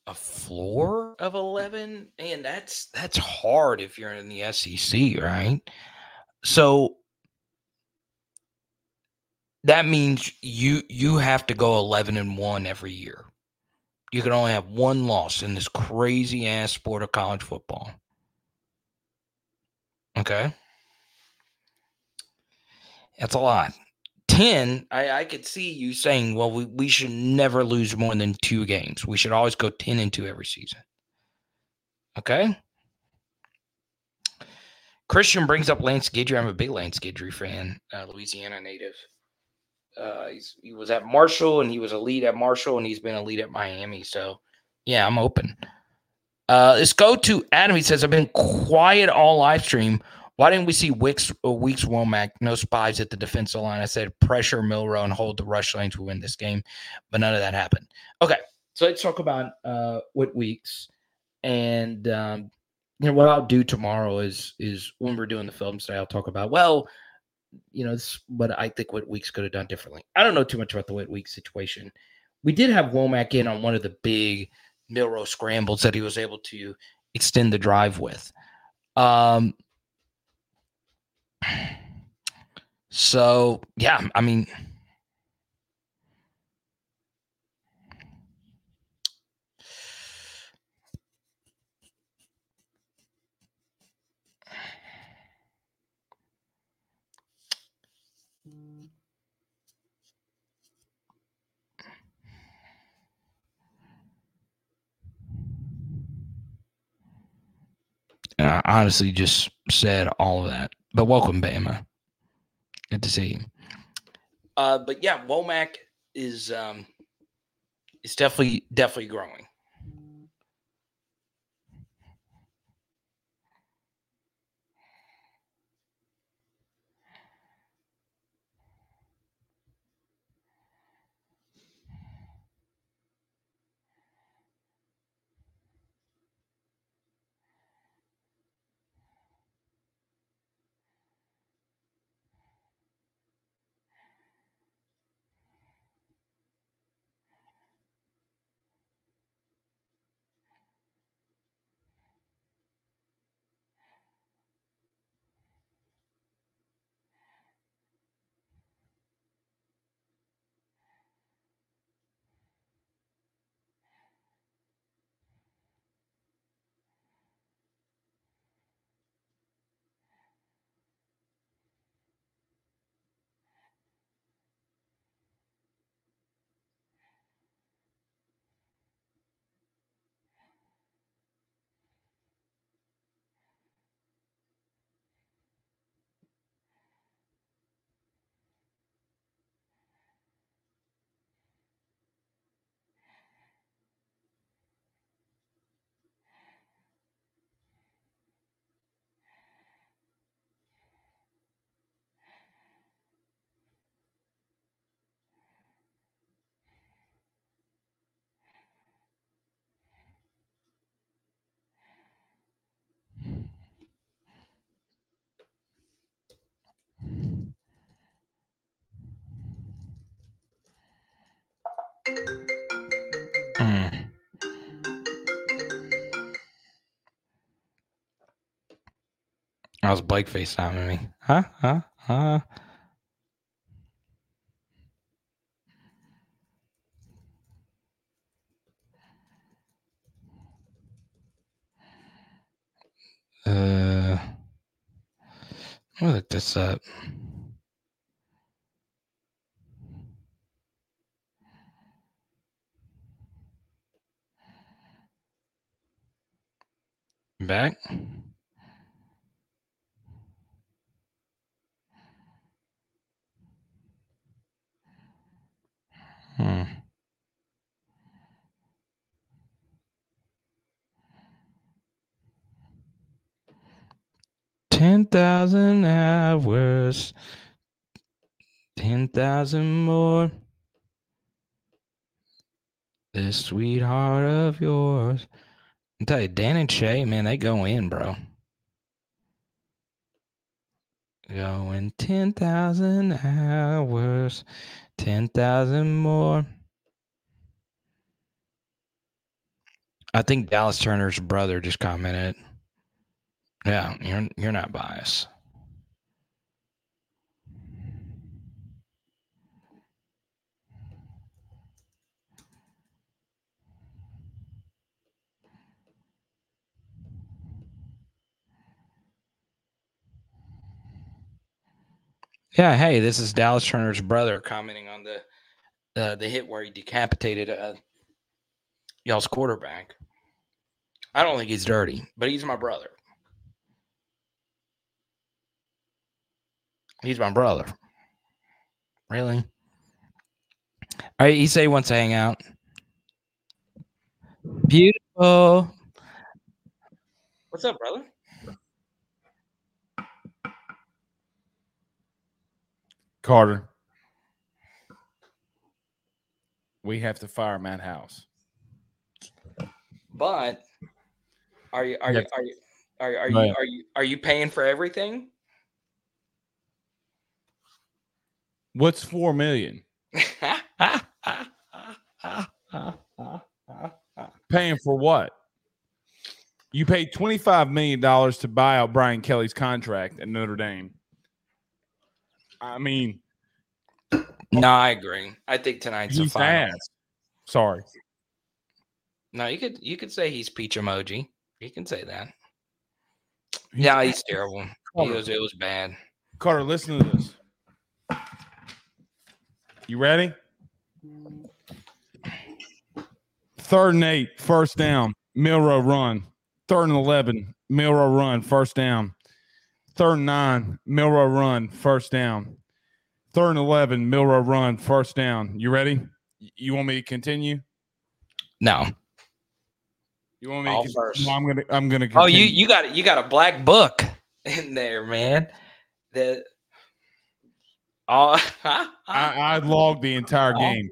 A floor of 11 and that's that's hard if you're in the SEC, right? So that means you you have to go 11 and 1 every year. You can only have one loss in this crazy ass sport of college football. Okay? That's a lot. 10, I, I could see you saying, well, we, we should never lose more than two games. We should always go 10 and 2 every season. Okay? Christian brings up Lance Guidry. I'm a big Lance Guidry fan, uh, Louisiana native. Uh, he was at Marshall and he was a lead at Marshall and he's been a lead at Miami. So, yeah, I'm open. Uh, let's go to Adam. He says, I've been quiet all live stream. Why didn't we see Wicks uh, Weeks Womack? No spies at the defensive line. I said pressure Milroe and hold the rush lanes to win this game, but none of that happened. Okay, so let's talk about uh, Whit Weeks, and um, you know what I'll do tomorrow is is when we're doing the film study, I'll talk about well, you know, this what I think what Weeks could have done differently. I don't know too much about the Whit Weeks situation. We did have Womack in on one of the big Milroe scrambles that he was able to extend the drive with. Um, so yeah, I mean, I honestly just said all of that. But welcome, Bama. Good to see you. Uh, but yeah, Womack is um, is definitely definitely growing. Hmm. I was Blake FaceTiming me. Huh? Huh? Huh? Uh, I'm gonna look this up. Back. Hmm. Ten thousand hours, ten thousand more. This sweetheart of yours. I tell you, Dan and Shay, man, they go in, bro. Going ten thousand hours, ten thousand more. I think Dallas Turner's brother just commented. Yeah, you're you're not biased. Yeah, hey, this is Dallas Turner's brother commenting on the uh, the hit where he decapitated uh, y'all's quarterback. I don't think he's dirty, but he's my brother. He's my brother. Really? All right, he say he wants to hang out. Beautiful. What's up, brother? Carter. We have to fire Matt House. But are you are you are you are, are you are you are you paying for everything? What's four million? Paying for what? You paid $25 million to buy out Brian Kelly's contract at Notre Dame. I mean, no, I agree. I think tonight's a he's final. ass. Sorry. No, you could you could say he's peach emoji. You can say that. He's yeah, he's terrible. He Carter, was it was bad. Carter, listen to this. You ready? Third and eight, first down, Milroe run. Third and 11, Milroe run, first down. Third and nine, Milroe run, first down. Third and 11, Milroe run, first down. You ready? You want me to continue? No. You want me All to first. No, I'm going to I'm going to Oh, you you got you got a black book in there, man. That oh I, I logged the entire game.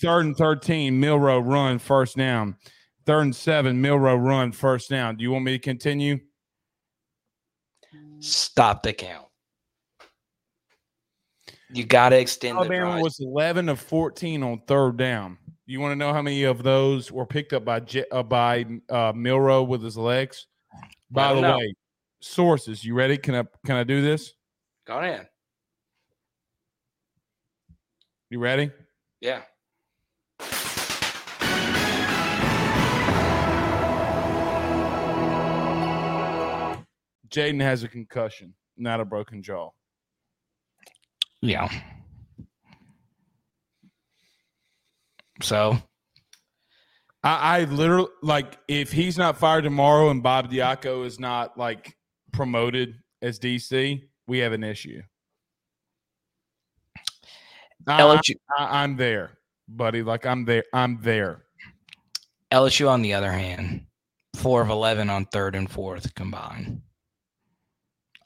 Third and 13, Milroe run, first down. Third and seven, Milroe run, first down. Do you want me to continue? Stop the count. You gotta extend the Alabama was 11 of 14 on third down. You want to know how many of those were picked up by J- uh, by uh, Milroe with his legs? By the know. way, sources. You ready? Can I can I do this? Go ahead. You ready? Yeah. Jayden has a concussion, not a broken jaw. Yeah. So I, I literally like if he's not fired tomorrow and Bob Diaco is not like promoted as DC, we have an issue. LSU, I, I'm there, buddy. Like I'm there. I'm there. LSU on the other hand, four of eleven on third and fourth combined.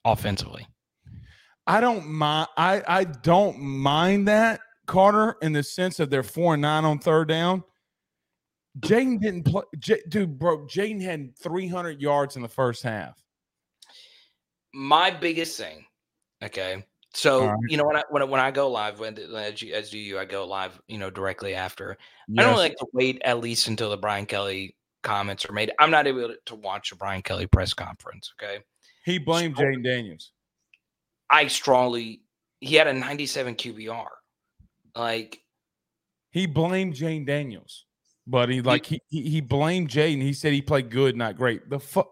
Offensively. I don't mind. I I don't mind that Carter in the sense of they're four and nine on third down. Jayden didn't play. J, dude, bro. Jayden had 300 yards in the first half. my biggest thing okay so right. you know when i when, I- when i go live when as, you, as do you i go live you know directly after i don't like to wait at least until the brian kelly comments are made i'm not able to watch the brian kelly press conference okay He blamed So- Jayden Daniels. I strongly he had a 97 QBR. Like He blamed Jane Daniels, but he like he he, he blamed Jane. He said he played good, not great. The fuck,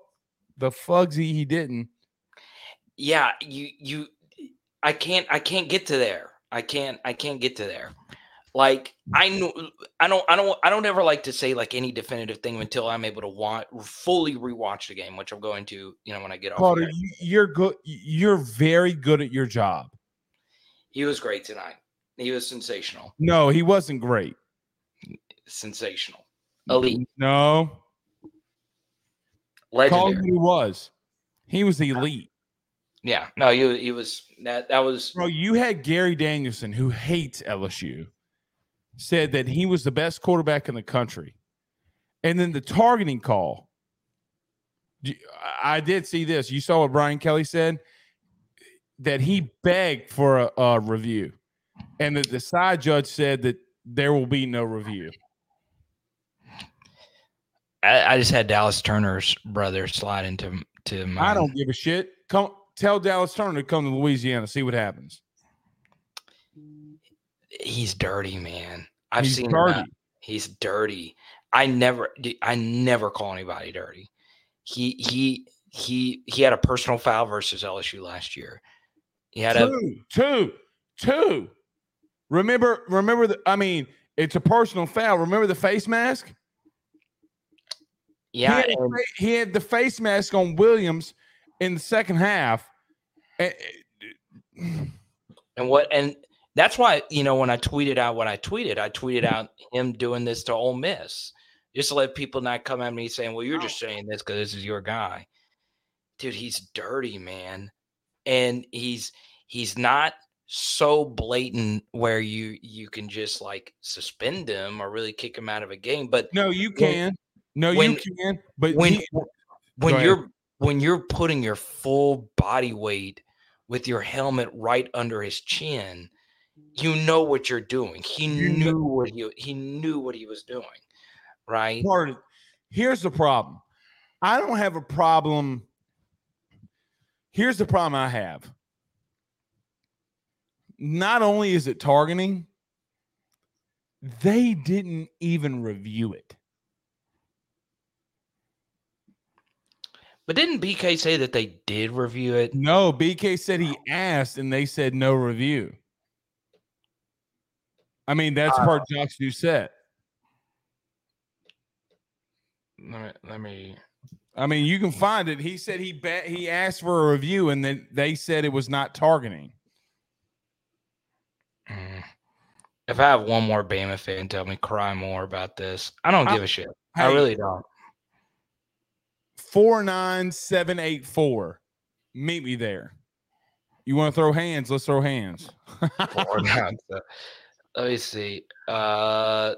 the fugsy he didn't. yeah, you you I can't I can't get to there. I can't I can't get to there. Like I know I don't I don't I don't ever like to say like any definitive thing until I'm able to want fully rewatch the game, which I'm going to, you know, when I get off. Carter, you're good. You're very good at your job. He was great tonight. He was sensational. No, he wasn't great. Sensational. Elite. No, call Legendary. what he was. He was elite. Yeah. No, he, he was that that was Bro, you had Gary Danielson, who hates LSU, said that he was the best quarterback in the country. And then the targeting call. I did see this. You saw what Brian Kelly said? That he begged for a, a review. And that the side judge said that there will be no review. I, I just had Dallas Turner's brother slide into to my I don't give a shit. Come tell Dallas Turner to come to Louisiana, see what happens. he's dirty, man. I've He's seen dirty. out. He's dirty. I never I never call anybody dirty. He he he he had a personal foul versus LSU last year. He had a two, two, two. Remember, remember the. I mean, it's a personal foul. Remember the face mask? yeah, he had, and- he had the face mask on Williams in the second half. Eh, eh, And what and that's why you know when I tweeted out what I tweeted, I tweeted out him doing this to Ole Miss, just to let people not come at me saying, "Well, you're oh. just saying this because this is your guy." Dude, he's dirty, man, and he's he's not so blatant where you you can just like suspend him or really kick him out of a game. But No, you can. No, when- you can. But when he- when you're when you're putting your full body weight with your helmet right under his chin, you know what you're doing. He You knew what he he knew what he was doing, right? part here's the problem. I don't have a problem. Here's the problem I have. Not only is it targeting, they didn't even review it. But didn't BK say that they did review it? No, BK said he asked and they said no review. I mean, that's part Josh Doucette. Let me, let me I mean, you can find it. He said he bet he asked for a review and then they said it was not targeting. mm. if I have one more Bama fan tell me cry more about this, I don't give a shit. I really don't. 49784. Meet me there. You want to throw hands? Let's throw hands. Or not, so- Let me see. Uh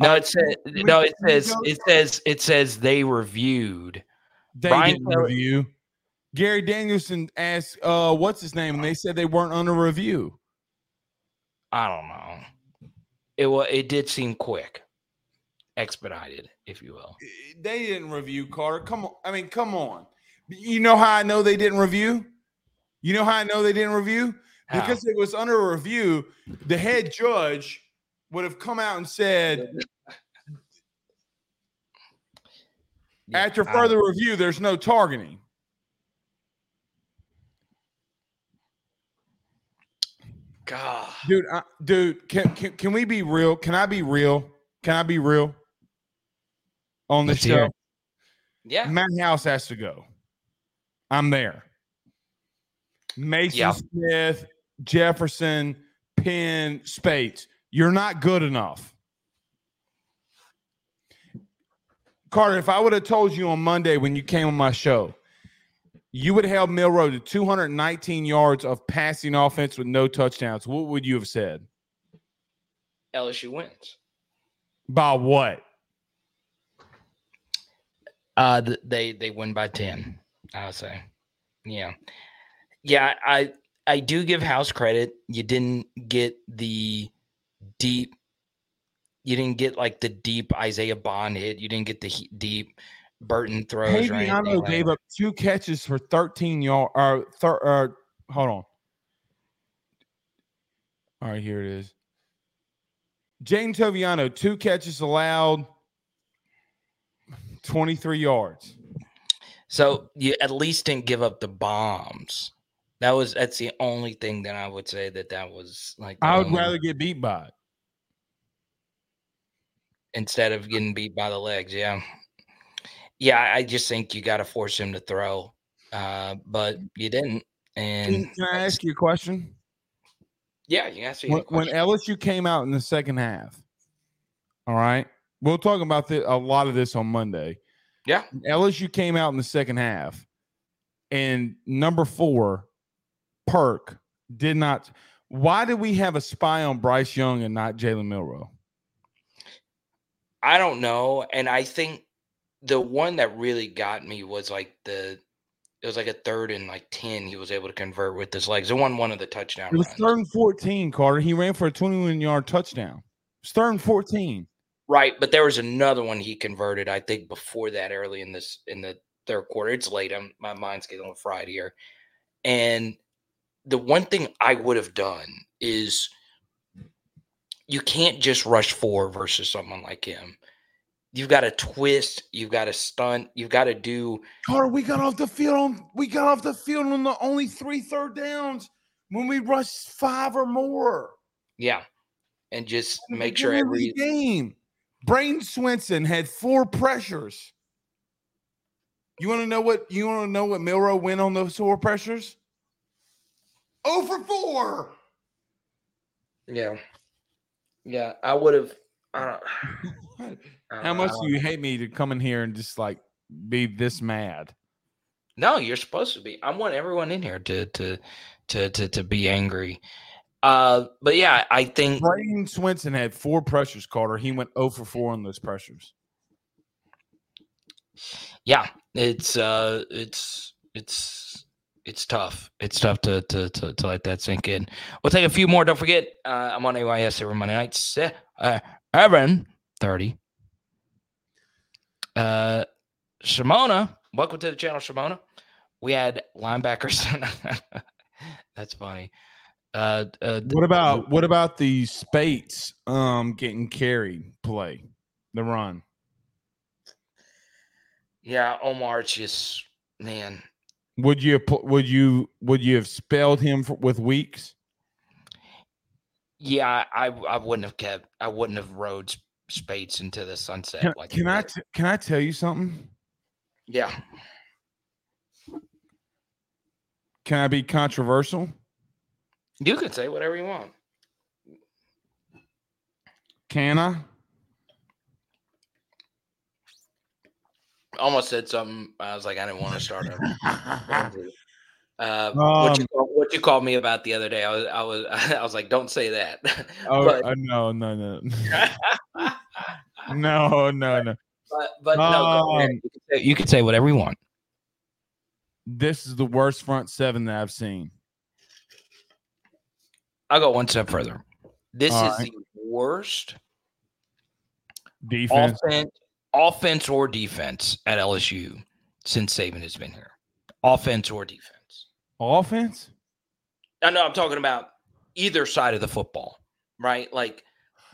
no, it says no. It says it says it says they reviewed. They Brian didn't Kelly- review. Gary Danielson asked, uh, what's his name? And they said they weren't under review. I don't know. It was. It did seem quick, expedited, if you will. They didn't review Carter. Come on. I mean, come on. You know how I know they didn't review? You know how I know they didn't review? How? Because it was under review, the head judge would have come out and said, Yeah, after I- further review, there's no targeting. God, Dude, I, dude, can, can can we be real? Can I be real? Can I be real on the Let's show? yeah, Matt House has to go. I'm there. Mason Yeah. Smith, Jefferson, Penn, Speights. You're not good enough. Carter, if I would have told you on Monday when you came on my show, you would have held Milroe to 219 yards of passing offense with no touchdowns. What would you have said? LSU wins. By what? Uh, they they win by ten. I would say, yeah, yeah. I I do give House credit. You didn't get the deep. You didn't get like the deep Isaiah Bond hit. You didn't get the he- deep Burton throws. or anything Toviano like gave that. up two catches for 13 yards. Or, thir- or hold on. All right, here it is. Javien Toviano, two catches allowed, 23 yards. So you at least didn't give up the bombs. That was that's the only thing that I would say that that was like. I would rather get beat by it. instead of getting beat by the legs. Yeah, yeah. I just think you got to force him to throw, uh, but you didn't. And can I ask you a question? yeah, you asked me. When, when LSU came out in the second half, all right, we'll talk about the, a lot of this on Monday. Yeah. LSU came out in the second half, and number four, Perk, did not. Why did we have a spy on Bryce Young and not Jalen Milroe? I don't know, and I think the one that really got me was like the. It was like a third and like ten. He was able to convert with his legs. It won one of the touchdowns. It was runs. third and 14, Carter. He ran for a 21 yard touchdown. It was third and 14. Right, but there was another one he converted. I think before that, early in this in the third quarter. It's late. I'm, my mind's getting a little fried here. And the one thing I would have done is you can't just rush four versus someone like him. You've got to twist. You've got to stunt. You've got to do. Carter, we got off the field on we got off the field on the only three third downs when we rushed five or more. Yeah, and just the make sure beginning of the every game. Bradyn Swinson had four pressures. You want to know what you want to know what Milroe went on those four pressures? Over four. yeah, yeah. I would have. I don't, I How much do you hate me to come in here and just like be this mad? No, you're supposed to be. I want everyone in here to to to to, to be angry. Uh, but yeah, I think Bradyn Swinson had four pressures, Carter. He went 0 for 4 on those pressures. yeah, it's uh, it's it's it's tough. It's tough to to to, to let that sink in. We'll take a few more. Don't forget, uh, I'm on AYS every Monday nights. Uh, Evan thirty. Uh, Shimona, welcome to the channel, Shimona. We had linebackers. That's funny. Uh, uh, What about what about the Speights um getting carried play, the run? Yeah, Omar's just man. Would you have would you would you have spelled him for, with weeks? Yeah, I I wouldn't have kept. I wouldn't have rode Speights into the sunset. Can, like can I can I tell you something? Yeah, Can I be controversial? you can say whatever you want. Can I? Almost said something. I was like, I didn't want to start over. Uh, what you Um, call, what you called me about the other day? I was I was I was like, don't say that. Oh but, uh, no no no no no no. but but no. Um, you, can say, you can say whatever you want. This is the worst front seven that I've seen. I'll go one step further. This All is right. the worst Defense. offense, offense or defense at LSU since Saban has been here. Offense or defense. Offense? I know I'm talking about either side of the football, right? Like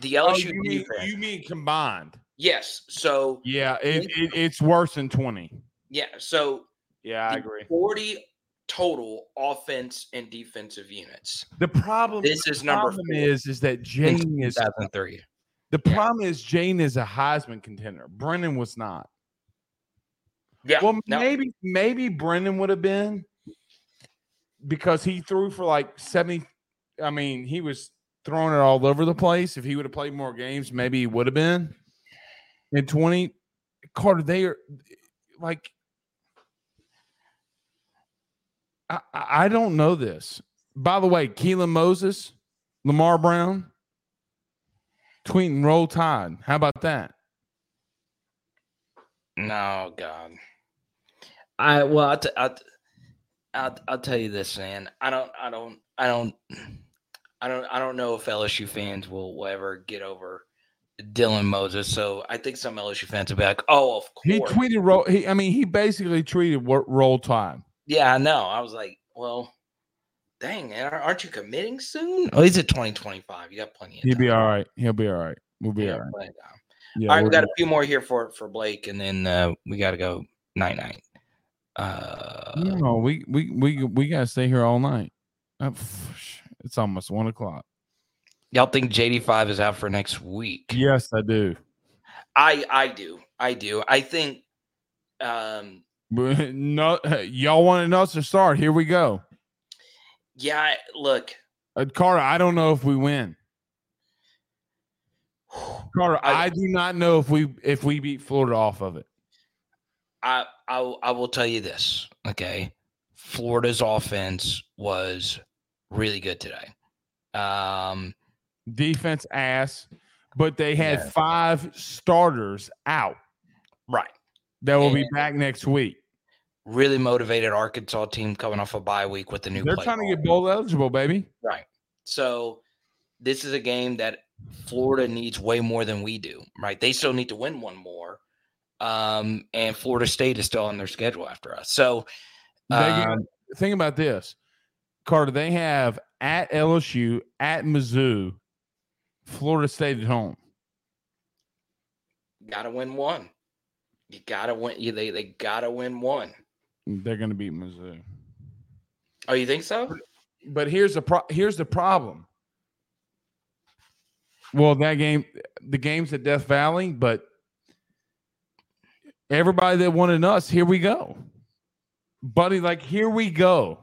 the Oh, LSU you, mean, defense. you mean combined? yes. So Yeah, it, it, it's worse than 20. yeah. So Yeah, I agree. 40 total offense and defensive units. The problem This is the number problem four is is that Jane is 2003. The yeah. problem is Jane is a Heisman contender. Brennan was not. Yeah. Well, no, maybe maybe Brennan would have been because he threw for like 70. I mean, he was throwing it all over the place. If he would have played more games, maybe he would have been in 20. Carter, they are like I, I I don't know this. By the way, Keelan Moses, Lamar Brown, tweet and roll tide. How about that? No, God. I well, I'll, t- I'll, t- I'll, I'll tell you this, man. I don't, I don't, I don't, I don't, I don't know if LSU fans will, will ever get over Dylan Moses. So I think some LSU fans will be like, "Oh, of course. He tweeted roll. He, I mean, he basically tweeted wo- roll time. yeah, I know. I was like, "Well, dang, man, aren't you committing soon?" Oh, he's at 2025. You got plenty of He'll be all right. He'll be all right. We'll be Yeah, all right. plenty of time. Yeah, all right, we we'll got a few more here for for Blake, and then uh, we got to go night night. Uh, no, we we we we gotta stay here all night. Uh, It's almost one o'clock. y'all think JD five is out for next week? Yes, I do. I I do. I do. I think. Um. No, y'all wanted us to start. Here we go. Yeah. Look. Uh, Carter, I don't know if we win. Carter, I- I, do not know if we if we beat Florida off of it. I I will- I will tell you this. Okay. Florida's offense was really good today. Um. Defense ass, but they had Yeah. five starters out Right. that will be back next week. Really motivated Arkansas team coming off a bye week with the new. They're trying to get bowl eligible, baby. Right. So this is a game that Florida needs way more than we do, right? They still need to win one more. Um, and Florida State is still on their schedule after us. So They get- um, think about this, Carter. They have at LSU, at Mizzou, Florida State at home. gotta win one. You gotta win. You, they they gotta win one. They're going to beat Mizzou. Oh, you think so? But here's the pro- here's the problem. Well, that game, the game's at Death Valley, but everybody that wanted us, here we go, buddy. Like here we go.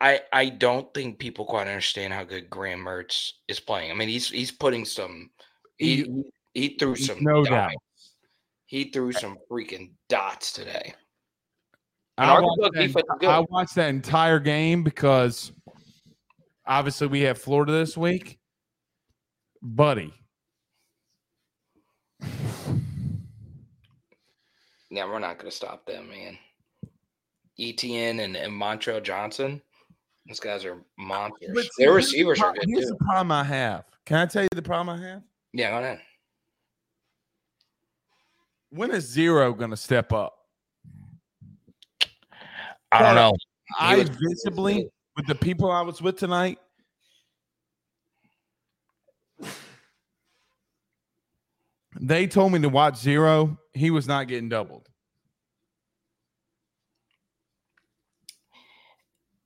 I I don't think people quite understand how good Graham Mertz is playing. I mean, he's he's putting some. He he, he threw some. No doubt. He threw some freaking dots today. I watched, that, defense is good. I watched that entire game because obviously we have Florida this week, buddy. Yeah, we're not going to stop them, man. ETN and, and Montrell Johnson, those guys are monsters. But Their here's the receivers are good Here's too. the problem I have. Can I tell you the problem I have? Yeah, go ahead. When is Zero going to step up? I don't know. I was- visibly, with the people I was with tonight, they told me to watch Zero. He was not getting doubled.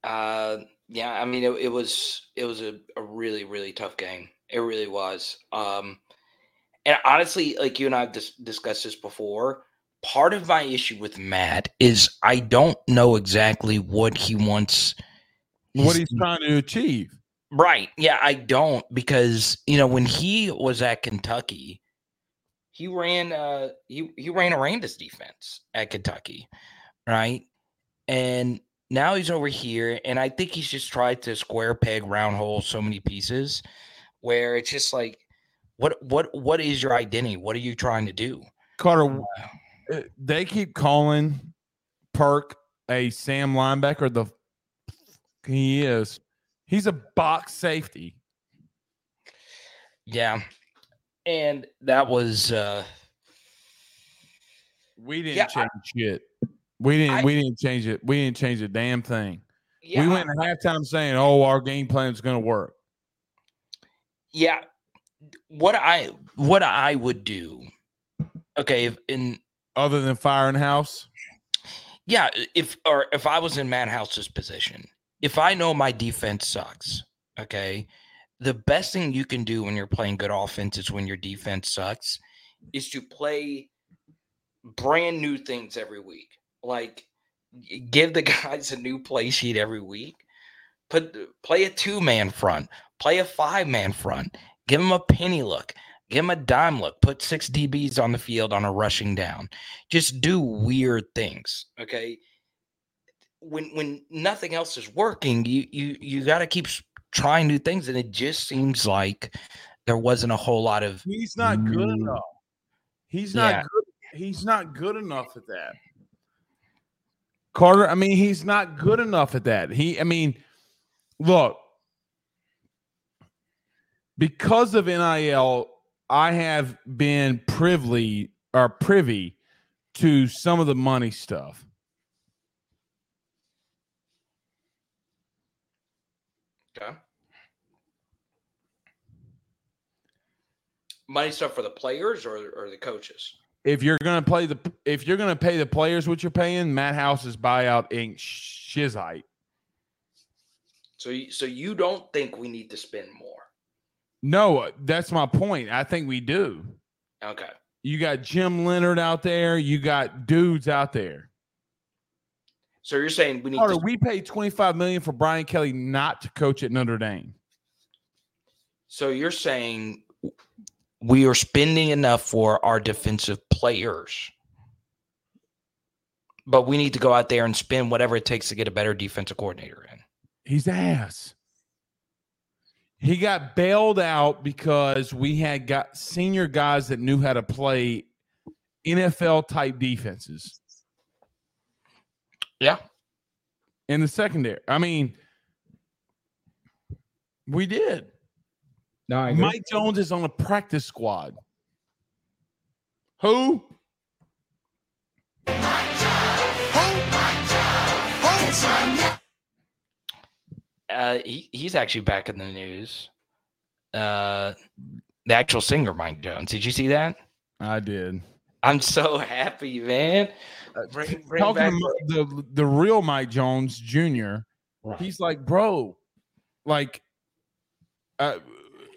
Uh, yeah, I mean, it, it was it was a, a really really tough game. It really was. Um, and honestly, like you and I've dis- discussed this before. Part of my issue with Matt is I don't know exactly what he wants. What he's trying to achieve. Right. Yeah, I don't because you know when he was at Kentucky, he ran uh he he ran Aranda's defense at Kentucky, right? And now he's over here, and I think he's just tried to square peg round hole so many pieces, where it's just like, what what what is your identity? What are you trying to do? Carter, uh, they keep calling Perk a Sam linebacker. The he is. He's a box safety. Yeah, and that was uh We didn't Yeah, I- change shit. We didn't. I- we didn't change it. We didn't change a damn thing. yeah, we went in halftime saying, "Oh, our game plan is going to work." yeah what i what i would do okay if in Other than firing house, yeah if or if i was in matt house's position if i know my defense sucks okay the best thing you can do when you're playing good offense is when your defense sucks is to play brand new things every week. Like give the guys a new play sheet every week. Put play a two man front play a five man front give him a penny look give him a dime look put six dbs on the field on a rushing down just do weird things okay when when nothing else is working you you you got to keep trying new things and it just seems like there wasn't a whole lot of he's not good enough. He's not Yeah. good. He's not good enough at that. Carter, I mean, he's not good enough at that. He, I mean, look, because of NIL, I have been privy or privy to some of the money stuff. Okay. Money stuff for the players or, or the coaches? If you're gonna play the if you're gonna pay the players what you're paying, Matt House's buyout ain't shizite. So, so you don't think we need to spend more? No, that's my point. I think we do. Okay. You got Jim Leonhard out there. You got dudes out there. So you're saying we need Carter, to we paid 25 million for Brian Kelly not to coach at Notre Dame. So you're saying we are spending enough for our defensive players, but we need to go out there and spend whatever it takes to get a better defensive coordinator in. He's ass. He got bailed out because we had got senior guys that knew how to play NFL type defenses. Yeah. In the secondary. I mean, we did. No, I. Mike Jones is on a practice squad. Who? Uh, he, he's actually back in the news. Uh, the actual singer, Mike Jones. Did you see that? I did. I'm so happy, man. Uh, bring, bring Talking back to the the real Mike Jones Jr. Right. He's like, bro, like, uh,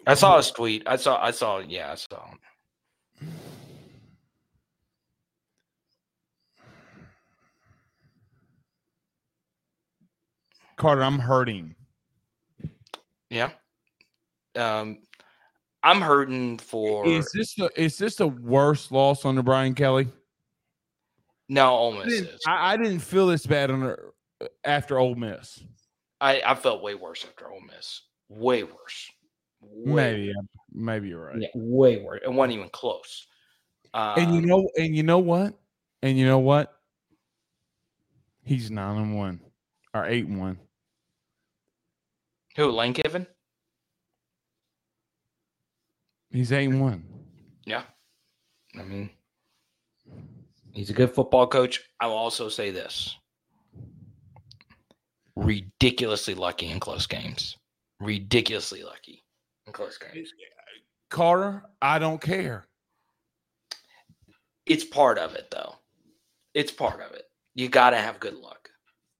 I saw his tweet. I saw. I saw. Yeah, I saw. him. Carter, I'm hurting. Yeah. Um, I'm hurting for Is this the is this the worst loss under Brian Kelly? no I Ole Miss. didn't, is. I, I didn't feel this bad under after Ole Miss. I, I felt way worse after Ole Miss. Way worse. Way Maybe, yeah, maybe you're right. Yeah. way worse. It wasn't even close. And you Um, know, and you know what? And you know what? He's nine and one or eight and one. Who? Lane Kiffin? He's eight and one. Yeah. I mean, he's a good football coach. I will also say this: ridiculously lucky in close games. Ridiculously lucky in close games. Carter, I don't care. It's part of it, though. It's part of it. You got to have good luck.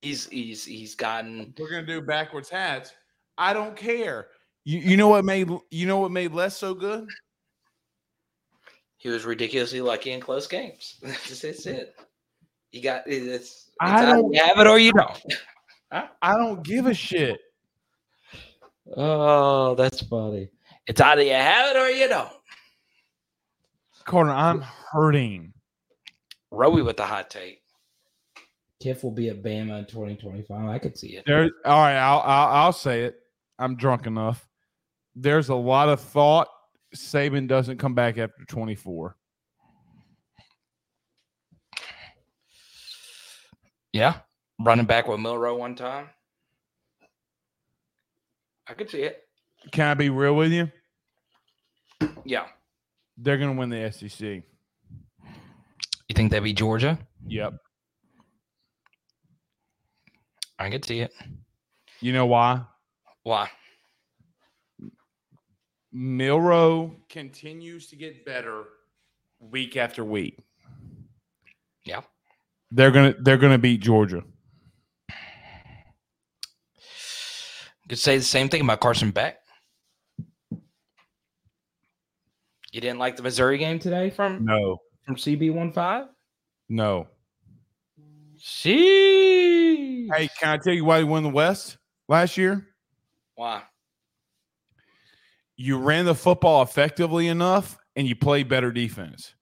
He's he's he's gotten We're gonna do backwards hats. I don't care. You you know what made you know what made Les so good? he was ridiculously lucky in close games. That's that's it. You got it's, it's I don't- you have it or you don't. I don't give a shit. Oh, that's funny. It's either you have it or you don't. Carter, I'm hurting. Rowie with the hot take. Kiff will be at Bama in 2025. I could see it. There, all right, I'll, I'll I'll say it. I'm drunk enough. There's a lot of thought. Saban doesn't come back after 24. Yeah. Running back with Milroe one time. I could see it. Can I be real with you? Yeah. They're gonna win the SEC. You think that'd be Georgia? Yep. I could see it. You know why? Why? Milroe continues to get better week after week. Yeah. They're gonna they're gonna beat Georgia. Could say the same thing about Carson Beck. You didn't like the Missouri game today from No, from CB15? no. See. Hey, can I tell you why he won the West last year? Why? You ran the football effectively enough and you played better defense.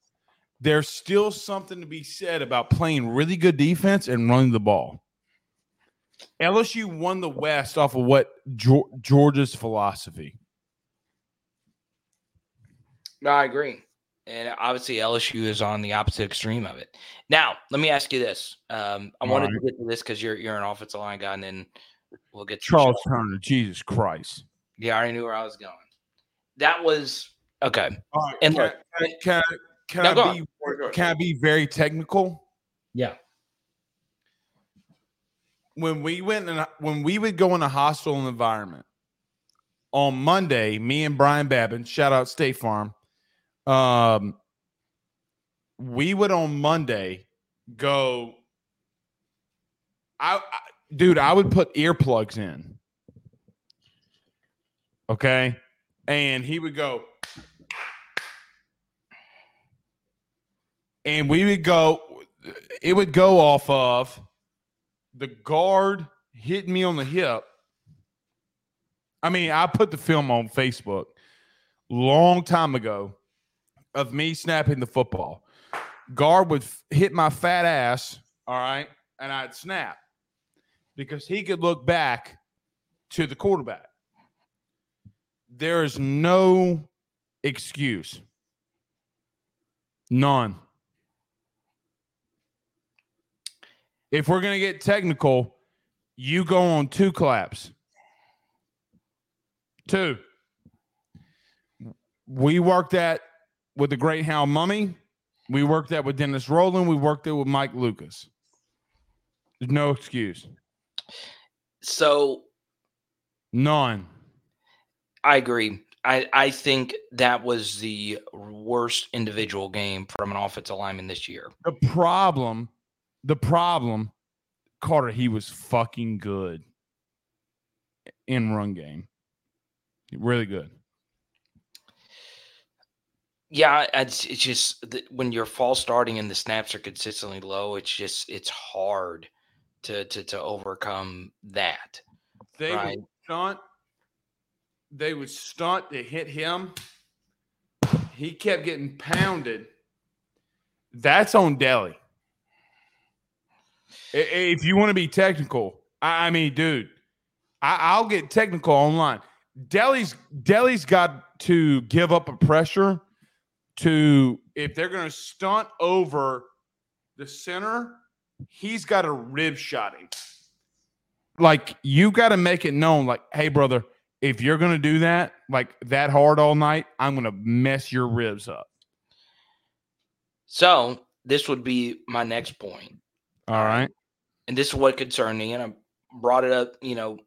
There's still something to be said about playing really good defense and running the ball. LSU won the West off of what Geor- Georgia's philosophy. No, I agree. And obviously, LSU is on the opposite extreme of it. Now, let me ask you this. Um, I All wanted right. to get to this because you're you're an offensive line guy, and then we'll get to Charles Turner, Jesus Christ. Yeah, I already knew where I was going. that was okay. All right, And can, look- can, can, can Now go I on. be can I be very technical? Yeah. when we went and when we would go in a hostile environment on Monday, me and Brian Babin, shout out State Farm, um, we would on Monday go. I, I dude, I would put earplugs in. Okay, and he would go. And we would go, it would go off of the guard hitting me on the hip. I mean, I put the film on Facebook long time ago of me snapping the football. Guard would hit my fat ass, all right, and I'd snap because he could look back to the quarterback. There is no excuse. None. If we're going to get technical, you go on two claps. Two. We worked that with the great Hal Mumme. We worked that with Dennis Rowland. We worked it with Mike Lucas. There's no excuse. So None. I agree. I, I think that was the worst individual game from an offensive lineman this year. The problem, the problem, Carter, he was fucking good in run game. Really good. Yeah, it's, it's just when you're false starting and the snaps are consistently low, it's just it's hard to to to overcome that. They Right. would stunt. They would stunt to hit him. He kept getting pounded. That's on Delhi. If you want to be technical, I mean, dude, I, I'll get technical online. Delhi's Delhi's got to give up a pressure to if they're going to stunt over the center, he's got a rib shot him. Like you got to make it known, like, hey, brother, if you're going to do that, like that hard all night, I'm going to mess your ribs up. So this would be my next point. All um, right. and this is what concerned me, and I brought it up, you know,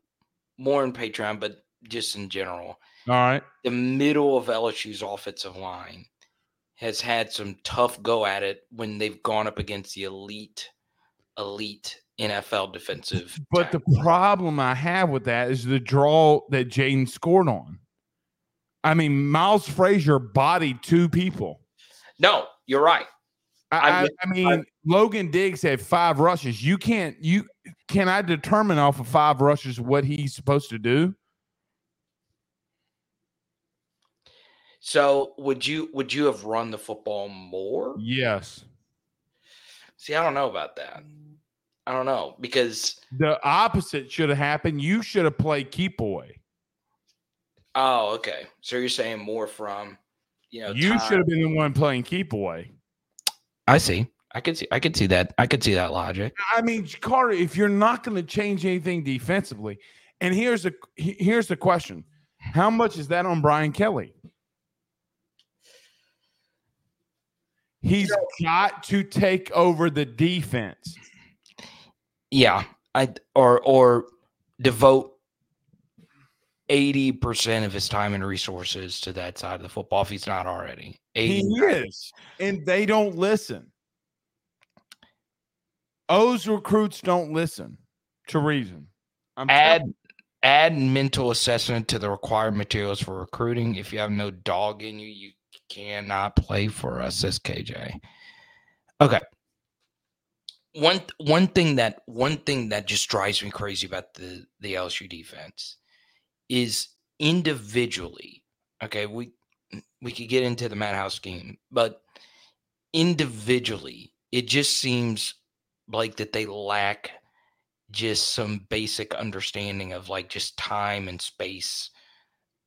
more in Patreon, but just in general. All right. The middle of LSU's offensive line has had some tough go at it when they've gone up against the elite, elite NFL defensive. But the problem I have with that is the draw that Jayden scored on. I mean, Miles Frazier bodied two people. no, you're right. I, I, I mean, Logan Diggs had five rushes. You can't you can I determine off of five rushes what he's supposed to do? So would you would you have run the football more? Yes. See, I don't know about that. I don't know because The opposite should have happened. You should have played keep away. oh, okay. So you're saying more from you know You time- should have been the one playing keep away. I see. I could see. I could see that. I could see that logic. I mean, Carter, if you're not going to change anything defensively, and here's the here's the question: How much is that on Brian Kelly? He's got to take over the defense. Yeah, I or or devote eighty percent of his time and resources to that side of the football if he's not already. He is, and they don't listen. O's recruits don't listen to reason. I'm Add telling add mental assessment to the required materials for recruiting. If you have no dog in you, you cannot play for us, says KJ. Okay. One one thing that one thing that just drives me crazy about the the LSU defense is individually. Okay, we we could get into the Madhouse scheme, but individually, it just seems like that they lack just some basic understanding of like just time and space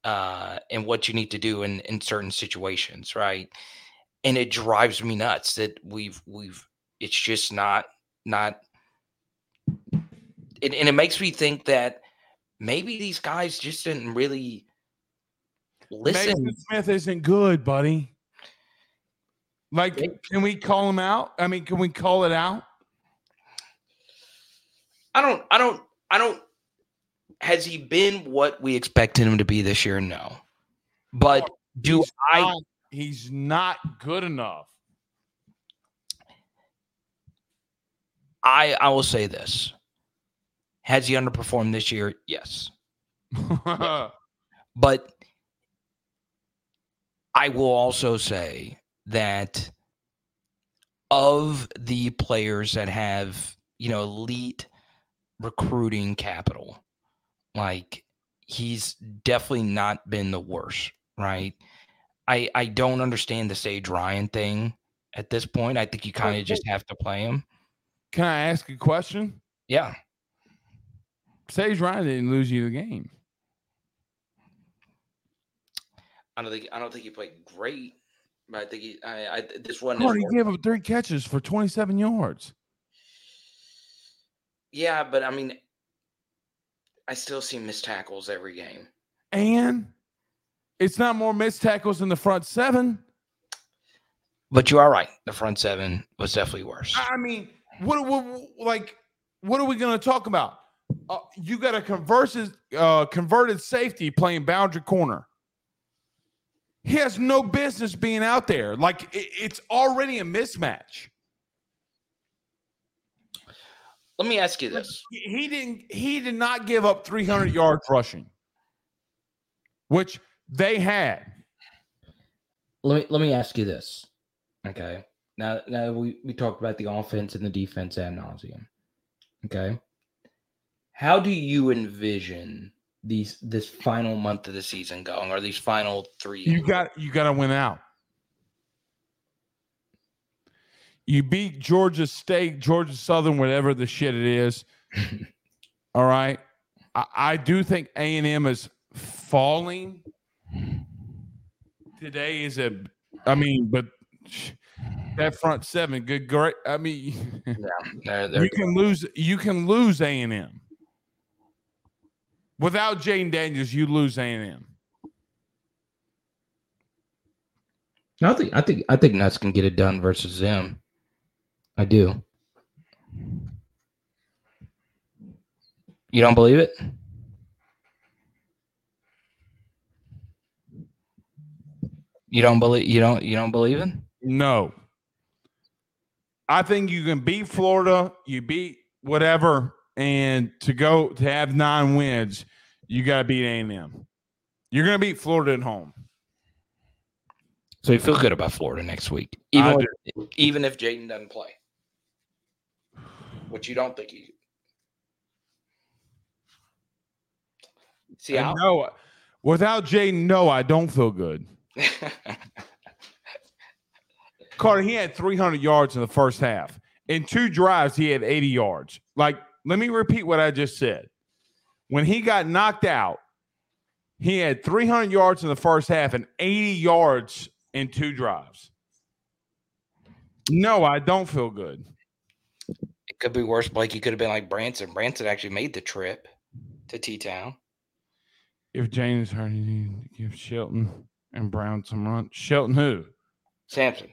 uh and what you need to do in in certain situations right and it drives me nuts that we've we've it's just not not it, and it makes me think that maybe these guys just didn't really listen. Mason Smith isn't good, buddy. Like, can we call him out? I mean, can we call it out? I don't. I don't. I don't. Has he been what we expected him to be this year? No. But do He's I? not- he's not good enough. I I will say this. Has he underperformed this year? Yes. But I will also say that of the players that have, you know, elite recruiting capital, like he's definitely not been the worst, right? I I don't understand the Sage Ryan thing at this point. I think you kind of just have to play him. Can I ask a question? Yeah. Sage Ryan didn't lose you the game. I don't think I don't think he played great, but I think he I, I this wasn't his he gave up three catches for 27 yards. Yeah, but I mean, I still see missed tackles every game. And it's not more missed tackles in the front seven. But you are right. The front seven was definitely worse. I mean, what, what like what are we going to talk about? Uh, you got a converted uh, converted safety playing boundary corner. He has no business being out there. Like it- it's already a mismatch. Let me ask you this. He- didn't. He did not give up 300 yards rushing, which they had. Let me let me ask you this. Okay. Now now we, we talked about the offense and the defense ad nauseum. Okay. How do you envision these this final month of the season going, or these final three? You got. You got to win out. You beat Georgia State, Georgia Southern, whatever the shit it is. All right. I, I do think A and M is falling. Today is a. I mean, but that front seven, good, great. I mean, They're- they're- you can lose. You can lose A and M. Without Jayden Daniels, you lose A and M. I think I think I think Nuss can get it done versus them. I do. you don't believe it? You don't believe you don't you don't believe it? No. I think you can beat Florida, you beat whatever, and to go to have nine wins, you got to beat A and M. You're going to beat Florida at home. So you feel good about Florida next week, even with- even if Jayden doesn't play, which you don't think he. See how? No, without Jayden, no, I don't feel good. Carter, he had 300 yards in the first half. In two drives, he had 80 yards. Like, let me repeat what I just said. When he got knocked out, he had 300 yards in the first half and 80 yards in two drives. No, I don't feel good. it could be worse, Blake. You could have been like Branson. Branson actually made the trip to T Town. If James you give Shelton and Brown some run. Shelton who? Samson.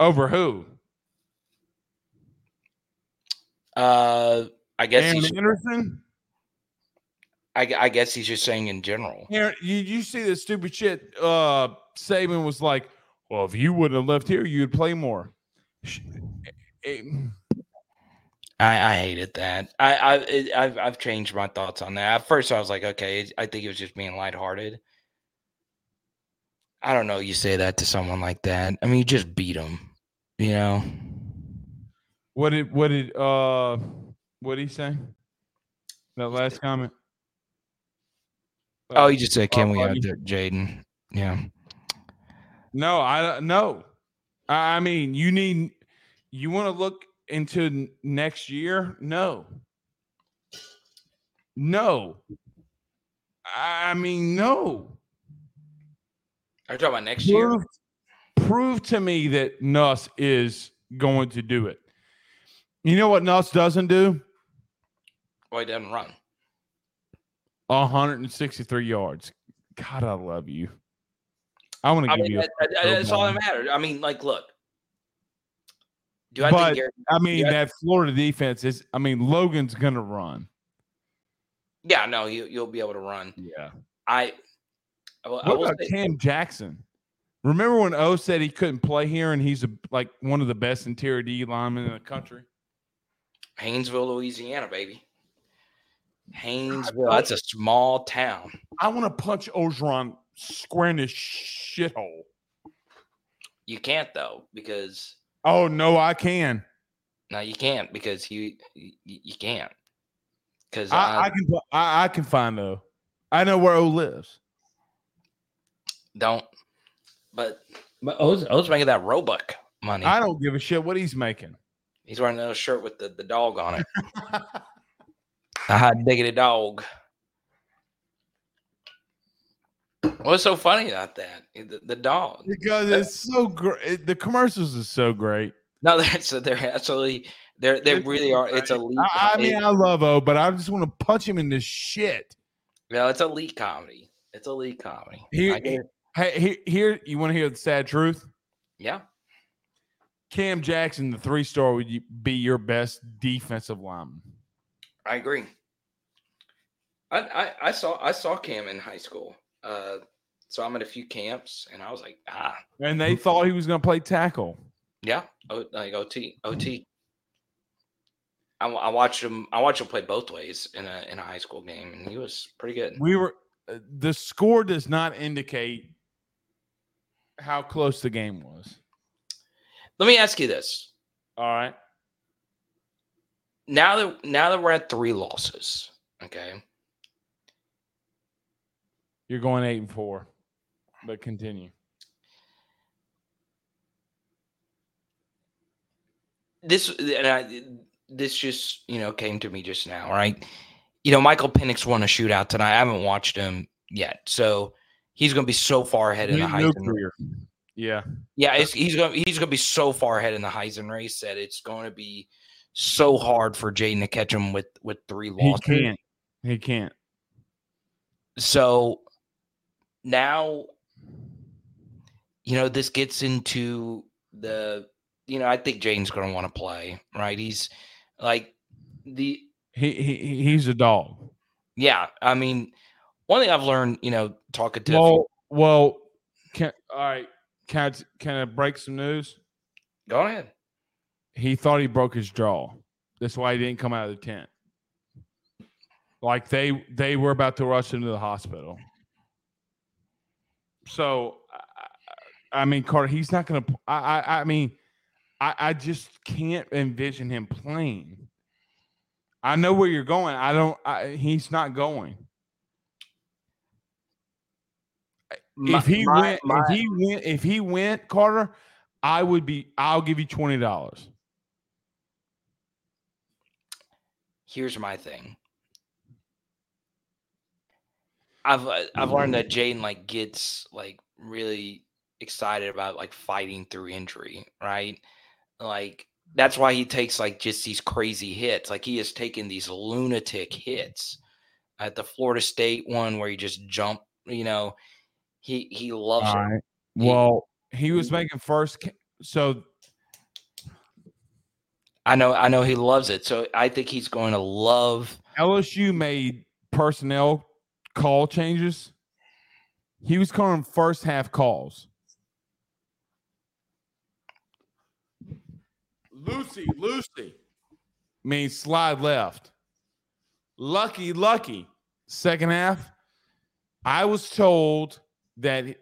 Over who? Uh, I guess Aaron he's. Anderson? I, I guess he's just saying in general. Aaron, you, you see the stupid shit? Uh, Saban was like, "Well, if you wouldn't have left here, you'd play more." Eh, I, I hated that. I, I it, I've I've changed my thoughts on that. At first, I was like, okay, I think it was just being lighthearted. I don't know. You say that to someone like that. I mean, you just beat him. You know. What did what did uh what did he say? That last comment. Oh, you just said, "Can Oh, we have buddy. Jayden?" Yeah. No, I no. I I mean, you need you want to look into next year? No. No. I I mean, no. Are you talking about next year? Prove, to me that Nuss is going to do it. You know what Nuss doesn't do? Well, he doesn't run. 163 yards. God, I love you. I want to give mean, you. that, that- that's all that matters. I mean, like, look. Do I But, think I mean, that Florida defense is. I mean, Logan's gonna run. Yeah, no, you, you'll be able to run. Yeah. I. I I What about Cam Jackson? Remember when O said he couldn't play here, and he's a, like one of the best interior D linemen in the country. Haynesville, Louisiana, baby. Haynesville. That's a small town. I want to punch Orgeron square in his shithole. You can't though, because Oh no, I can. no, you can't because you you, you can't. Because I, I can. I, I can find O. I know where O lives. don't. But But O's, O's making that Roebuck money. I don't give a shit what he's making. He's wearing a shirt with the, the dog on it. A hot diggity dog. What's so funny about that? The, the dog. because it's so great. The commercials is so great. No, that's they're absolutely they're they really are. It's elite. I, I mean, it- I love O, but I just want to punch him in the shit. no, it's elite comedy. It's elite comedy. I it. Hey, here, you want to hear the sad truth? Yeah, Cam Jackson, the three star, would be your best defensive lineman. I agree. I, I I saw I saw Cam in high school. Uh, so I'm at a few camps, and I was like, ah, And they thought he was going to play tackle. yeah, o, like OT OT. I, I watched him. I watched him play both ways in a in a high school game, and he was pretty good. We were, uh, the score does not indicate how close the game was. Let me ask you this: All right. now that now that we're at three losses, okay, You're going eight and four, but continue. this and I, this just you know came to me just now, right? You know, Michael Penix won a shootout tonight. I haven't watched him yet, so he's going to be so far ahead in the Heisman. career. Yeah. Yeah, it's, he's going he's going to be so far ahead in the Heisman race that it's going to be so hard for Jayden to catch him with with three losses. He can't. He can't. So now, you know, this gets into the, you know, I think Jayden's going to want to play, right? He's like the, He, he he's a dog. yeah. I mean, one thing I've learned, you know, talking to, Well, well, can all right. Can I, can I break some news? go ahead. He thought he broke his jaw. That's why he didn't come out of the tent. Like they they were about to rush him to the hospital. So, I, I mean, Carter, he's not going to. I, I I mean, I I just can't envision him playing. I know where you're going. I don't. I, he's not going. My- if he my- went, my- if he went, if he went, Carter, I would be. I'll give you twenty dollars. here's my thing. I've uh, I've learned that Jayden like gets like really excited about like fighting through injury, right? Like that's why he takes like just these crazy hits. Like he has taken these lunatic hits at the Florida State one where he just jumped. You know, he he loves All it. right. He- Well, he was mm-hmm. making first. So I know I know he loves it. So I think he's going to love. LSU made personnel call changes. He was calling first half calls. Lucy, Lucy means slide left. Lucky, lucky. Second half, I was told that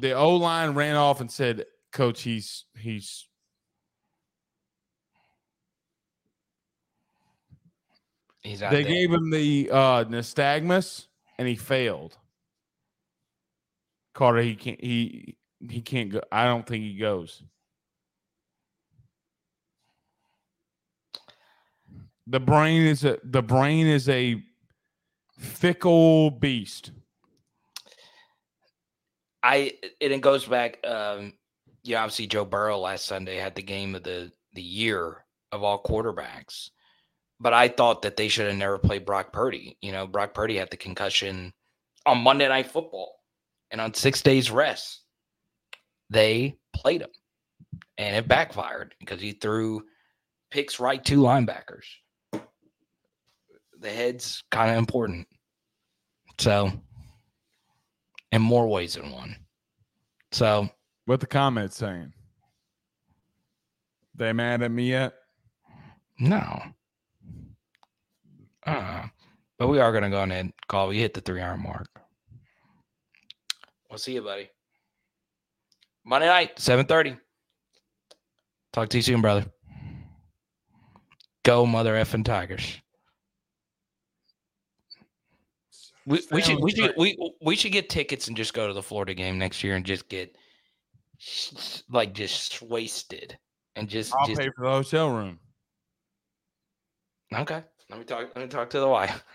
the O line ran off and said, "Coach, he's he's He's out they there. gave him the uh nystagmus and he failed. Carter, he can't he he can't go. I don't think he goes. The brain is a the brain is a fickle beast. I and it goes back. Um, you know, obviously Joe Burrow last Sunday had the game of the the year of all quarterbacks, but I thought that they should have never played Brock Purdy. You know, Brock Purdy had the concussion on Monday Night Football. And on six days rest, they played him. And it backfired because he threw picks right to linebackers. The head's kind of important. So, in more ways than one. So, What the comments saying? They mad at me yet? no. Uh, but we are going to go ahead and call. We hit the three hour mark. We'll see you, buddy. Monday night, 7.30. Talk to you soon, brother. Go, mother effing Tigers. We, we should we should we we should get tickets and just go to the Florida game next year and just get like just wasted and just I'll just pay for the hotel room. okay. Let me talk. Let me talk to the wife.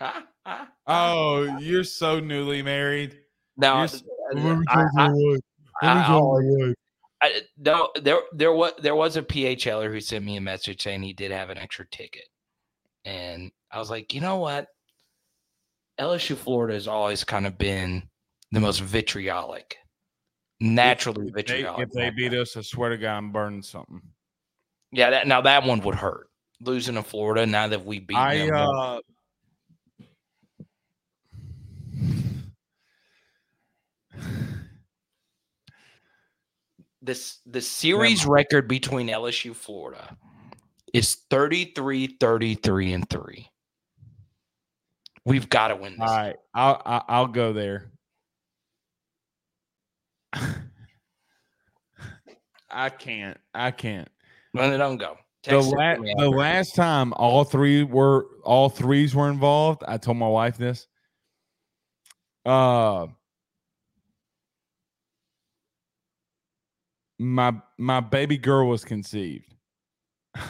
Oh, you're so newly married. now, you're uh, s- uh, I- I- I- I, no, there there was there was a PHLer who sent me a message saying he did have an extra ticket, and I was like, you know what, LSU Florida has always kind of been the most vitriolic, naturally If they, vitriolic. if they beat us, I swear to God, I'm burning something. yeah, that, now that one would hurt losing to Florida. Now that we beat I them, uh this the series record between LSU Florida is 33 33 and 3. We've got to win this. all right, I'll I'll, I'll go there. I can't. I can't. No, they don't go. The, Text it la- the last time all three were all threes were involved, I told my wife this. Uh my my baby girl was conceived.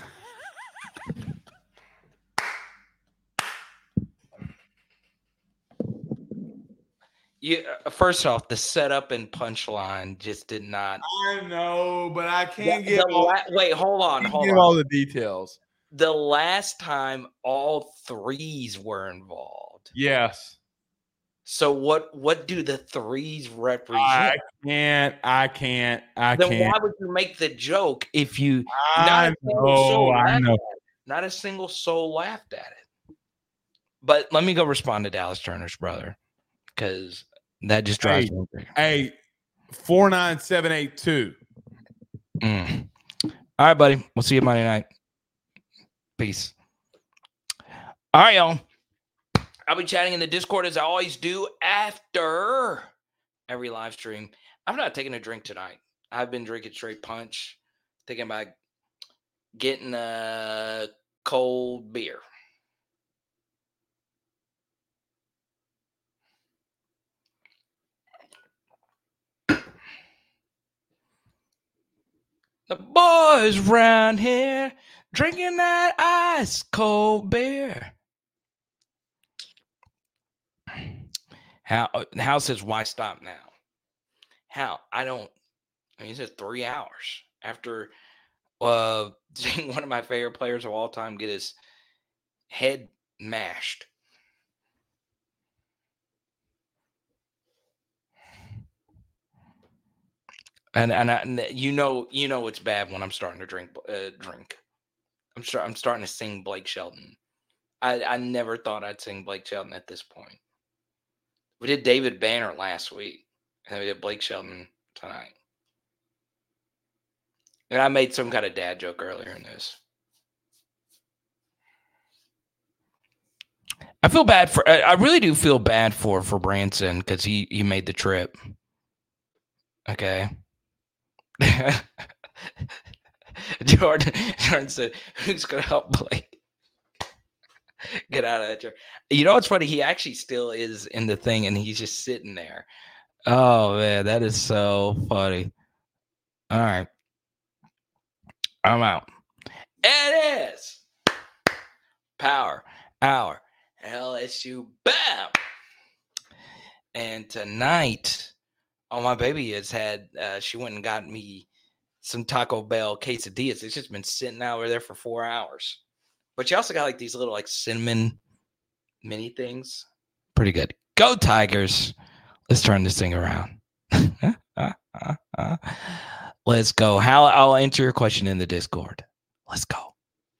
You, uh, first off, the setup and punchline just did not. I know, but I The- the la- wait, hold on, can't hold give on. all the details. the last time all threes were involved. Yes. So what? What do the threes represent? I can't. I can't. I then can't. why would you make the joke if you I a single soul know. I know. Not a single soul laughed at it. But let me go respond to Dallas Turner's brother because that just drives Hey. me crazy. Hey, four nine seven eight two. Mm. All right, buddy. We'll see you Monday night. Peace. All right, y'all. I'll be chatting in the Discord as I always do after every live stream. I'm not taking a drink tonight. I've been drinking straight punch, thinking about getting a cold beer. The boys round here drinking that ice cold beer. How How says why stop now? How I don't. I mean, he said three hours after uh seeing one of my favorite players of all time get his head mashed. And and, I, and you know you know it's bad when I'm starting to drink uh, drink. I'm start, I'm starting to sing Blake Shelton. I I never thought I'd sing Blake Shelton at this point. We did David Banner last week, and we did Blake Shelton tonight. And I made some kind of dad joke earlier in this. I feel bad for. I I really do feel bad for for Branson because he he made the trip. Okay. Jordan Jordan said, "Who's gonna help Blake get out of that chair?" You know what's funny? He actually still is in the thing, and he's just sitting there. Oh man, that is so funny. All right, I'm out. It is power hour LSU. Bam. And tonight, oh my baby has had. Uh, she went and got me some Taco Bell quesadillas. It's just been sitting out over there for four hours. But you also got like these little like cinnamon mini things. Pretty good. Go Tigers. Let's turn this thing around. Let's go. How I'll answer your question in the Discord. Let's go.